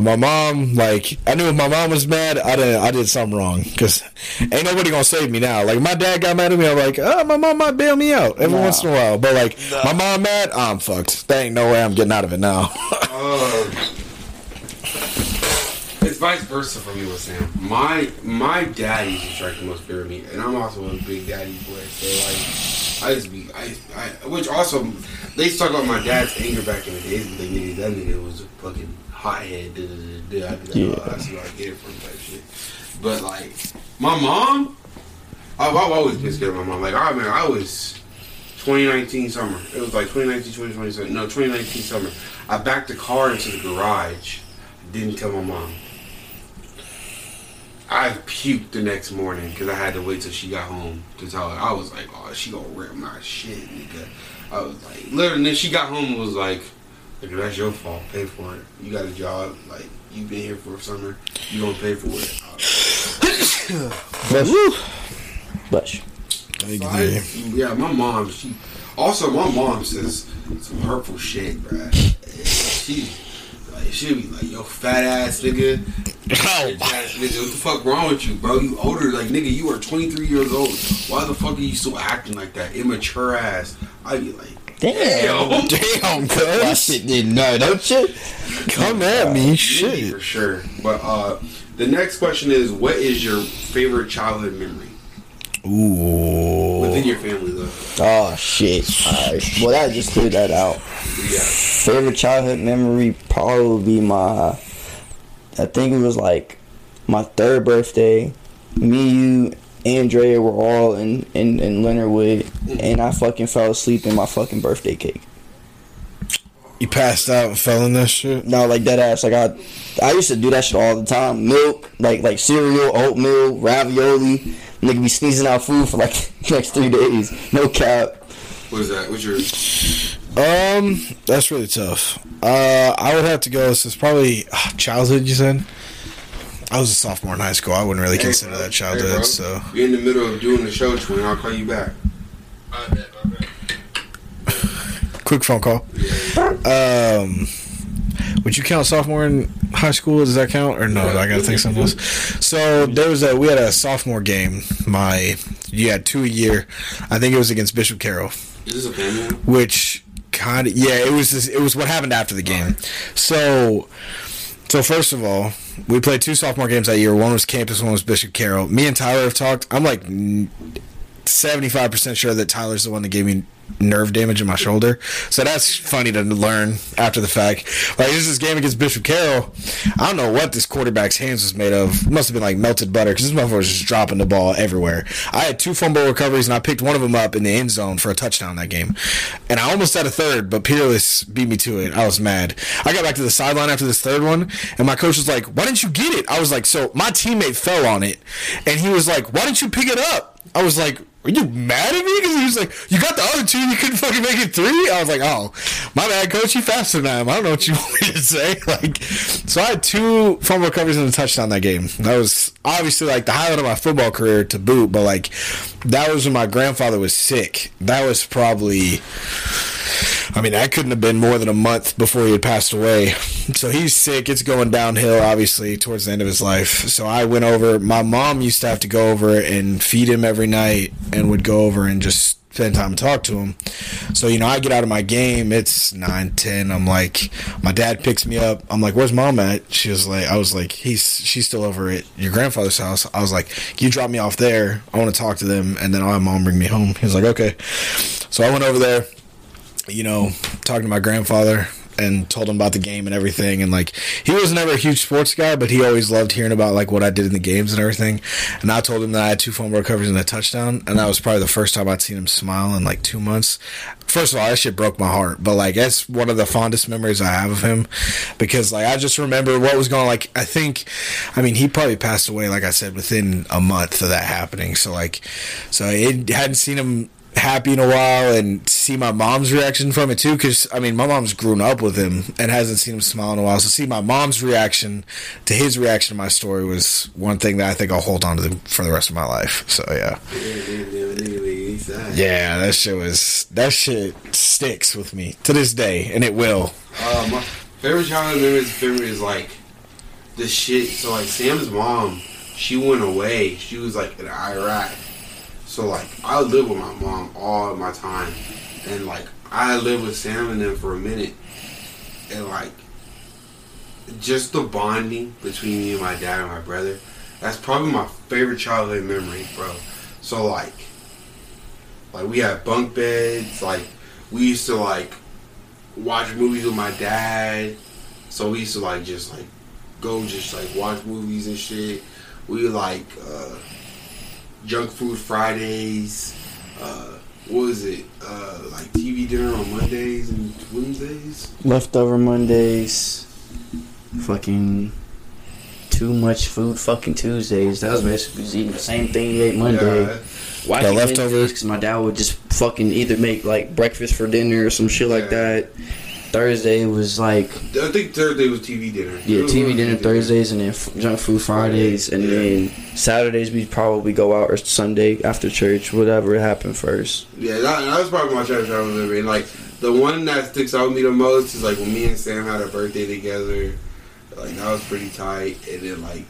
my mom, like I knew if my mom was mad, I did I did something wrong because ain't nobody gonna save me now. Like my dad got mad at me, I'm like, oh, my mom might bail me out every Nah. once in a while. But like my mom mad, I'm fucked. There ain't no way I'm getting out of it now. *laughs* Uh, it's vice versa for me with Sam. My my dad used to strike the most fear of me, and I'm also a big daddy boy. So like, I just be I, I which also they used to talk about my dad's anger back in the days, but they nigga that nigga was a fucking hothead. Da, da, da, da. I'd be like, oh, that's where I get it from type shit. But like my mom, I've, I've always been scared of my mom. Like I mean, I was 2019 summer. It was like 2019, 2020, no 2019 summer. I backed the car into the garage. Didn't tell my mom. I puked the next morning because I had to wait till she got home to tell her. I was like, oh, she gonna rip my shit, nigga. I was like, literally, then she got home and was like, nigga, that's your fault. Pay for it. You got a job. Like, you've been here for a summer. You gonna pay for it. Bush. Thank So you, I- yeah, my mom. She also my mom says some hurtful shit, bruh. She like she be like, "Yo, fat ass nigga, *laughs* Oh, Bitch ass nigga, what the fuck wrong with you, bro? You older, like nigga, you are 23 years old. Why the fuck are you still acting like that? Immature ass. I be like, Damn. damn, *laughs* damn, That cuz. shit didn't know, don't you? Come at me, shit. for sure. But uh, the next question is, what is your favorite childhood memory Ooh. within your family, though? Oh shit. Alright. Well, that just cleared that out. Yeah. Favorite childhood memory probably my. I think it was like my third birthday. Me, you, Andrea were all in in, in Leonard Wood, and I fucking fell asleep in my fucking birthday cake. You passed out and fell in that shit? No, like that ass. Like I, I used to do that shit all the time. Milk, like like cereal, oatmeal, ravioli. Nigga be sneezing out food for like *laughs* next three days. No cap. What is that? What's your Um, that's really tough. Uh, I would have to go. This is probably uh, childhood. You said. I was a sophomore in high school. I wouldn't really Hey, consider bro. that childhood. bro. so You're in the middle of doing the show, twin. I'll call you back. *sighs* quick phone call. Um, would you count sophomore in high school? Does that count or no? Yeah, I gotta think something else. So there was a we had a sophomore game. My you had two a year. I think it was against Bishop Carroll. Is this a family? which kind of yeah, it was this, it was what happened after the game. So, so first of all, we played two sophomore games that year. One was campus, one was Bishop Carroll. Me and Tyler have talked. I'm like seventy five percent sure that Tyler's the one that gave me nerve damage in my shoulder. So that's funny to learn after the fact. Like this is game against Bishop Carroll. I don't know what this quarterback's hands was made of. It must have been like melted butter because this motherfucker was just dropping the ball everywhere. I had two fumble recoveries and I picked one of them up in the end zone for a touchdown that game. And I almost had a third, but Peerless beat me to it. I was mad. I got back to the sideline after this third one, and my coach was like, "Why didn't you get it?" I was like, "So my teammate fell on it," and he was like, "Why didn't you pick it up?" I was like, "Are you mad at me?" Because he was like, "You got the other two, you couldn't fucking make it three? I was like, "Oh, my bad, coach. You faster than I am. I don't know what you *laughs* want me to say." *laughs* Like, so I had two fumble recoveries and a touchdown that game. That was obviously like the highlight of my football career to boot, but like that was when my grandfather was sick. That was probably. I mean, that couldn't have been more than a month before he had passed away. *laughs* So he's sick. It's going downhill, obviously, towards the end of his life. So I went over. My mom used to have to go over and feed him every night and would go over and just spend time and talk to him. So, you know, I get out of my game. It's 9, 10. I'm like, my dad picks me up. I'm like, where's mom at? She was like, I was like, he's, she's still over at your grandfather's house. I was like, can you drop me off there? I want to talk to them. And then I'll have mom bring me home. He was like, okay. So I went over there you know, talking to my grandfather and told him about the game and everything. And like, he was never a huge sports guy, but he always loved hearing about like what I did in the games and everything. And I told him that I had two fumble recoveries and a touchdown, and that was probably the first time I'd seen him smile in like two months. First of all, that shit broke my heart, but like that's one of the fondest memories I have of him because like I just remember what was going. Like I think, I mean, he probably passed away, like I said, within a month of that happening. So like, so it hadn't seen him happy in a while and see my mom's reaction from it too because i mean my mom's grown up with him and hasn't seen him smile in a while so see my mom's reaction to his reaction to my story was one thing that i think i'll hold on to for the rest of my life so yeah Yeah, that shit was that shit sticks with me to this day and it will Uh, my favorite childhood memory is like the shit. So like Sam's mom, she went away. She was like in Iraq. So like I lived with my mom all my time, and like I lived with Sam and them for a minute, and like just the bonding between me and my dad and my brother. That's probably my favorite childhood memory, bro. So like, like we had bunk beds. Like we used to like watch movies with my dad. So we used to like just like go just like watch movies and shit. We like uh, junk food Fridays. Uh, what was it? Uh, like TV dinner on Mondays and Wednesdays. Leftover Mondays. Fucking too much food. Fucking Tuesdays. That was basically just eating the same thing you ate Monday. Yeah. Why The the leftovers? leftovers? Because my dad would just fucking either make like breakfast for dinner or some shit like that. Thursday was like I think Thursday was TV dinner. yeah It was TV on dinner Thursdays and then junk food Fridays and Yeah. then Saturdays we'd probably go out or Sunday after church whatever happened first. Yeah, that, that was probably my childhood childhood memory. And like the one that sticks out with me the most is like when me and Sam had a birthday together. Like that was pretty tight. And then like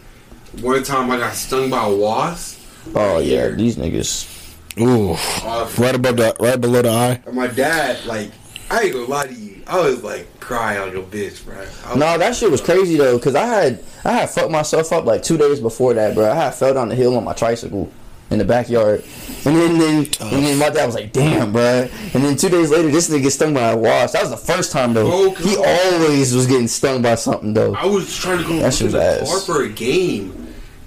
one time I got stung by a wasp. Oh yeah, these niggas. ooh Uh, right above the right below the eye and my dad, like, I ain't gonna lie to you, I was like crying like a bitch, bro. No, that shit was crazy though, cause I had I had fucked myself up like two days before that, bro. I had fell down the hill on my tricycle in the backyard, and then then and then my dad was like, "Damn, bro." And then two days later, this nigga get stung by a wasp. That was the first time though. Oh, come he on. always was getting stung by something though. I was trying to go That to the was car for a game,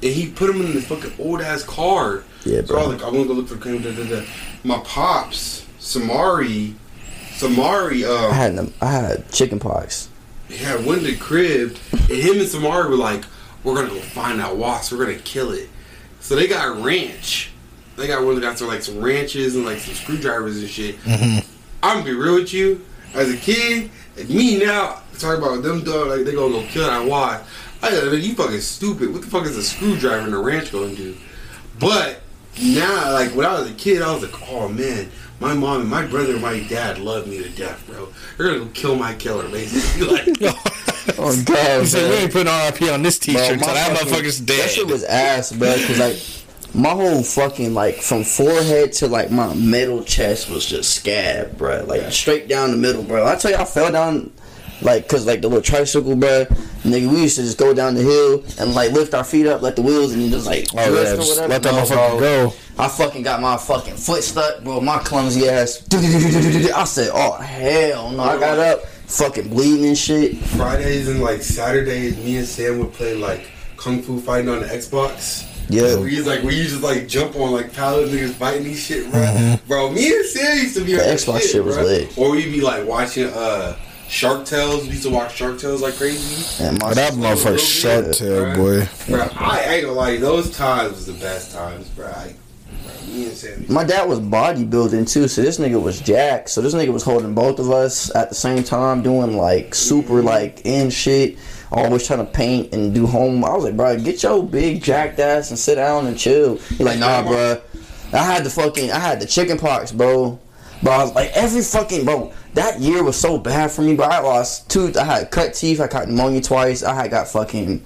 and he put him in the fucking old ass car. Yeah, So I bro. was like, I want to go look for. My pops, Samari, Samari, I um, had them, I had chicken pox. yeah, went to the crib, and him and Samari were like, "We're gonna go find that wasp. We're gonna kill it." So they got a ranch. They got really got some like some ranches and like some screwdrivers and shit. I'm gonna be real with you. As a kid, and me now talking about them dog like they gonna go kill that wasp. I said, you fucking stupid. What the fuck is a screwdriver in a ranch gonna do? But now, like when I was a kid, I was like, oh man, my mom and my brother and my dad love me to death, bro. They're gonna go kill my killer, basically. *laughs* Like, Oh, oh god, he said we ain't putting RIP on this t-shirt my that motherfucker's dead That shit was ass, bro. Cause like my whole fucking like from forehead to like my middle chest was just scab, bro. Like straight down the middle, bro. I tell you, I fell down. Like, cause like the little tricycle, bro, nigga, we used to just go down the hill and like lift our feet up, let the wheels, and just like Oh, yeah, just whatever. let that No, motherfucker go. I fucking got my fucking foot stuck, bro. My clumsy ass. I said, oh hell no! I got up, fucking bleeding and shit. Fridays and like Saturdays, me and Sam would play like kung fu fighting on the Xbox. Yeah. we used like we used to like jump on like pallets niggas fighting these shit, bro. Bro, me and Sam used to be The on that Xbox shit was bro. lit. Or we'd be like watching uh Shark Tales. We used to watch Shark Tales like crazy. And my that motherfucker shark tail boy Bro, I, I ain't gonna lie, those times was the best times, bro. I, bro me and Sam. used to- My dad was bodybuilding too, so this nigga was jacked. So this nigga was holding both of us at the same time, doing like super like in shit. Always trying to paint and do home. I was like, bro, get your big jacked ass and sit down and chill. He like, nah, bro. I had the fucking, I had the chicken pox, bro. Bro, I was like every fucking bro. That year was so bad for me, bro. I lost tooth. I had cut teeth. I got pneumonia twice. I had got fucking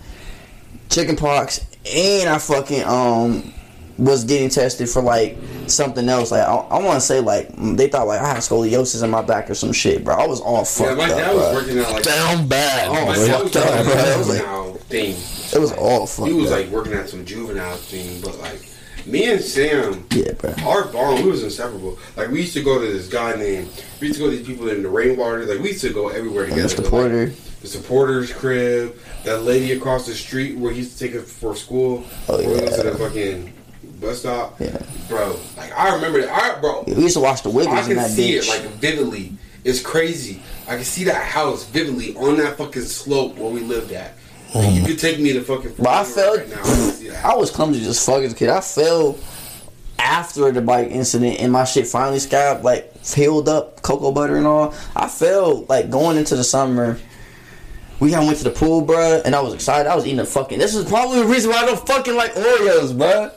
chicken pox, and I fucking um was getting tested for like something else. Like I, I want to say like they thought like I had scoliosis in my back or some shit, bro. I was all Yeah, fucked my up, dad was bro. working out like down bad Oh, my bro. dad was up, working bro. It a was like- juvenile thing. It was all fucked He was up. like working at some juvenile thing, but like me and Sam, Yeah, bro. our bond, we was inseparable. Like we used to go to this guy named, we used to go to these people in the rainwater. Like we used to go everywhere together. Mr. Like, the supporters crib, that lady across the street where he used to take us for school. Oh, went to the fucking bus stop. Yeah. Bro, like I remember that. I, bro, We used to watch the I Wiggles in can that see bitch. it like vividly. It's crazy. I can see that house vividly on that fucking slope where we lived at. Like, you could take me to fucking. But I felt right now. I was clumsy as fuck as a kid. I fell after the bike incident and my shit finally scabbed, like healed up, cocoa butter and all. I fell like going into the summer. We had went to the pool, bruh, and I was excited. I was eating a fucking. This is probably the reason why I don't fucking like Oreos, bruh.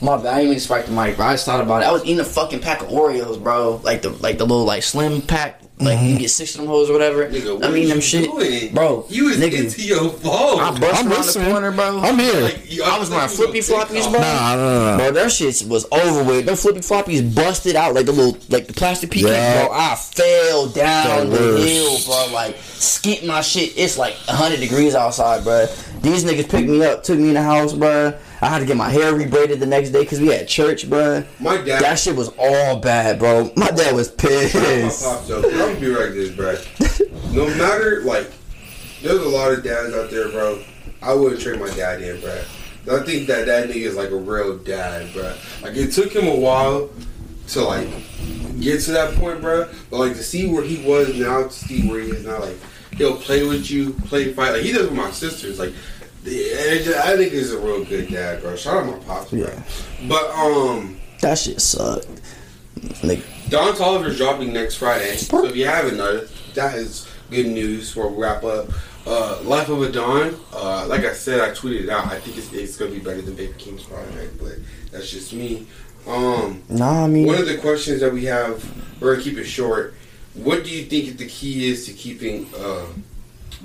My bad. I didn't even spike the mic, bro. I just thought about it. I was eating a fucking pack of Oreos, bro. Like the like the little like slim pack. Like you mm-hmm. get six of them hoes or whatever. Nigga, what I mean was them you shit, doing? bro. You was nigga, into your phone. I bust I'm around listening. the corner, bro. I'm here. Like, you- I was wearing you flippy floppies, bro. Nah, no, no, Bro, that shit was over with. Them flippy floppies busted out like the little, like the plastic pecan. Yeah. Bro, I fell down The the hill, bro. Like, skint my shit. It's like 100 degrees outside, bro. These niggas picked me up, took me in the house, bro. I had to get my hair rebraided the next day because we had church, bro. My dad. That shit was all bad, bro. My dad was My pissed. pop joke. I'm gonna be like this, bro. No matter like, there's a lot of dads out there, bro. I wouldn't trade my dad in, bro. I think that that nigga is like a real dad, bro. Like it took him a while to like get to that point, bro. But like to see where he was now, to see where he is now, like he'll play with you, play fight. Like he does with my sisters. Like yeah, I think he's a real good dad, bro. Shout out my pops, bro. Yeah. But um. That shit sucked. Nigga, Don Toliver's dropping next Friday. So if you haven't noticed, that is good news for a wrap up. Uh, Life of a Don. Uh, like I said, I tweeted it out. I think it's, it's going to be better than Baby Keem's project, but that's just me. Um, nah, I mean, one of the questions that we have, we're going to keep it short. What do you think the key is to keeping uh,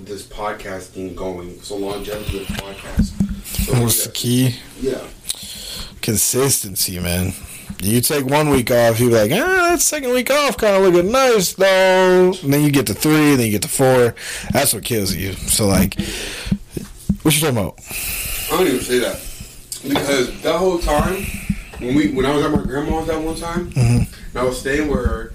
this podcasting going? So longevity of the podcast. So What's the key? Yeah. Consistency, man. You take one week off, you're like, ah, that second week off kind of looking nice though. And then you get to three, then you get to four. That's what kills you. So like, what you talking about? I don't even say that because that whole time when we when I was at my grandma's that one time, Mhm. and I was staying with her,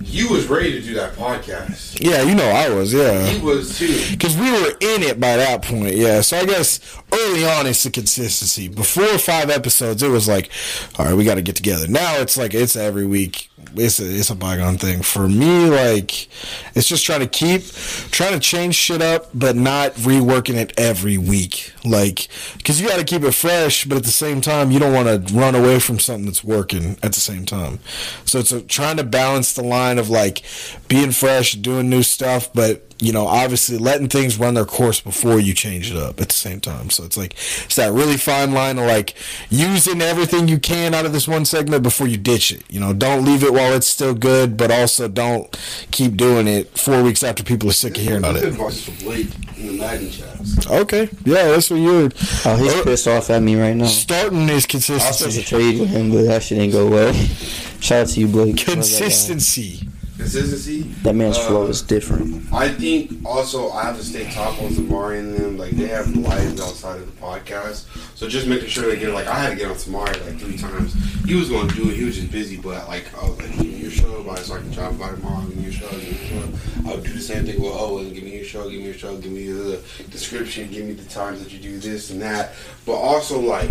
you was ready to do that podcast. Yeah, you know I was, yeah. He was too. Because we were in it by that point, yeah. So I guess early on it's the consistency. Before five episodes, it was like, all right, we got to get together. Now it's like it's every week. It's a it's a bygone thing for me. Like it's just trying to keep trying to change shit up, but not reworking it every week. Like because you got to keep it fresh, but at the same time, you don't want to run away from something that's working at the same time. So it's a, trying to balance the line of like being fresh, doing new stuff, but you know, obviously letting things run their course before you change it up at the same time. So it's like it's that really fine line of like using everything you can out of this one segment before you ditch it. You know, don't leave it while it's still good, but also don't keep doing it four weeks after people are sick of hearing about it. advice for Blake in the Madden chats. Okay, yeah, that's what you're. oh, he's Uh, pissed off at me right now. Starting is consistency. I was supposed to trade with him, but that shit didn't go well. *laughs* Shout out to you, Blake. Consistency. Consistency. That man's Uh, flow is different. I think also I have to stay top on Samari and them. Like they have lives outside of the podcast, so just making sure they get like I had to get on Samari like three times. He was going to do it. He was just busy, but like I was like, give me your show, by so I can drop by tomorrow. Give me your show. Give me your show. I would do the same thing with Owen. Give me your show. Give me your show. Give me the description. Give me the times that you do this and that. But also like.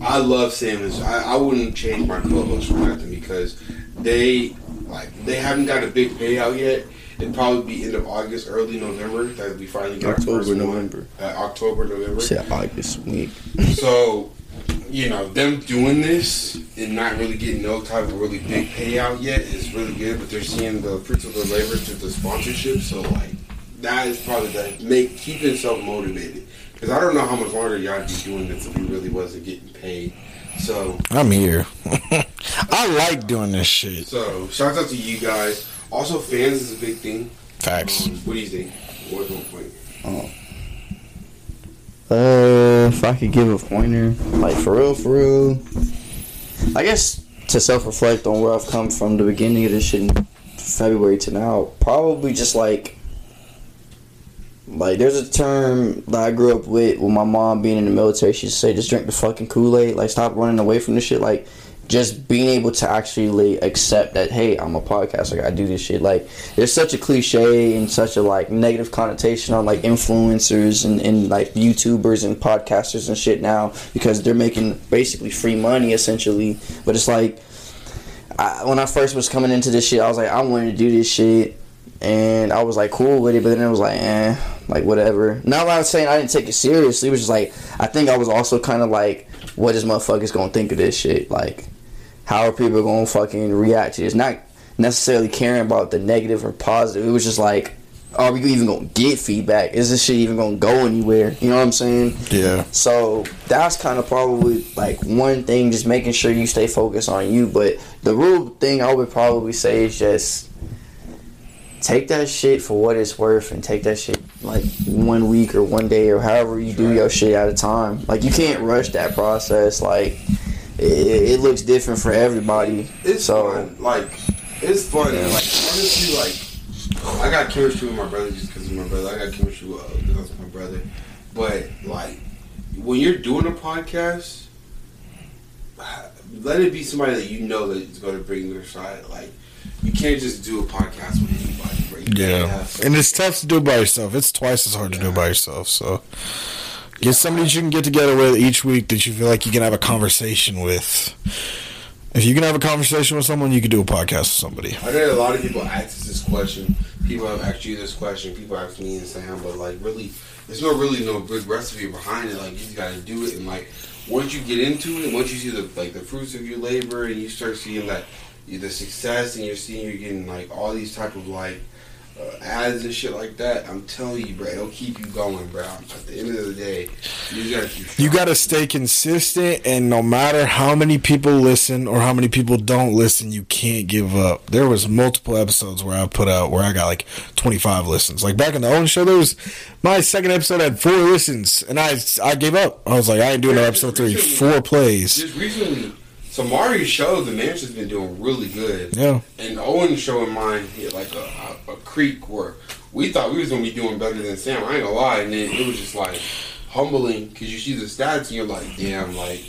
I love Samus. I, I wouldn't change my co-host for nothing because they like they haven't got a big payout yet. It'd probably be end of August, early November that we finally get October. November. Uh, October, November. Shit, August week. So, you know, them doing this and not really getting no type of really big payout yet is really good, but they're seeing the fruits of their labor through the sponsorship. So, like, that is probably the make keep yourself motivated. Because I don't know how much longer y'all be doing this if we really wasn't getting paid. So, I'm here. *laughs* I like doing this shit. so shout out to you guys. Also, fans is a big thing. Facts. Um, what do you think? What's one point? Uh, if I could give a pointer, like for real, for real, I guess to self reflect on where I've come from the beginning of this shit in February to now, probably just like Like, there's a term that I grew up with with my mom being in the military. She would say, just drink the fucking Kool Aid. Like, stop running away from this shit. Like, just being able to actually accept that, hey, I'm a podcaster. I do this shit. Like, there's such a cliche and such a, like, negative connotation on, like, influencers and, and like, YouTubers and podcasters and shit now because they're making basically free money, essentially. But it's like, I, when I first was coming into this shit, I was like, I wanted to do this shit and I was like cool with it, but then it was like, eh, like whatever. Not that I was saying I didn't take it seriously. It was just like I think I was also kind of like, what is motherfuckers gonna think of this shit? Like, how are people gonna fucking react to this? Not necessarily caring about the negative or positive. It was just like, are we even gonna get feedback? Is this shit even gonna go anywhere? You know what I'm saying? Yeah. So that's kind of probably like one thing, just making sure you stay focused on you. But the real thing I would probably say is just take that shit for what it's worth and take that shit like one week or one day or however you do your shit at a time. Like you can't rush that process. Like it, it looks different for everybody. It's so fun. Like it's fun. Like honestly, like I got chemistry with my brother just because of my brother. I got chemistry with uh, my brother. But like when you're doing a podcast, let it be somebody that you know that is going to bring their side. Like you can't just do a podcast with anybody. Bro. You Yeah. And it's tough to do by yourself. It's twice as hard to do by yourself. So get somebody that you can get together with each week that you feel like you can have a conversation with. If you can have a conversation with someone, you can do a podcast with somebody. I know a lot of people ask this question. People have asked you this question. People ask me and Sam, but like really, there's no really no good recipe behind it. Like you just gotta do it, and like once you get into it, once you see the like the fruits of your labor, and you start seeing that the success, and you're seeing you're getting like all these type of like uh, ads and shit like that. I'm telling you, bro, it'll keep you going, bro. At the end of the day, you gotta keep. You got to stay consistent, and no matter how many people listen or how many people don't listen, you can't give up. There was multiple episodes where I put out where I got like 25 listens. Like back in the Owen show, there was my second episode had four listens, and I I gave up. I was like, I ain't doing no episode three. Four plays. Just recently, so Mario's show, the mansion's been doing really good. Yeah. And Owen's show and mine hit like a, a, a creek where we thought we was gonna be doing better than Sam. I ain't gonna lie, and then it was just like humbling because you see the stats and you're like, damn, like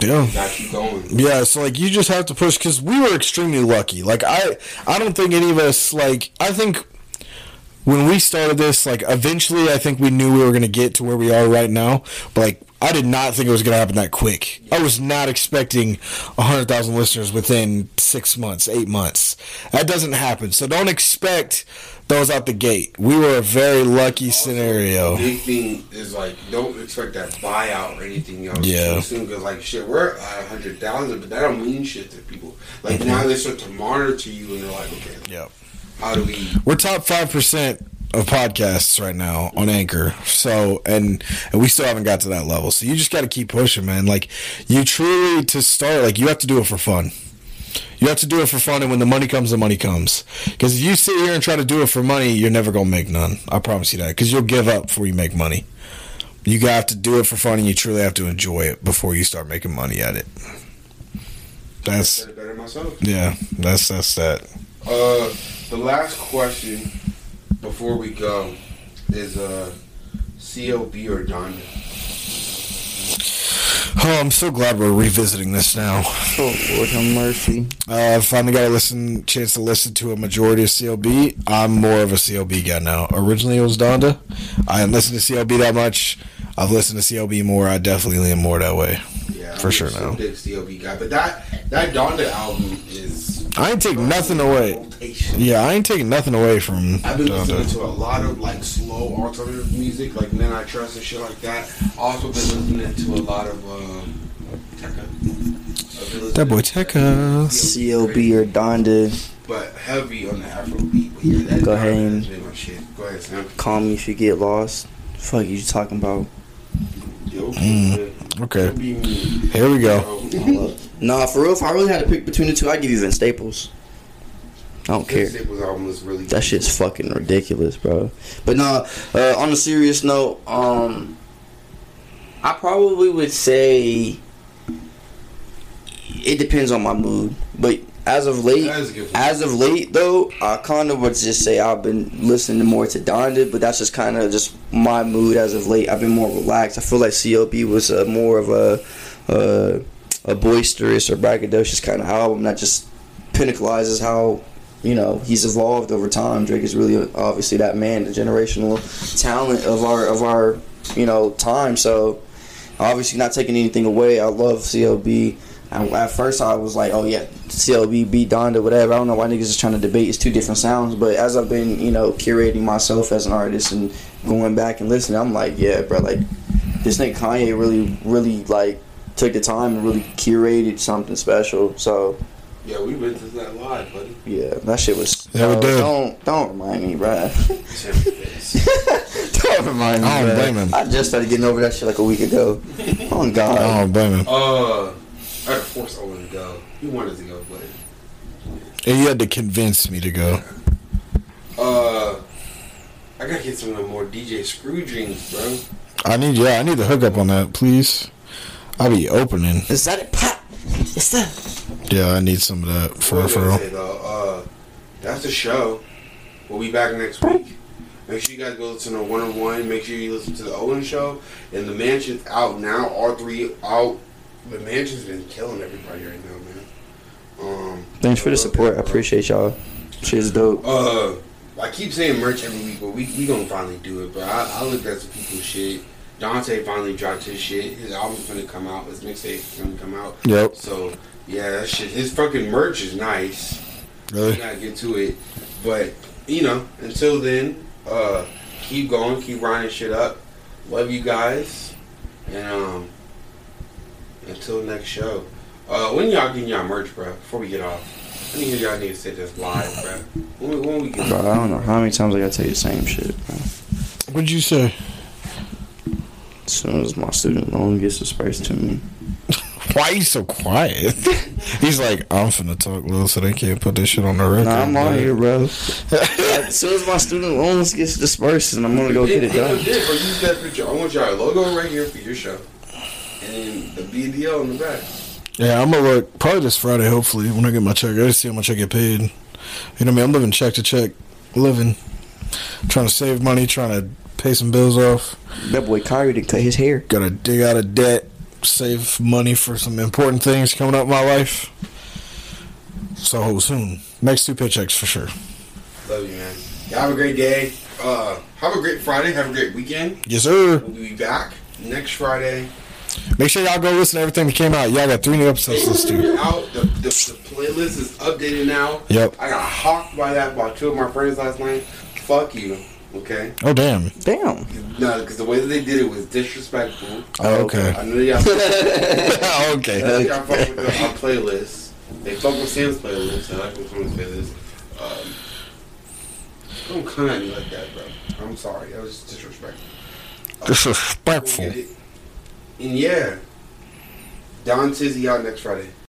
Yeah. got keep going. Yeah, so like you just have to push because we were extremely lucky. Like I, I don't think any of us like. I think when we started this, like eventually, I think we knew we were gonna get to where we are right now. But like, I did not think it was gonna happen that quick. I was not expecting hundred thousand listeners within six months, eight months. That doesn't happen. So don't expect those out the gate. We were a very lucky scenario. Big thing is like don't expect that buyout or anything else. Yeah. Because like shit, we're at a hundred thousand, but that don't mean shit to people. Like mm-hmm. now they start to monitor to you and they're like, okay, Yep. how do we? We're top five percent of podcasts right now on Anchor. So and and we still haven't got to that level. So you just got to keep pushing, man. Like you truly to start, like you have to do it for fun. You have to do it for fun, and when the money comes, the money comes. Because if you sit here and try to do it for money, you're never gonna make none. I promise you that. Because you'll give up before you make money. You have to do it for fun, and you truly have to enjoy it before you start making money at it. That's better myself. yeah. That's that's that. Uh, the last question before we go is uh, CLB or Donda. Oh, I'm so glad we're revisiting this now. oh Lord have mercy. Uh, I finally got a listen chance to listen to a majority of CLB. I'm more of a CLB guy now. Originally it was Donda. I didn't listen to CLB that much. I've listened to CLB more. I definitely lean more that way. Yeah, For sure still now. Big CLB guy, but that that Donda album is I ain't taking nothing away. rotation. Yeah, I ain't taking nothing away from I've been listening to a lot of like slow alternative music, like Men I Trust and shit like that. Also been listening to a lot of um, Tekka. I've been That boy Tekka. CLB or Donda. but heavy on the Afro beat. But yeah, that Go Donda ahead has and- shit. Go ahead, Sam. Call me if you get lost. Fuck you talking about? Yo, Mm, okay. Don't be mean. Here we go. Nah, for real. If I really had to pick between the two, I'd give you Vince Staples. I don't care. Really That shit's fucking ridiculous, bro. But nah, uh, on a serious note, um, I probably would say it depends on my mood. But as of late, That is a good one. as of late though, I kind of would just say I've been listening more to Donda, but that's just kind of just my mood as of late. I've been more relaxed. I feel like CLB was a more of a a, a boisterous or braggadocious kind of album that just pinnacleizes how you know he's evolved over time. Drake is really obviously that man, the generational talent of our of our you know time. So obviously not taking anything away. I love CLB. And at first I was like, oh yeah, CLB beat Donda, whatever. I don't know why niggas is trying to debate. It's two different sounds. But as I've been, you know, curating myself as an artist and going back and listening, I'm like, yeah, bro, like this nigga Kanye really, really like took the time and really curated something special. So Yeah, we went to that live, buddy. yeah, that shit was. Yeah, we no. Don't don't remind me, bro. *laughs* Don't remind me. I don't blame him. I just started getting over that shit like a week ago. Oh God. I don't blame him. Uh, I had to force Owen to go. He wanted to go, but And you had to convince me to go. uh, I gotta get some of the more DJ Screw dreams, bro. I need yeah, I need the hookup on that, please. I'll be opening. Is that it? Pop. It's that. Yeah, I need some of that for What was I real. say, though? Uh, that's the show. We'll be back next week. Make sure you guys go listen to one on one. Make sure you listen to the Owen show and the mansion's out now. All three out. The mansion's been killing everybody right now, man. Um, Thanks for the support. I appreciate y'all. Shit's dope. Uh, I keep saying merch every week, but we we gonna finally do it, bro. I, I looked at some people's shit. Dante finally dropped his shit. His album's gonna come out. His mixtape's gonna come out. Yep. So yeah, that shit. His fucking merch is nice. We Really? gotta get to it, but you know, until then, uh, keep going, keep grinding shit up. Love you guys, and um, until next show. Uh, when y'all getting y'all merch, bro? Before we get off, I need y'all niggas say this live, bro. When, when we get Bro, I don't know how many times I gotta tell you the same shit, bro. What'd you say? As soon as my student loan gets dispersed to me. *laughs* Why are you so quiet? *laughs* He's like, I'm finna talk little so they can't put this shit on the record. Nah, I'm on here, bro. as soon as my student loans gets dispersed, and I'm gonna go get it Hey, done. hey, bro, use that picture. I want y'all logo right here for your show, and the BDO in the back. Yeah, I'm gonna look probably this Friday. Hopefully, when I get my check, I gotta see how much I get paid. You know what I mean? I'm living check to check, living, trying to save money, trying to pay some bills off. That boy Kyrie to cut his hair. Gotta dig out of debt, save money for some important things coming up in my life. So soon, next two paychecks for sure. Love you, man. Y'all have a great day. Uh, have a great Friday. Have a great weekend. Yes, sir. We'll be back next Friday. Make sure y'all go listen to everything that came out. Y'all got three new episodes to listen to. Out the, the, the playlist is updated now. Yep. I got hawked by that by two of my friends last night. Fuck you. Okay. Oh damn. Damn. No, because the way that they did it was disrespectful. Oh, okay. I know y'all. *laughs* I know y'all fuck with the, our playlist. They fuck with Sam's playlist. I like with Sam's playlist. Um, don't come at me like that, bro. I'm sorry. That was disrespectful. Disrespectful. And yeah, Don Tizzy out next Friday.